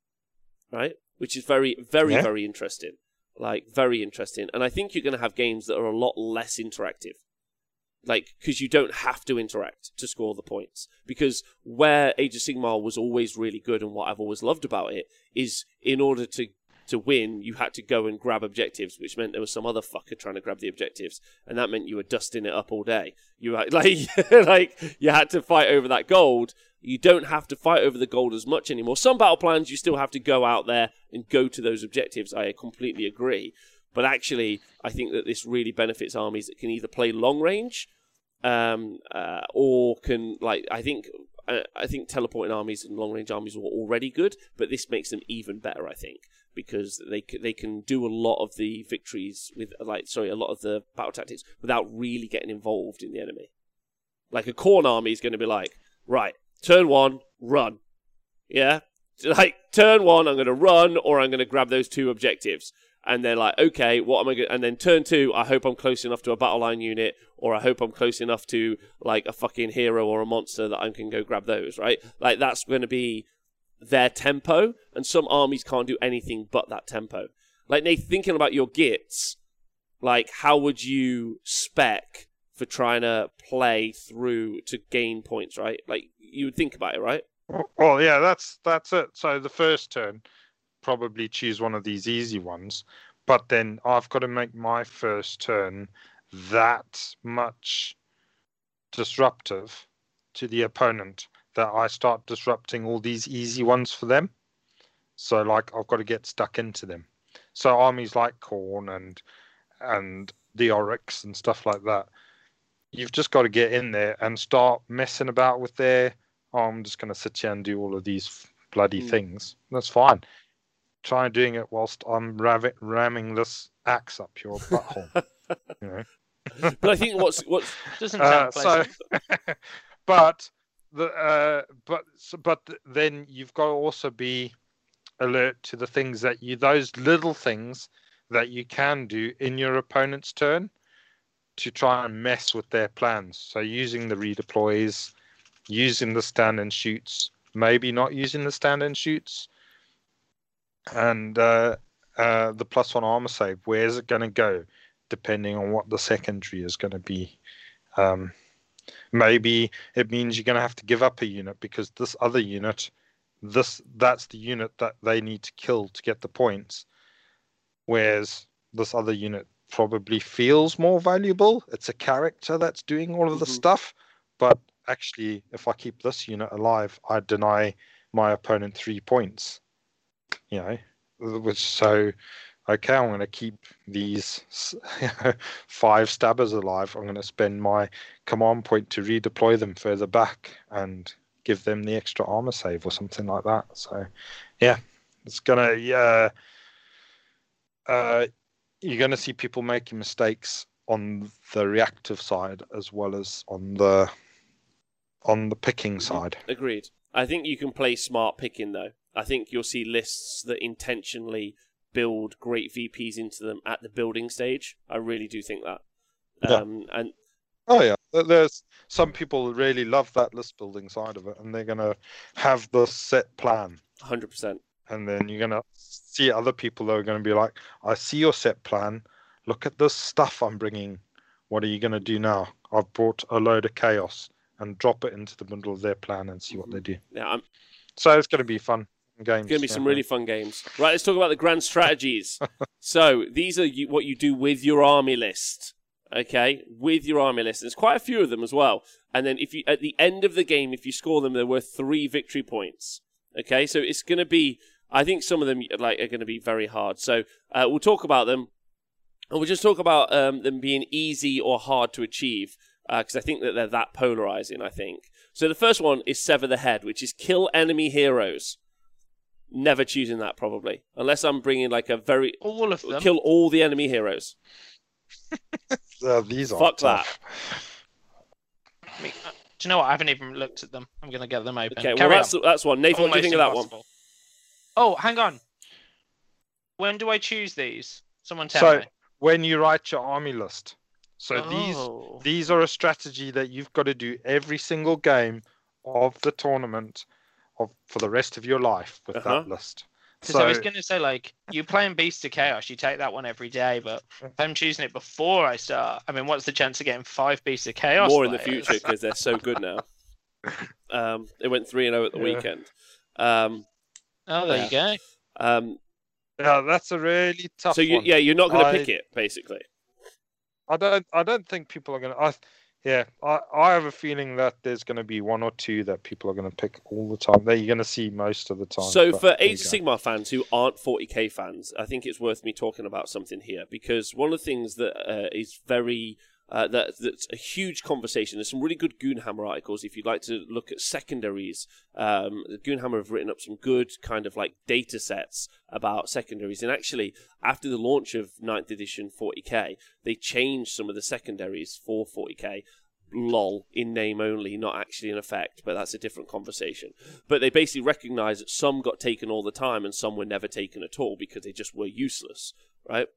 right? Which is very, very, yeah. very interesting. Like, very interesting. And I think you're going to have games that are a lot less interactive. like because you don't have to interact to score the points because where age of sigmar was always really good and what i've always loved about it is in order to to win you had to go and grab objectives which meant there was some other fucker trying to grab the objectives and that meant you were dusting it up all day you like like you had to fight over that gold you don't have to fight over the gold as much anymore some battle plans you still have to go out there and go to those objectives i completely agree but actually, I think that this really benefits armies that can either play long range, um, uh, or can like I think uh, I think teleporting armies and long range armies were already good, but this makes them even better. I think because they they can do a lot of the victories with like sorry a lot of the battle tactics without really getting involved in the enemy. Like a Khorne army is going to be like right turn one run, yeah. Like turn one, I'm going to run, or I'm going to grab those two objectives and they're like, okay, what am I going? to. And then turn two, I hope I'm close enough to a battle line unit, or I hope I'm close enough to like a fucking hero or a monster that I can go grab those. Right? Like that's going to be their tempo, and some armies can't do anything but that tempo. Like Nate, thinking about your Gitz, like how would you spec for trying to play through to gain points? Right? Like you would think about it, right? Well, yeah, that's that's it. So the first turn, probably choose one of these easy ones, but then I've got to make my first turn that much disruptive to the opponent that I start disrupting all these easy ones for them. So like I've got to get stuck into them. So armies like Khorne and and the Orruks and stuff like that, you've just got to get in there and start messing about with their. Oh, I'm just going to sit here and do all of these bloody Mm. things. That's fine. Try doing it whilst I'm rav- ramming this axe up your butthole. you know. But I think what's what's Doesn't Uh, so, but the uh, but but then you've got to also be alert to the things that you those little things that you can do in your opponent's turn to try and mess with their plans. So using the redeploys, using the stand and shoots, maybe not using the stand and shoots, and uh, uh, the plus one armor save. Where's it going to go? Depending on what the secondary is going to be. Um, maybe it means you're going to have to give up a unit because this other unit, this that's the unit that they need to kill to get the points, whereas this other unit probably feels more valuable. It's a character that's doing all of the Mhm. stuff, but actually, if I keep this unit alive, I deny my opponent three points. You know, which so okay, I'm going to keep these five stabbers alive. I'm going to spend my command point to redeploy them further back and give them the extra armor save or something like that. So, yeah, it's gonna yeah. Uh, you're going to see people making mistakes on the reactive side as well as on the on the picking side. Agreed. I think you can play smart picking though. I think you'll see lists that intentionally build great VPs into them at the building stage. I really do think that. Yeah. Um, and Oh yeah, there's some people really love that list building side of it, and they're gonna have the set plan, 100%. And then you're gonna see other people that are gonna be like, "I see your set plan. Look at this stuff I'm bringing. What are you gonna do now? I've brought a load of chaos." And drop it into the middle of their plan and see what they mm-hmm. do. Yeah, I'm So it's going to be fun games. going to be some yeah. really fun games. Right, let's talk about the grand strategies. so these are you, what you do with your army list. Okay, with your army list. There's quite a few of them as well. And then if you at the end of the game, if you score them, they're worth three victory points. Okay, so it's going to be. I think some of them like are going to be very hard. So uh, we'll talk about them, and we'll just talk about um, them being easy or hard to achieve because I think that they're that polarizing. I think. So the first one is sever the head, which is kill enemy heroes. Never choosing that probably, unless I'm bringing like a very All of them. kill all the enemy heroes. Uh, these are Fuck tough. I mean, uh, do you know what? I haven't even looked at them. I'm going to get them open. Okay, well that's on. that's one. Nathan, what do you think of that one? Impossible. Oh, hang on. When do I choose these? Someone tell So me. when you write your army list, so these Oh. these are a strategy that you've got to do every single game of the tournament of for the rest of your life with Uh-huh. that list. Because I was going to say, like, you're playing Beast of Chaos, you take that one every day, but if I'm choosing it before I start, I mean, what's the chance of getting five Beasts of Chaos? More in the future because they're so good now. Um, they went three and zero at the Yeah. weekend. Um, Oh, there you go. um, Yeah, that's a really tough so you, one. yeah, you're not going to pick it basically. I don't. I don't think people are gonna. I, yeah, I, I have a feeling that there's gonna be one or two that people are gonna pick all the time. That you're gonna see most of the time. So for there you Age of go. Sigmar fans who aren't 40k fans, I think it's worth me talking about something here because one of the things that uh, is very uh, that that's a huge conversation. There's some really good Goonhammer articles if you'd like to look at secondaries. Um, Goonhammer have written up some good kind of like data sets about secondaries, and actually after the launch of 9th edition 40k, they changed some of the secondaries for 40k. Lol in name only, not actually in effect, but that's a different conversation but they basically recognized that some got taken all the time and some were never taken at all because they just were useless, right?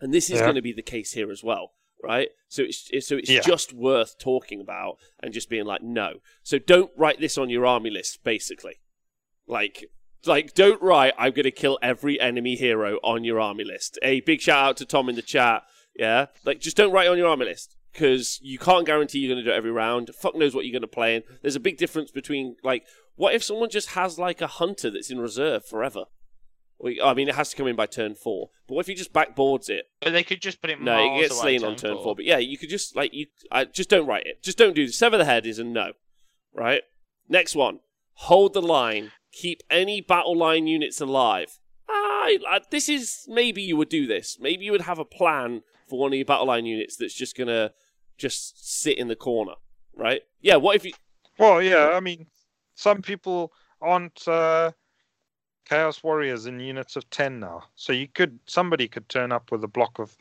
And this is Yeah. going to be the case here as well, right? So it's it's- so it's Yeah. just worth talking about and just being like, no. So don't write this on your army list, basically. Like, like don't write I'm going to kill every enemy hero on your army list. A big shout out to Tom in the chat. Yeah, like just don't write on your army list because you can't guarantee you're going to do it every round. Fuck knows what you're going to play in. There's a big difference between like what if someone just has like a hunter that's in reserve forever? Well, I mean, it has to come in by turn four. But what if he just backboards it? But they could just put it No, miles it gets away slain on turn four. But yeah, you could just like you. I just don't write it. Just don't do. This. Sever the head is a no. Right. Next one. Hold the line. Keep any battle line units alive. I, I, this is maybe you would do this. Maybe you would have a plan for one of your battle line units that's just gonna just sit in the corner. Right. Yeah. What if you? Well, yeah. I mean, some people aren't uh, Chaos Warriors in units of ten now. So you could somebody could turn up with a block of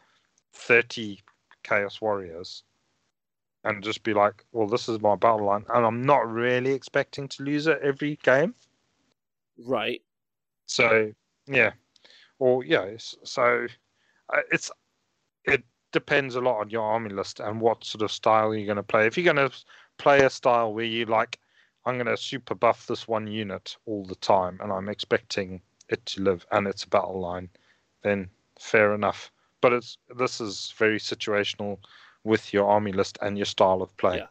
thirty Chaos Warriors and just be like, "Well, this is my battle line," and I'm not really expecting to lose it every game. Right. So yeah, or yeah, so uh, it's it depends a lot on your army list and what sort of style you're going to play. If you're going to play a style where you like, I'm going to super buff this one unit all the time, and I'm expecting it to live, and it's a battle line, then fair enough. But it's this is very situational with your army list and your style of play. Yeah.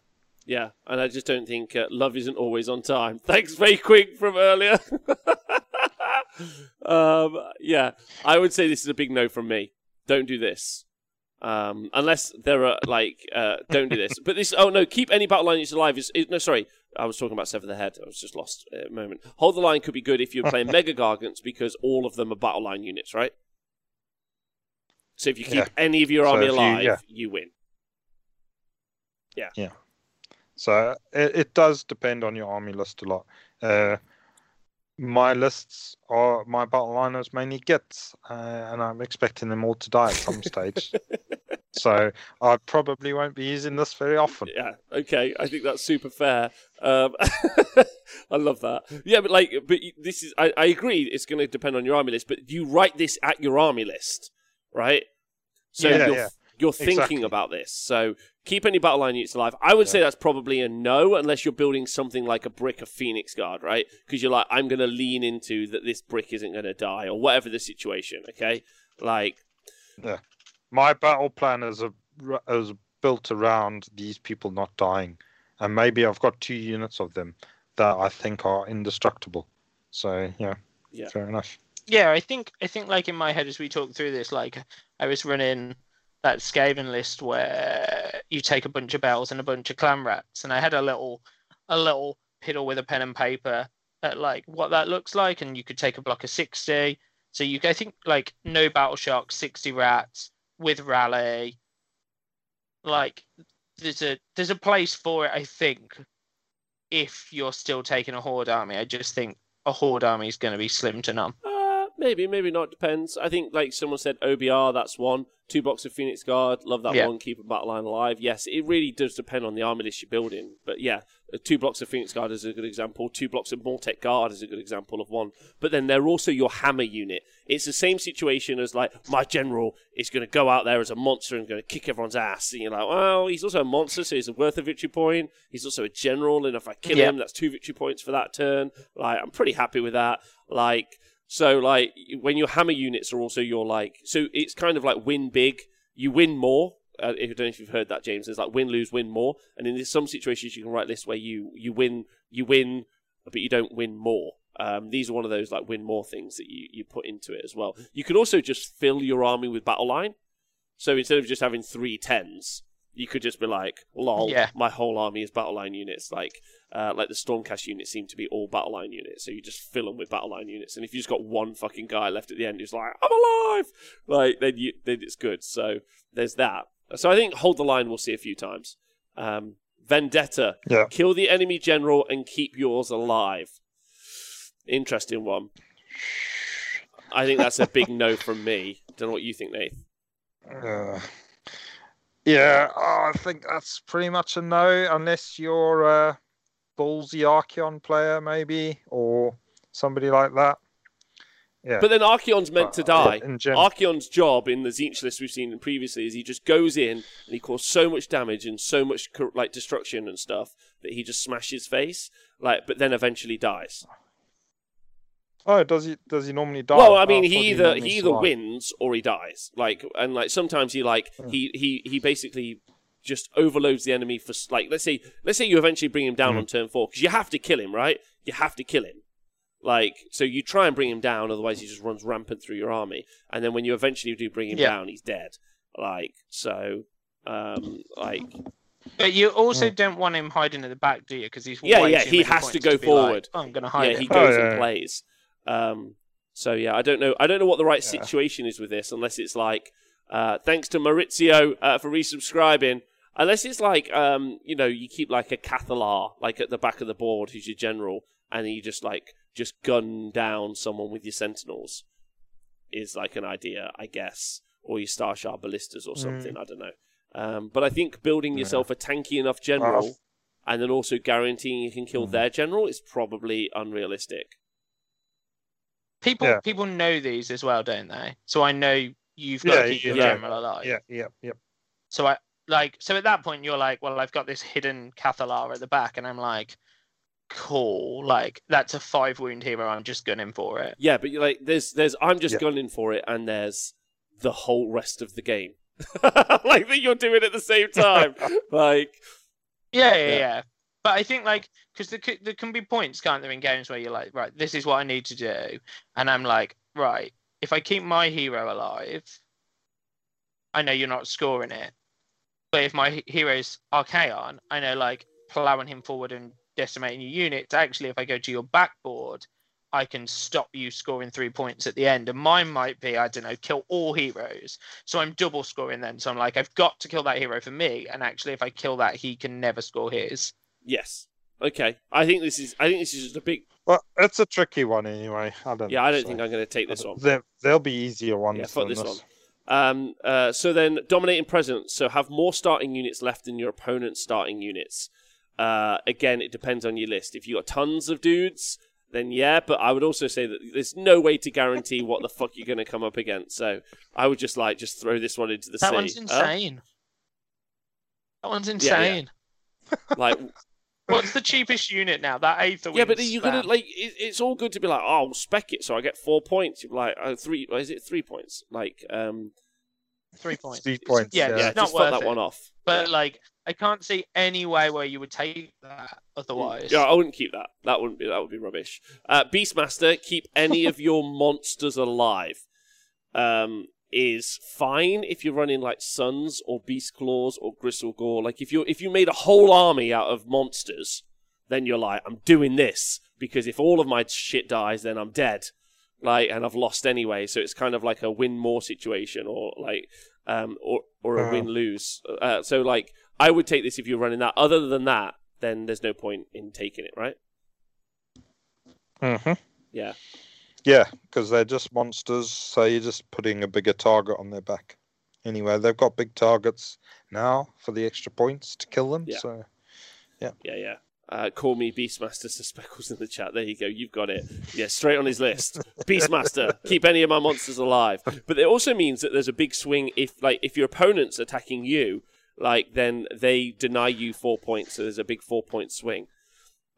Yeah, and I just don't think uh, love isn't always on time. Thanks, very quick from earlier. um, yeah, I would say this is a big no from me. Don't do this. Um, unless there are like, uh, don't do this. But this, oh no, keep any battle line units alive. Is, is no, sorry, I was talking about sever the head. I was just lost uh, a moment. Hold the line could be good if you're playing mega gargants because all of them are battle line units, right? So if you keep Yeah. any of your So army if you- alive, yeah. you win. Yeah. Yeah. So it, it does depend on your army list a lot. Uh, my lists are my battle liners mainly gets, uh, and I'm expecting them all to die at some stage. so I probably won't be using this very often. Yeah, okay. I think that's super fair. Um, I love that. Yeah, but like, but this is. I, I agree. It's going to depend on your army list, but you write this at your army list, right? So Yeah, you're yeah. you're thinking Exactly. about this. So keep any battle line units alive. I would say that's probably a no, unless you're building something like a brick of Phoenix Guard, right? Because you're like, I'm going to lean into that. This brick isn't going to die, or whatever the situation. Okay, like yeah, My battle plan is a is built around these people not dying, and maybe I've got two units of them that I think are indestructible. So yeah, Yeah. fair enough. Yeah, I think I think like in my head as we talk through this, like I was running that Skaven list where you take a bunch of bells and a bunch of clan rats, and I had a little a little piddle with a pen and paper at like what that looks like, and you could take a block of sixty. So you I think like no battle shock, sixty rats with rally. Like there's a there's a place for it, I think. If you're still taking a horde army, I just think a horde army is going to be slim to none. Maybe, maybe not. Depends. I think, like someone said, OBR. That's one. Two blocks of Phoenix Guard. Love that Yeah. one. Keep a battle line alive. Yes, it really does depend on the army list you're building. But yeah, uh, two blocks of Phoenix Guard is a good example. Two blocks of Mortek Guard is a good example of one. But then they're also your hammer unit. It's the same situation as like my general is going to go out there as a monster and going to kick everyone's ass. And you're like, well, he's also a monster, so he's worth a victory point. He's also a general, and if I kill Yeah. him, that's two victory points for that turn. Like, I'm pretty happy with that. Like. So like when your hammer units are also your like, so it's kind of like win big, you win more. Uh, I don't know if you've heard that, James. There's like win, lose, win more, and in some situations you can write lists where you you win, you win, but you don't win more. Um, these are one of those like win more things that you, you put into it as well. You can also just fill your army with battle line. So instead of just having three tens, you could just be like, "Lol, Yeah. my whole army is battle line units." Like, uh, like the Stormcast units seem to be all battle line units, so you just fill them with battle line units. And if you just got one fucking guy left at the end who's like, "I'm alive," like then you then it's good. So there's that. So I think hold the line we'll see a few times. Um, Vendetta, Yeah. kill the enemy general and keep yours alive. Interesting one. I think that's a big no from me. Don't know what you think, Nate. Uh, yeah, oh, I think that's pretty much a no, unless you're a ballsy Archaon player, maybe, or somebody like that. Yeah. But then Archaon's meant to uh, die. In gen- Archaon's job in the Tzeentch list we've seen previously is he just goes in and he causes so much damage and so much like destruction and stuff that he just smashes face. Like, but then eventually dies. Oh, does he? Does he normally die? well, I Oh, mean, he either normally he either wins or he dies. Like, and like sometimes he like Hmm. he he he basically just overloads the enemy for like let's say let's say you eventually bring him down Mhm. on turn four because you have to kill him, right? You have to kill him. Like, so you try and bring him down, otherwise he just runs rampant through your army. And then when you eventually do bring him Yeah. down, he's dead. Like, so, um, like, But you also Mm. don't want him hiding at the back, do you? Because he's Yeah, yeah, he has to go be forward. Like, "Oh, I'm going to hide yeah, him. he Oh, goes yeah, and yeah. plays. Um, so yeah, I don't know. I don't know what the right Yeah. situation is with this, unless it's like, uh, thanks to Maurizio uh, for resubscribing. Unless it's like, um, you know, you keep like a Cathallar like at the back of the board, who's your general, and you just like just gun down someone with your Sentinels. Is like an idea, I guess, or your Starshard ballistas or something. I don't know. Um, but I think building Yeah. yourself a tanky enough general Well, and then also guaranteeing you can kill Mm. their general is probably unrealistic. People Yeah. people know these as well, don't they? So I know you've got Yeah, to keep your yeah. general alive. Yeah, yeah, yeah. So I like so at that point you're like, well, I've got this hidden Cathallar at the back, and I'm like, cool, like that's a five wound hero. I'm just gunning for it. Yeah, but you're like there's there's I'm just Yeah. gunning for it, and there's the whole rest of the game, like that you're doing at the same time. like Yeah, yeah, Yeah. But I think like because there, there can be points, can't there, in games where you're like, right, this is what I need to do, and I'm like, right, if I keep my hero alive, I know you're not scoring it. But if my he- hero's Archaon, I know like plowing him forward and decimating your units. Actually, if I go to your backboard, I can stop you scoring three points at the end. And mine might be, I don't know, kill all heroes. So I'm double scoring then. So I'm like, I've got to kill that hero for me. And actually, if I kill that, he can never score his. Yes, okay. I think this is I think this is just a big Well, it's a tricky one anyway. I don't. yeah. I don't so- think I'm going to take this one. There, there'll be easier ones Yeah, fuck than this this. one. Um, uh, so then, dominating presence. So have more starting units left than your opponent's starting units. Uh, again, it depends on your list. If you got tons of dudes, then yeah. But I would also say that there's no way to guarantee what the fuck you're going to come up against. So I would just like just throw this one into the That sea. one's Huh? insane. That one's yeah. insane. Like What's the cheapest unit now? That Aether yeah, but you're gonna like it, it's all good to be like, oh, I'll spec it so I get four points. You're like, oh, three. Is it three points? Like, um, three points. Three points. yeah, Yeah, yeah, It's not just worth that it. one off. But like, I can't see any way where you would take that otherwise. Yeah, I wouldn't keep that. That wouldn't be. That would be rubbish. Uh, Beastmaster, keep any of your monsters alive. Um, is fine if you're running like Sons or Beast Claws or Gristlegore. Like if you if you made a whole army out of monsters, then you're like, I'm doing this because if all of my shit dies, then I'm dead. Like, and I've lost anyway. So it's kind of like a win more situation, or like, um, or or a Uh. win lose. Uh, so like, I would take this if you're running that. Other than that, then there's no point in taking it, right? hmm Yeah. Yeah, because they're just monsters, so you're just putting a bigger target on their back. Anyway, they've got big targets now for the extra points to kill them. Yeah. So Yeah, yeah. Uh, call me Beastmaster to Speckles in the chat. There you go. You've got it. Yeah, straight on his list. Beastmaster, keep any of my monsters alive. But it also means that there's a big swing if, like, if your opponent's attacking you, like, then they deny you four points. So there's a big four point swing.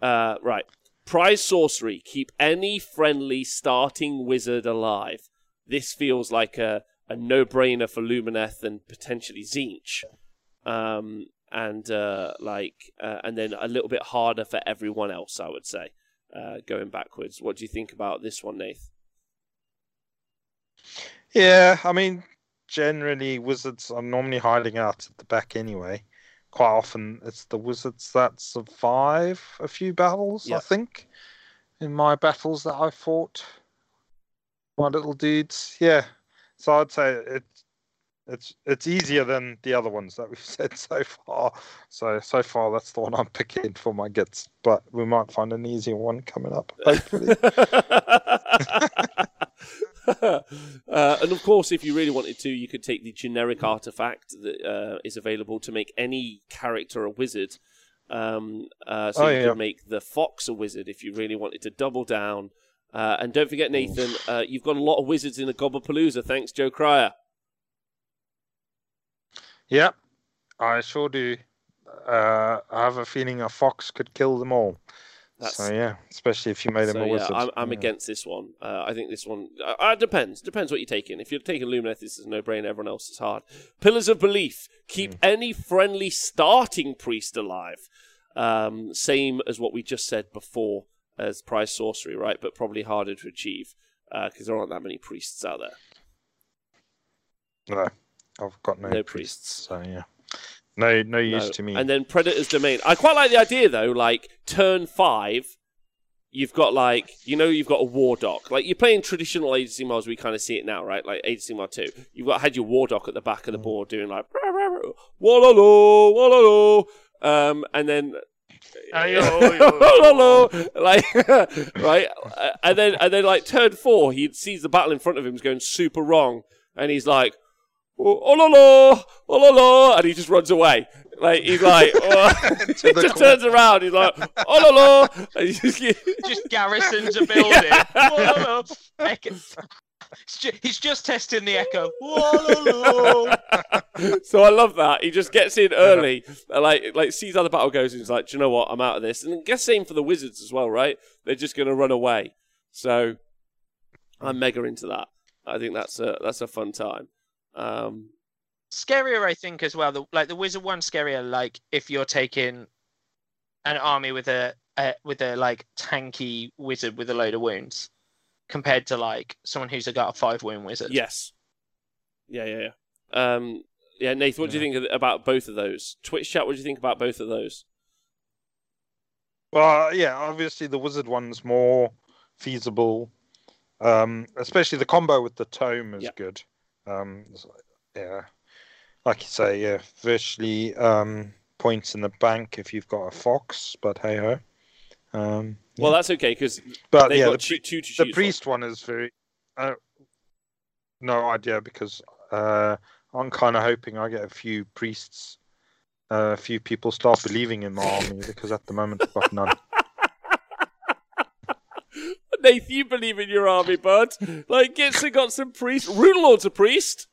Uh, right. Prize sorcery. Keep any friendly starting wizard alive. This feels like a, a no brainer for Lumineth and potentially Tzeentch. Um, and uh, like, uh, and then a little bit harder for everyone else, I would say, uh, going backwards. What do you think about this one, Nath? Yeah, I mean, generally wizards are normally hiding out at the back anyway. Quite often, it's the wizards that survive a few battles. I think in my battles that I fought, my little dudes. Yeah, so I'd say it's it's it's easier than the other ones that we've said so far. So so far, that's the one I'm picking for my gets, But we might find an easier one coming up. Hopefully. uh, and of course, if you really wanted to, you could take the generic artifact that uh, is available to make any character a wizard. Um, uh, so Oh, you yeah. could make the fox a wizard if you really wanted to double down. Uh, and don't forget, Nathan, uh, you've got a lot of wizards in the Gobbapalooza. Thanks, Joe Cryer. Yep, I sure do. Uh, I have a feeling a fox could kill them all. That's- So yeah, especially if you made him So a yeah, wizard. I'm, I'm Yeah. against this one. Uh, I think this one uh, uh, depends. Depends what you're taking. If you're taking Lumineth, this is no brainer. Everyone else is hard. Pillars of Belief keep Hmm. any friendly starting priest alive. Um, same as what we just said before as prize sorcery, right? But probably harder to achieve because there aren't that many priests out there. No, I've got no, No priests, So yeah, no, no use No. to me. And then Predator's Domain. I quite like the idea though. Like turn five, you've got like you know you've got a Wardokk. Like you're playing traditional Age of we kind of see it now, right? Like Age of two. You've got had your Wardokk at the back of the board doing like walalo walalo, um, and then. like right, Uh, and then and then like turn four, he sees the battle in front of him is going super wrong, and he's like, oh, oh la la, oh la la, and he just runs away. Like he's like, oh. he To the just turns around. He's like, oh la la, and he just, Just garrisons a building. Whoa, oh, echo. He's ju- He's just testing the echo. Oh, Whoa, so I love that. He just gets in early, and like like sees how the battle goes, and he's like, Do you know what? I'm out of this. And I guess same for the wizards as well, right? They're just going to run away. So I'm mega into that. I think that's a that's a fun time. Um, scarier, I think, as well. The, like the wizard one, scarier. Like if you're taking an army with a, a with a like tanky wizard with a load of wounds, compared to like someone who's got a five wound wizard. yes. Yeah, yeah, yeah. Um, yeah, Nathan, what do you think about both of those? Twitch chat, what do you think about both of those? Well, yeah, obviously the wizard one's more feasible. Um, especially the combo with the tome is Yeah. good. Um, yeah, like you say, yeah, virtually um, points in the bank if you've got a fox. But hey ho. Um, Well, that's okay because but yeah, got the, two, two the from. priest one is very. Uh, no idea because uh, I'm kind of hoping I get a few priests, uh, a few people start believing in my army because at the moment I've got none. Nathan, you believe in your army, bud. Like, Gitson got some priest. Rune Lord's a priest.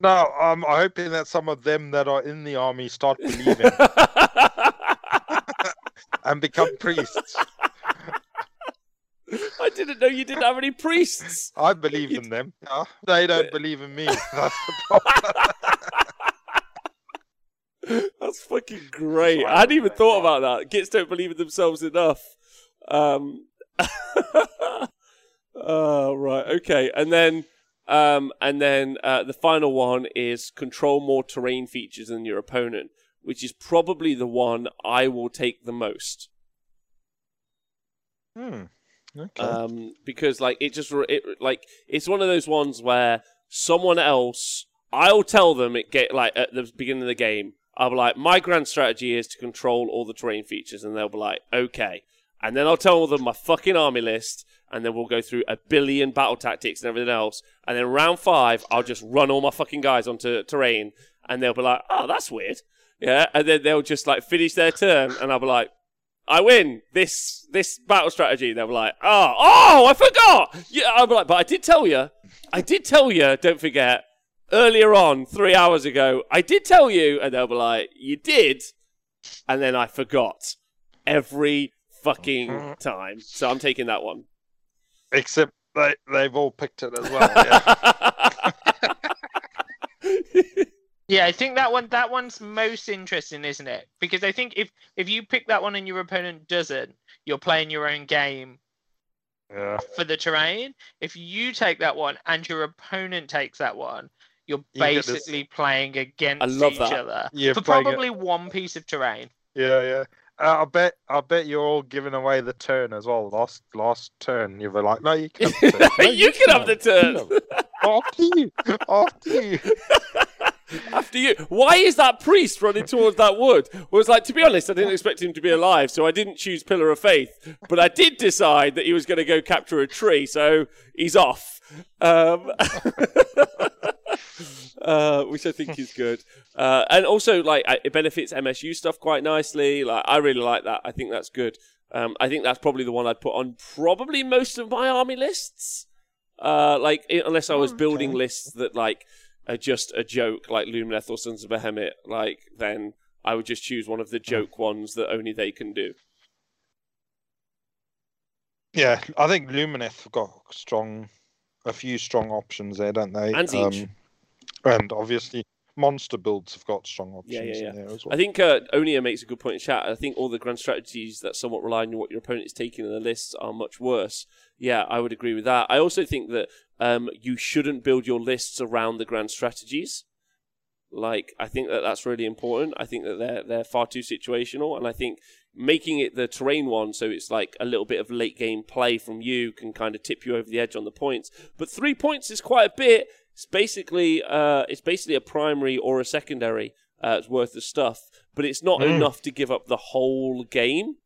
No, um, I'm hoping that some of them that are in the army start believing and become priests. I didn't know you didn't have any priests. I believe in them. They don't believe in me. That's the problem. That's fucking great. I hadn't even thought about that. Gits don't believe in themselves enough. Um, oh, right. Okay. And then, um, and then uh, the final one is control more terrain features than your opponent, which is probably the one I will take the most. Hmm. Okay. um, because like it just it like it's one of those ones where someone else I'll tell them it get like at the beginning of the game I'll be like my grand strategy is to control all the terrain features and they'll be like okay and then I'll tell them my fucking army list and then we'll go through a billion battle tactics and everything else and then round five I'll just run all my fucking guys onto terrain and they'll be like oh that's weird yeah and then they'll just like finish their turn and I'll be like I win this this battle strategy. They'll be like, oh, oh, I forgot. Yeah, I'm like, but I did tell you, I did tell you. Don't forget, earlier on, three hours ago, I did tell you, and they'll be like, you did, and then I forgot every fucking mm-hmm. time. So I'm taking that one. Except they they've all picked it as well. Yeah. Yeah, I think that one that one's most interesting, isn't it? Because I think if if you pick that one and your opponent doesn't, you're playing your own game yeah. for the terrain. If you take that one and your opponent takes that one, you're You basically playing against I love each that. other You're for playing it- probably one piece of terrain. Yeah, yeah. Uh, I bet I bet you're all giving away the turn as well. Last last turn, you were like, no, you can. Have. No, you can have the turn. After you, after you. After you. Why is that priest running towards that wood? Well, it's like, to be honest, I didn't expect him to be alive, so I didn't choose Pillar of Faith. But I did decide that he was going to go capture a tree, so he's off. Um, uh, which I think is good. Uh, and also, like, it benefits MSU stuff quite nicely. Like, I really like that. I think that's good. Um, I think that's probably the one I'd put on probably most of my army lists. Uh, like, i- unless I was Okay. building lists that, like, are just a joke, like Lumineth or Sons of Behemat, like, then I would just choose one of the joke ones that only they can do. Yeah, I think Lumineth have got strong, a few strong options there, don't they? And Siege. And obviously, monster builds have got strong Yeah, options yeah, in there as well. I think uh, Onia makes a good point in chat. I think all the grand strategies that somewhat rely on what your opponent is taking in the lists are much worse. Yeah, I would agree with that. I also think that um, you shouldn't build your lists around the grand strategies. Like, I think that that's really important. I think that they're they're far too situational, and I think making it the terrain one, so it's like a little bit of late game play from you, can kind of tip you over the edge on the points. But three points is quite a bit. It's basically uh, it's basically a primary or a secondary uh, worth of stuff, but it's not Mm. enough to give up the whole game.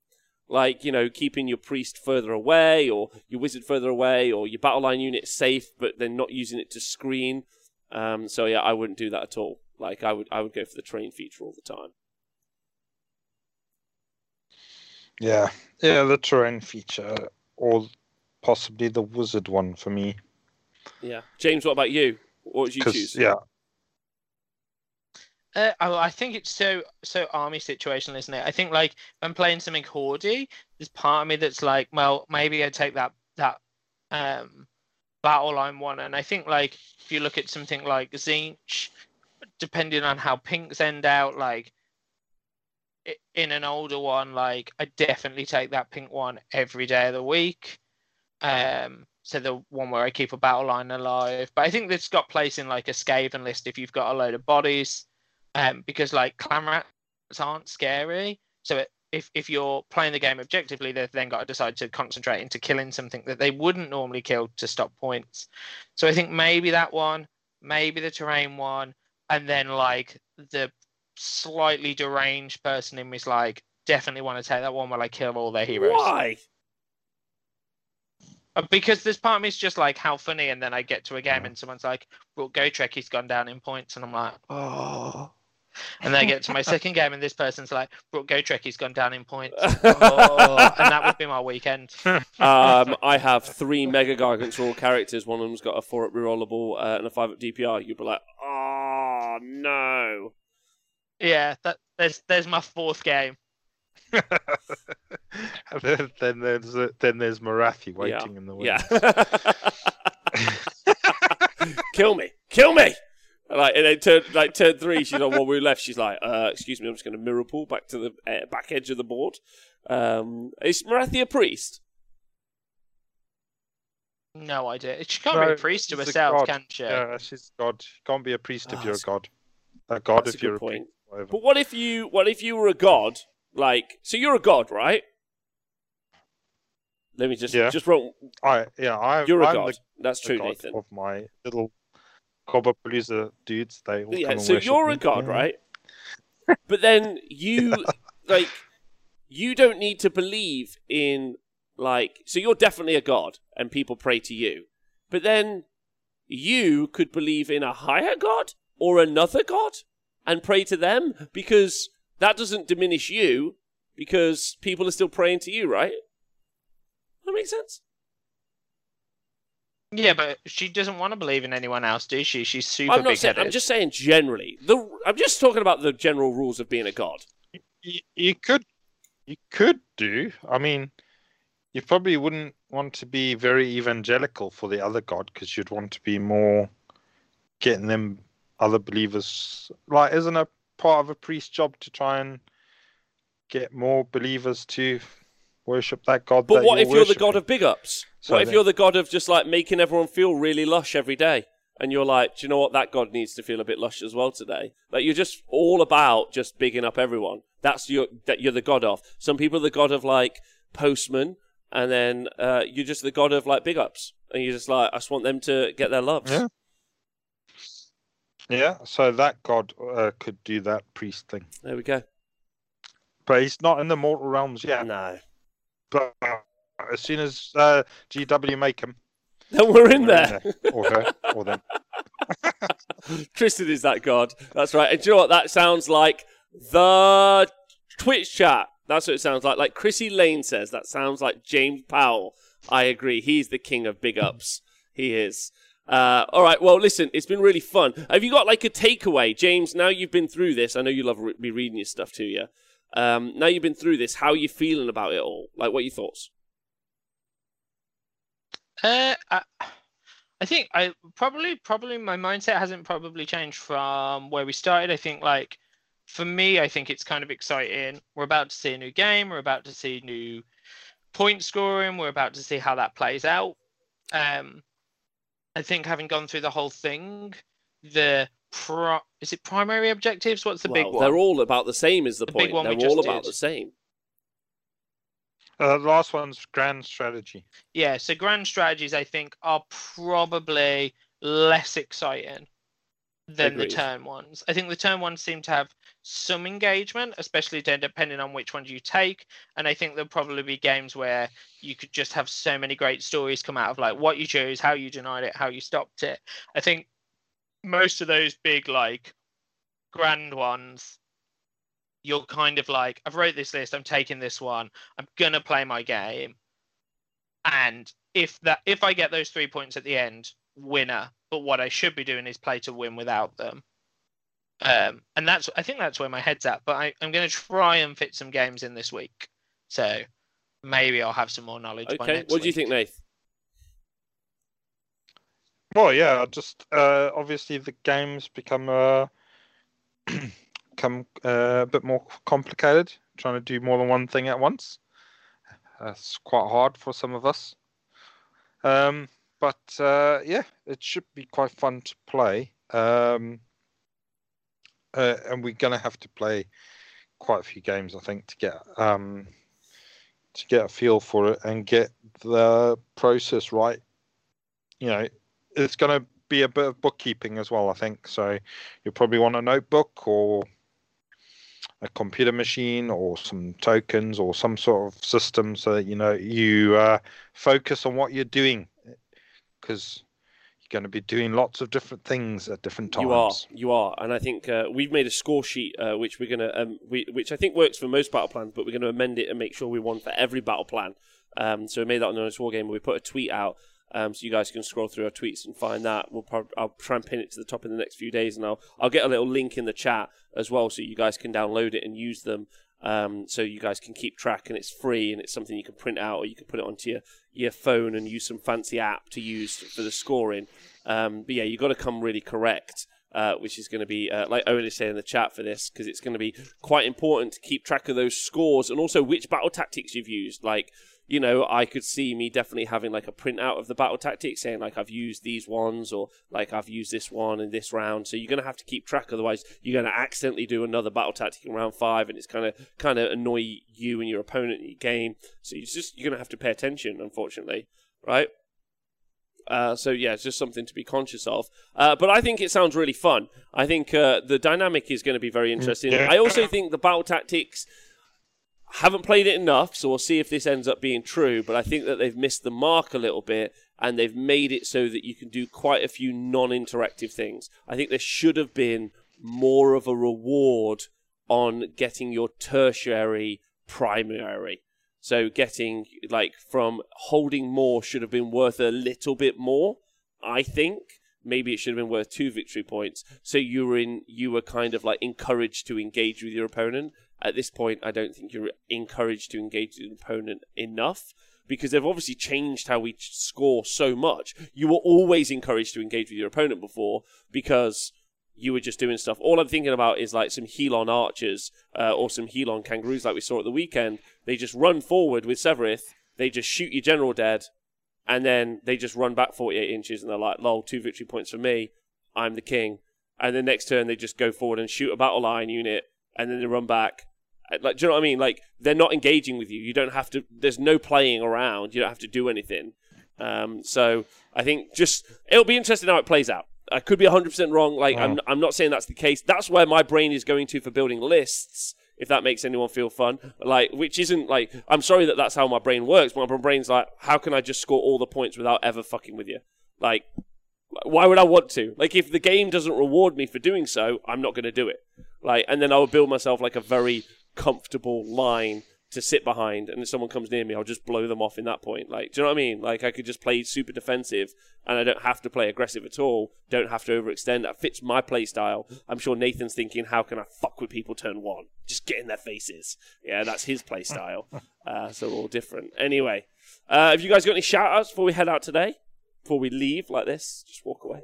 Like you know, keeping your priest further away, or your wizard further away, or your battle line unit safe, but then not using it to screen. Um, so yeah, I wouldn't do that at all. Like I would, I would go for the train feature all the time. Yeah, yeah, the terrain feature, or possibly the wizard one for me. Yeah, James, what about you? What would you choose? Yeah, Uh, oh, I think it's so so army situational, isn't it? I think like when playing something hoardy, there's part of me that's like, well, maybe I take that that um battle line one, and I think like if you look at something like Tzeentch, depending on how pinks end out, like in an older one, like I definitely take that pink one every day of the week. Um, so the one where I keep a battle line alive, but I think that's got place in like a Skaven list if you've got a load of bodies um, because like clan rats aren't scary. So it, if if you're playing the game objectively, they've then got to decide to concentrate into killing something that they wouldn't normally kill to stop points. So I think maybe that one, maybe the terrain one, and then like the slightly deranged person in me is like definitely want to take that one where I kill all their heroes. Why? Uh, Because this part of me is just like how funny, and then I get to a game and someone's like, "Well, Gotrek, he's gone down in points," and I'm like, "Oh." And then I get to my second game, and this person's like, "Bro, Gotrek, he's gone down in points," oh. and that would be my weekend. um, I have three Mega all characters. One of them's got a four up rerollable uh, and a five up DPR. You'd be like, oh no. Yeah, that there's there's my fourth game. And then, then there's uh, then there's Morathi waiting in the wings. Yeah. Kill me. Kill me. Like and then turn like turn three, she's on one move left. She's like, uh, "Excuse me, I'm just going to mirror pull back to the uh, back edge of the board." Um, is Morathi a priest? No idea. She can't No, be a priest to herself, can she? Yeah, she's God. You can't be a priest if Ah, you're a god. A god that's a if you're good a point. priest. Whatever. But what if you what if you were a god? Like, so you're a god, right? Let me just Yeah. just roll. I yeah, I You're a I'm god. the, That's true, god Nathan. of my little Gobbapalooza dudes. They all Yeah, so you're me. a god, Yeah. right? but then you like you don't need to believe in like so you're definitely a god and people pray to you. But then you could believe in a higher god or another god and pray to them because that doesn't diminish you because people are still praying to you, right? That makes sense. Yeah, but she doesn't want to believe in anyone else, does she? She's super I'm not big saying. headed. I'm just saying generally. The I'm just talking about the general rules of being a god. You, you could You could do. I mean, you probably wouldn't want to be very evangelical for the other god because you'd want to be more getting them other believers. Like, isn't a part of a priest's job to try and get more believers to worship that god? But that what you're if you're the god of big ups? So what if then- you're the god of just like making everyone feel really lush every day? And you're like, do you know what? That god needs to feel a bit lush as well today. Like you're just all about just bigging up everyone. That's your that you're the god of. Some people are the god of like postman, and then uh, you're just the god of like big ups, and you're just like, I just want them to get their loves. Yeah. Yeah, so that god uh, could do that priest thing, There we go. but he's not in the mortal realms yet. No, But uh, as soon as uh, GW make him, then we're in we're there. or her, or them. Tristan is that god. That's right. And do you know what that sounds like? The Twitch chat. That's what it sounds like. Like Chrissy Lane says, that sounds like James Powell. I agree. He's the king of big ups. He is. Uh, all right. Well, listen, it's been really fun. Have you got like a takeaway, James? Now you've been through this. I know you love re- reading your stuff to you. Um, now you've been through this. How are you feeling about it all? Like, what are your thoughts? Uh, I, I think I probably probably my mindset hasn't probably changed from where we started. I think like for me, I think it's kind of exciting. We're about to see a new game. We're about to see new point scoring. We're about to see how that plays out. Um, I think having gone through the whole thing, the pro is it primary objectives? What's the big Well, one? They're all about the same. Is the, The big point? one They're all about did. the same. Uh, the last one's grand strategy. Yeah, so grand strategies I think are probably less exciting than Agreed. the turn ones. I think the turn ones seem to have some engagement, especially depending on which ones you take. And I think there'll probably be games where you could just have so many great stories come out of like what you chose, how you denied it, how you stopped it. I think most of those big like grand ones you're kind of like i've wrote this list i'm taking this one i'm gonna play my game and if that if i get those three points at the end winner but what i should be doing is play to win without them um and that's i think that's where my head's at but I, i'm going to try and fit some games in this week so maybe i'll have some more knowledge by Okay. next What do you week. think, Nath? Well, yeah, just uh, obviously the games become uh, become uh, a bit more complicated. Trying to do more than one thing at once. That's quite hard for some of us. Um, but uh, yeah, it should be quite fun to play. Um, uh, and we're gonna have to play quite a few games, I think, to get um, to get a feel for it and get the process right. You know, it's going to be a bit of bookkeeping as well, I think. So you'll probably want a notebook or a computer machine or some tokens or some sort of system so that you know you uh, focus on what you're doing because you're going to be doing lots of different things at different times. You are, you are, and I think uh, we've made a score sheet uh, which we're gonna, um, we, which I think works for most battle plans, but we're going to amend it and make sure we want for every battle plan. Um, so we made that on Honest War Game. We put a tweet out, um, so you guys can scroll through our tweets and find that. We'll I'll try and pin it to the top in the next few days, and I'll I'll get a little link in the chat as well, so you guys can download it and use them. Um, so you guys can keep track, and it's free, and it's something you can print out, or you can put it onto your your phone and use some fancy app to use for the scoring. Um, but yeah, you've got to come really correct, uh, which is going to be, uh, like Owen is saying in the chat for this, because it's going to be quite important to keep track of those scores and also which battle tactics you've used. Like, you know, I could see me definitely having like a printout of the battle tactics saying, like, I've used these ones or like I've used this one in this round. So you're going to have to keep track, otherwise, you're going to accidentally do another battle tactic in round five and it's kind of kind of annoy you and your opponent in your game. So you just, you're going to have to pay attention, unfortunately, right? Uh, so yeah, it's just something to be conscious of. Uh, but I think it sounds really fun. I think uh, the dynamic is going to be very interesting. Yeah. I also think the battle tactics haven't played it enough, so we'll see if this ends up being true. But I think that they've missed the mark a little bit, and they've made it so that you can do quite a few non-interactive things. I think there should have been more of a reward on getting your tertiary primary. So getting like from holding more should have been worth a little bit more. I think maybe it should have been worth two victory points. So you were in, you were kind of like encouraged to engage with your opponent. At this point, I don't think you're encouraged to engage the opponent enough because they've obviously changed how we score so much. You were always encouraged to engage with your opponent before because you were just doing stuff. All I'm thinking about is like some Helon archers uh, or some Helon kangaroos like we saw at the weekend. They just run forward with Severith, they just shoot your general dead, and then they just run back 48 inches and they're like, lol, two victory points for me. I'm the king. And the next turn they just go forward and shoot a battle line unit and then they run back. Uh, Like, do you know what I mean? Like, they're not engaging with you. You don't have to, there's no playing around. You don't have to do anything. Um, so I think just, it'll be interesting how it plays out. I could be 100% wrong. Like, I'm, I'm not saying that's the case. That's where my brain is going to for building lists, if that makes anyone feel fun. Like, which isn't like, I'm sorry that that's how my brain works. My brain's like, how can I just score all the points without ever fucking with you? Like, why would I want to? Like, if the game doesn't reward me for doing so, I'm not going to do it. Like, and then I would build myself like a very comfortable line to sit behind, and if someone comes near me, I'll just blow them off in that point. Like, do you know what I mean? Like, I could just play super defensive, and I don't have to play aggressive at all. Don't have to overextend. That fits my play style. I'm sure Nathan's thinking, how can I fuck with people turn one? Just get in their faces. Yeah, that's his play style. Uh, so all different. Anyway, uh, have you guys got any shout outs before we head out today? Before we leave like this, just walk away.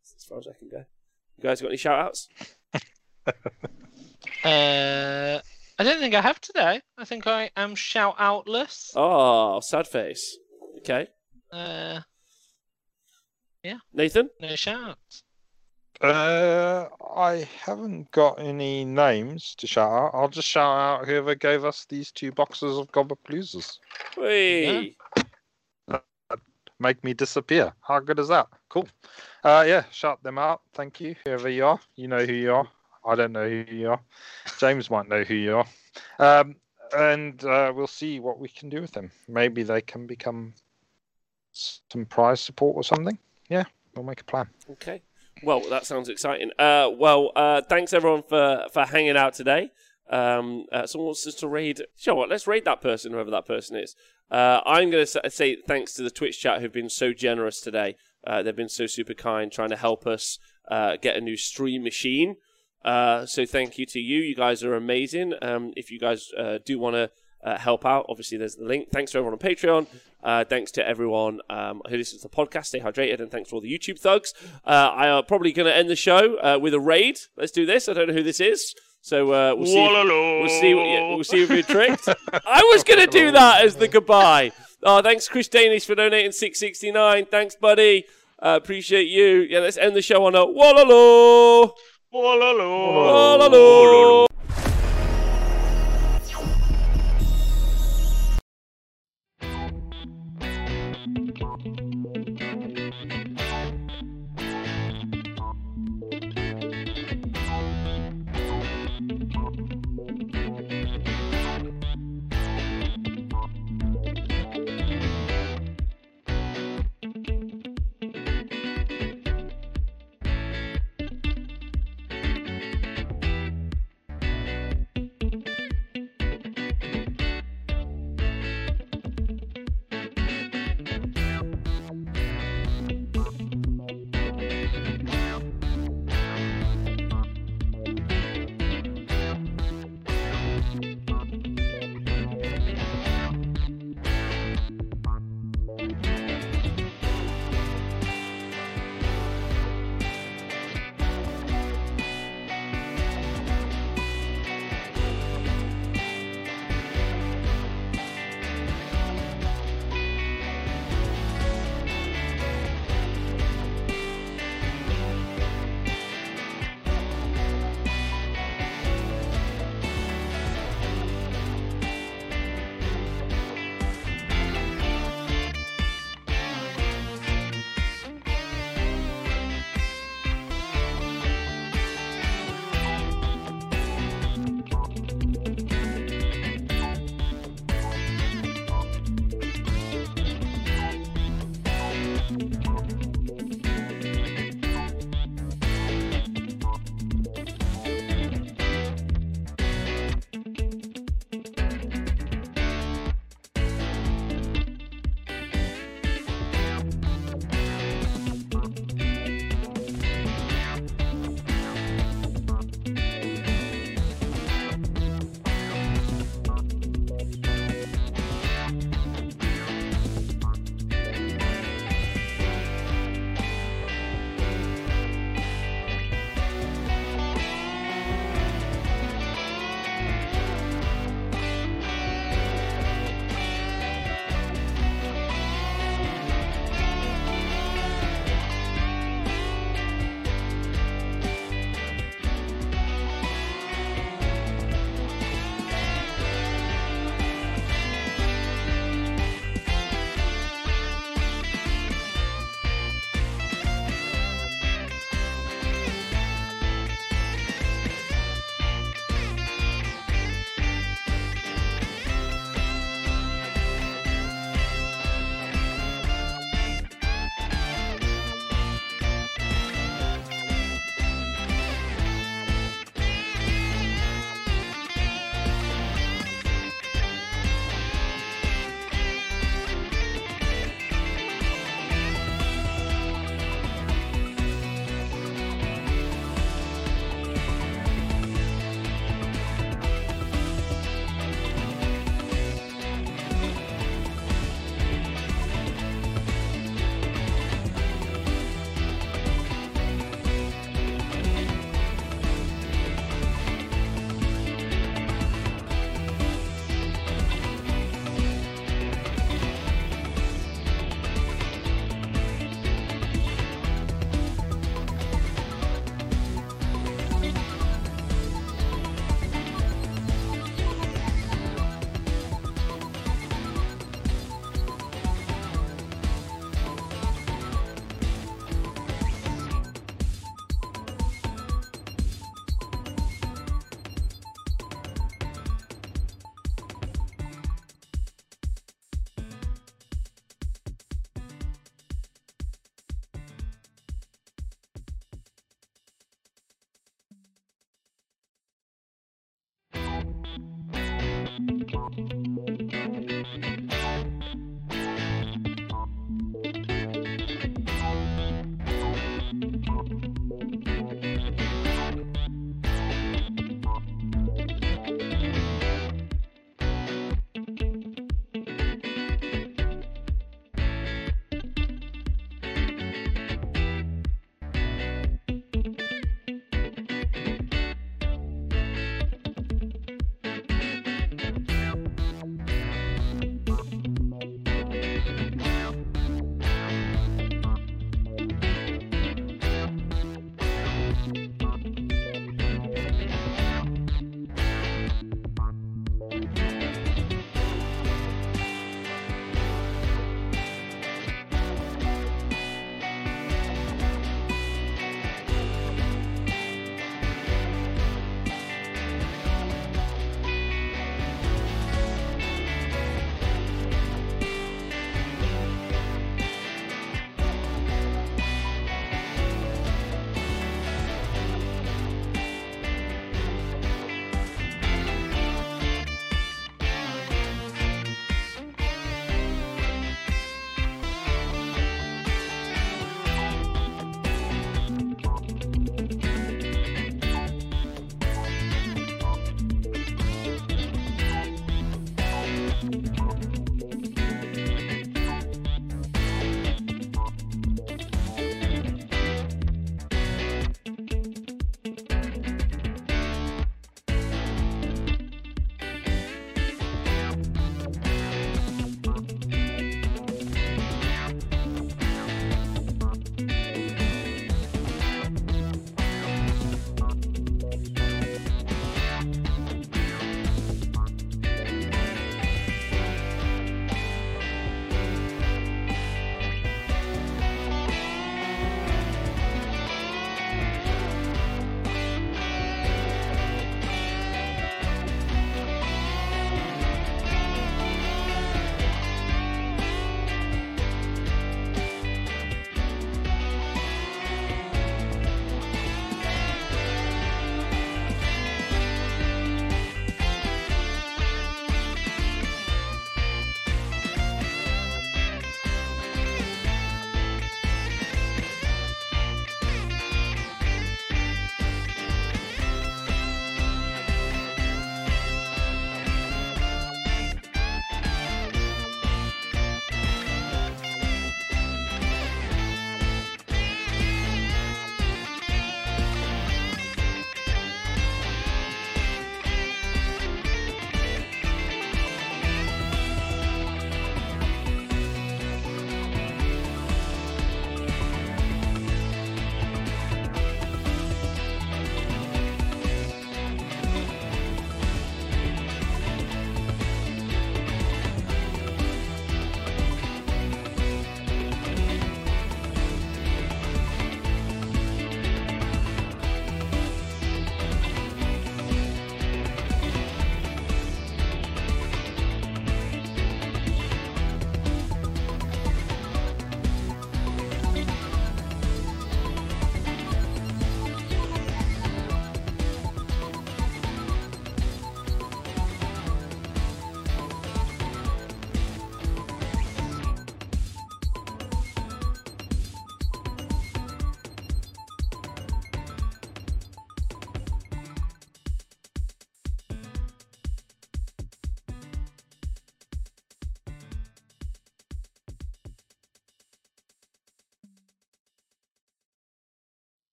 That's as far as I can go. You guys got any shout outs? Uh, I don't think I have today. I think I am shout outless. Oh, sad face. Okay. Uh, yeah. Nathan? no shouts. Uh, I haven't got any names to shout out. I'll just shout out whoever gave us these two boxes of Gobbapaloozas. Whee! Make me disappear. How good is that? Cool. Uh, yeah, shout them out. Thank you, whoever you are. You know who you are. I don't know who you are. James might know who you are. Um, and uh, we'll see what we can do with them. Maybe they can become some prize support or something. Yeah, we'll make a plan. Okay. Well, that sounds exciting. Uh, well, uh, thanks everyone for, for hanging out today. Um, uh, someone wants us to raid. Sure, what? Let's raid that person, whoever that person is. Uh, I'm going to say thanks to the Twitch chat who've been so generous today. Uh, they've been so super kind, trying to help us uh, get a new stream machine. Uh, so thank you to you. You guys are amazing. Um, if you guys uh, do want to help out, obviously there's the link. Thanks to everyone on Patreon. Thanks to everyone um, who listens to the podcast. Stay hydrated, and thanks to all the YouTube thugs. I am probably going to end the show with a raid. Let's do this. I don't know who this is, so uh, we'll see. We'll see. What, yeah, we'll see if we're tricked. I was going to do that as the goodbye. Oh, thanks, Chris Danish, for donating six sixty nine. Thanks, buddy. Uh, appreciate you. Yeah, let's end the show on a wallalo. Wallalo.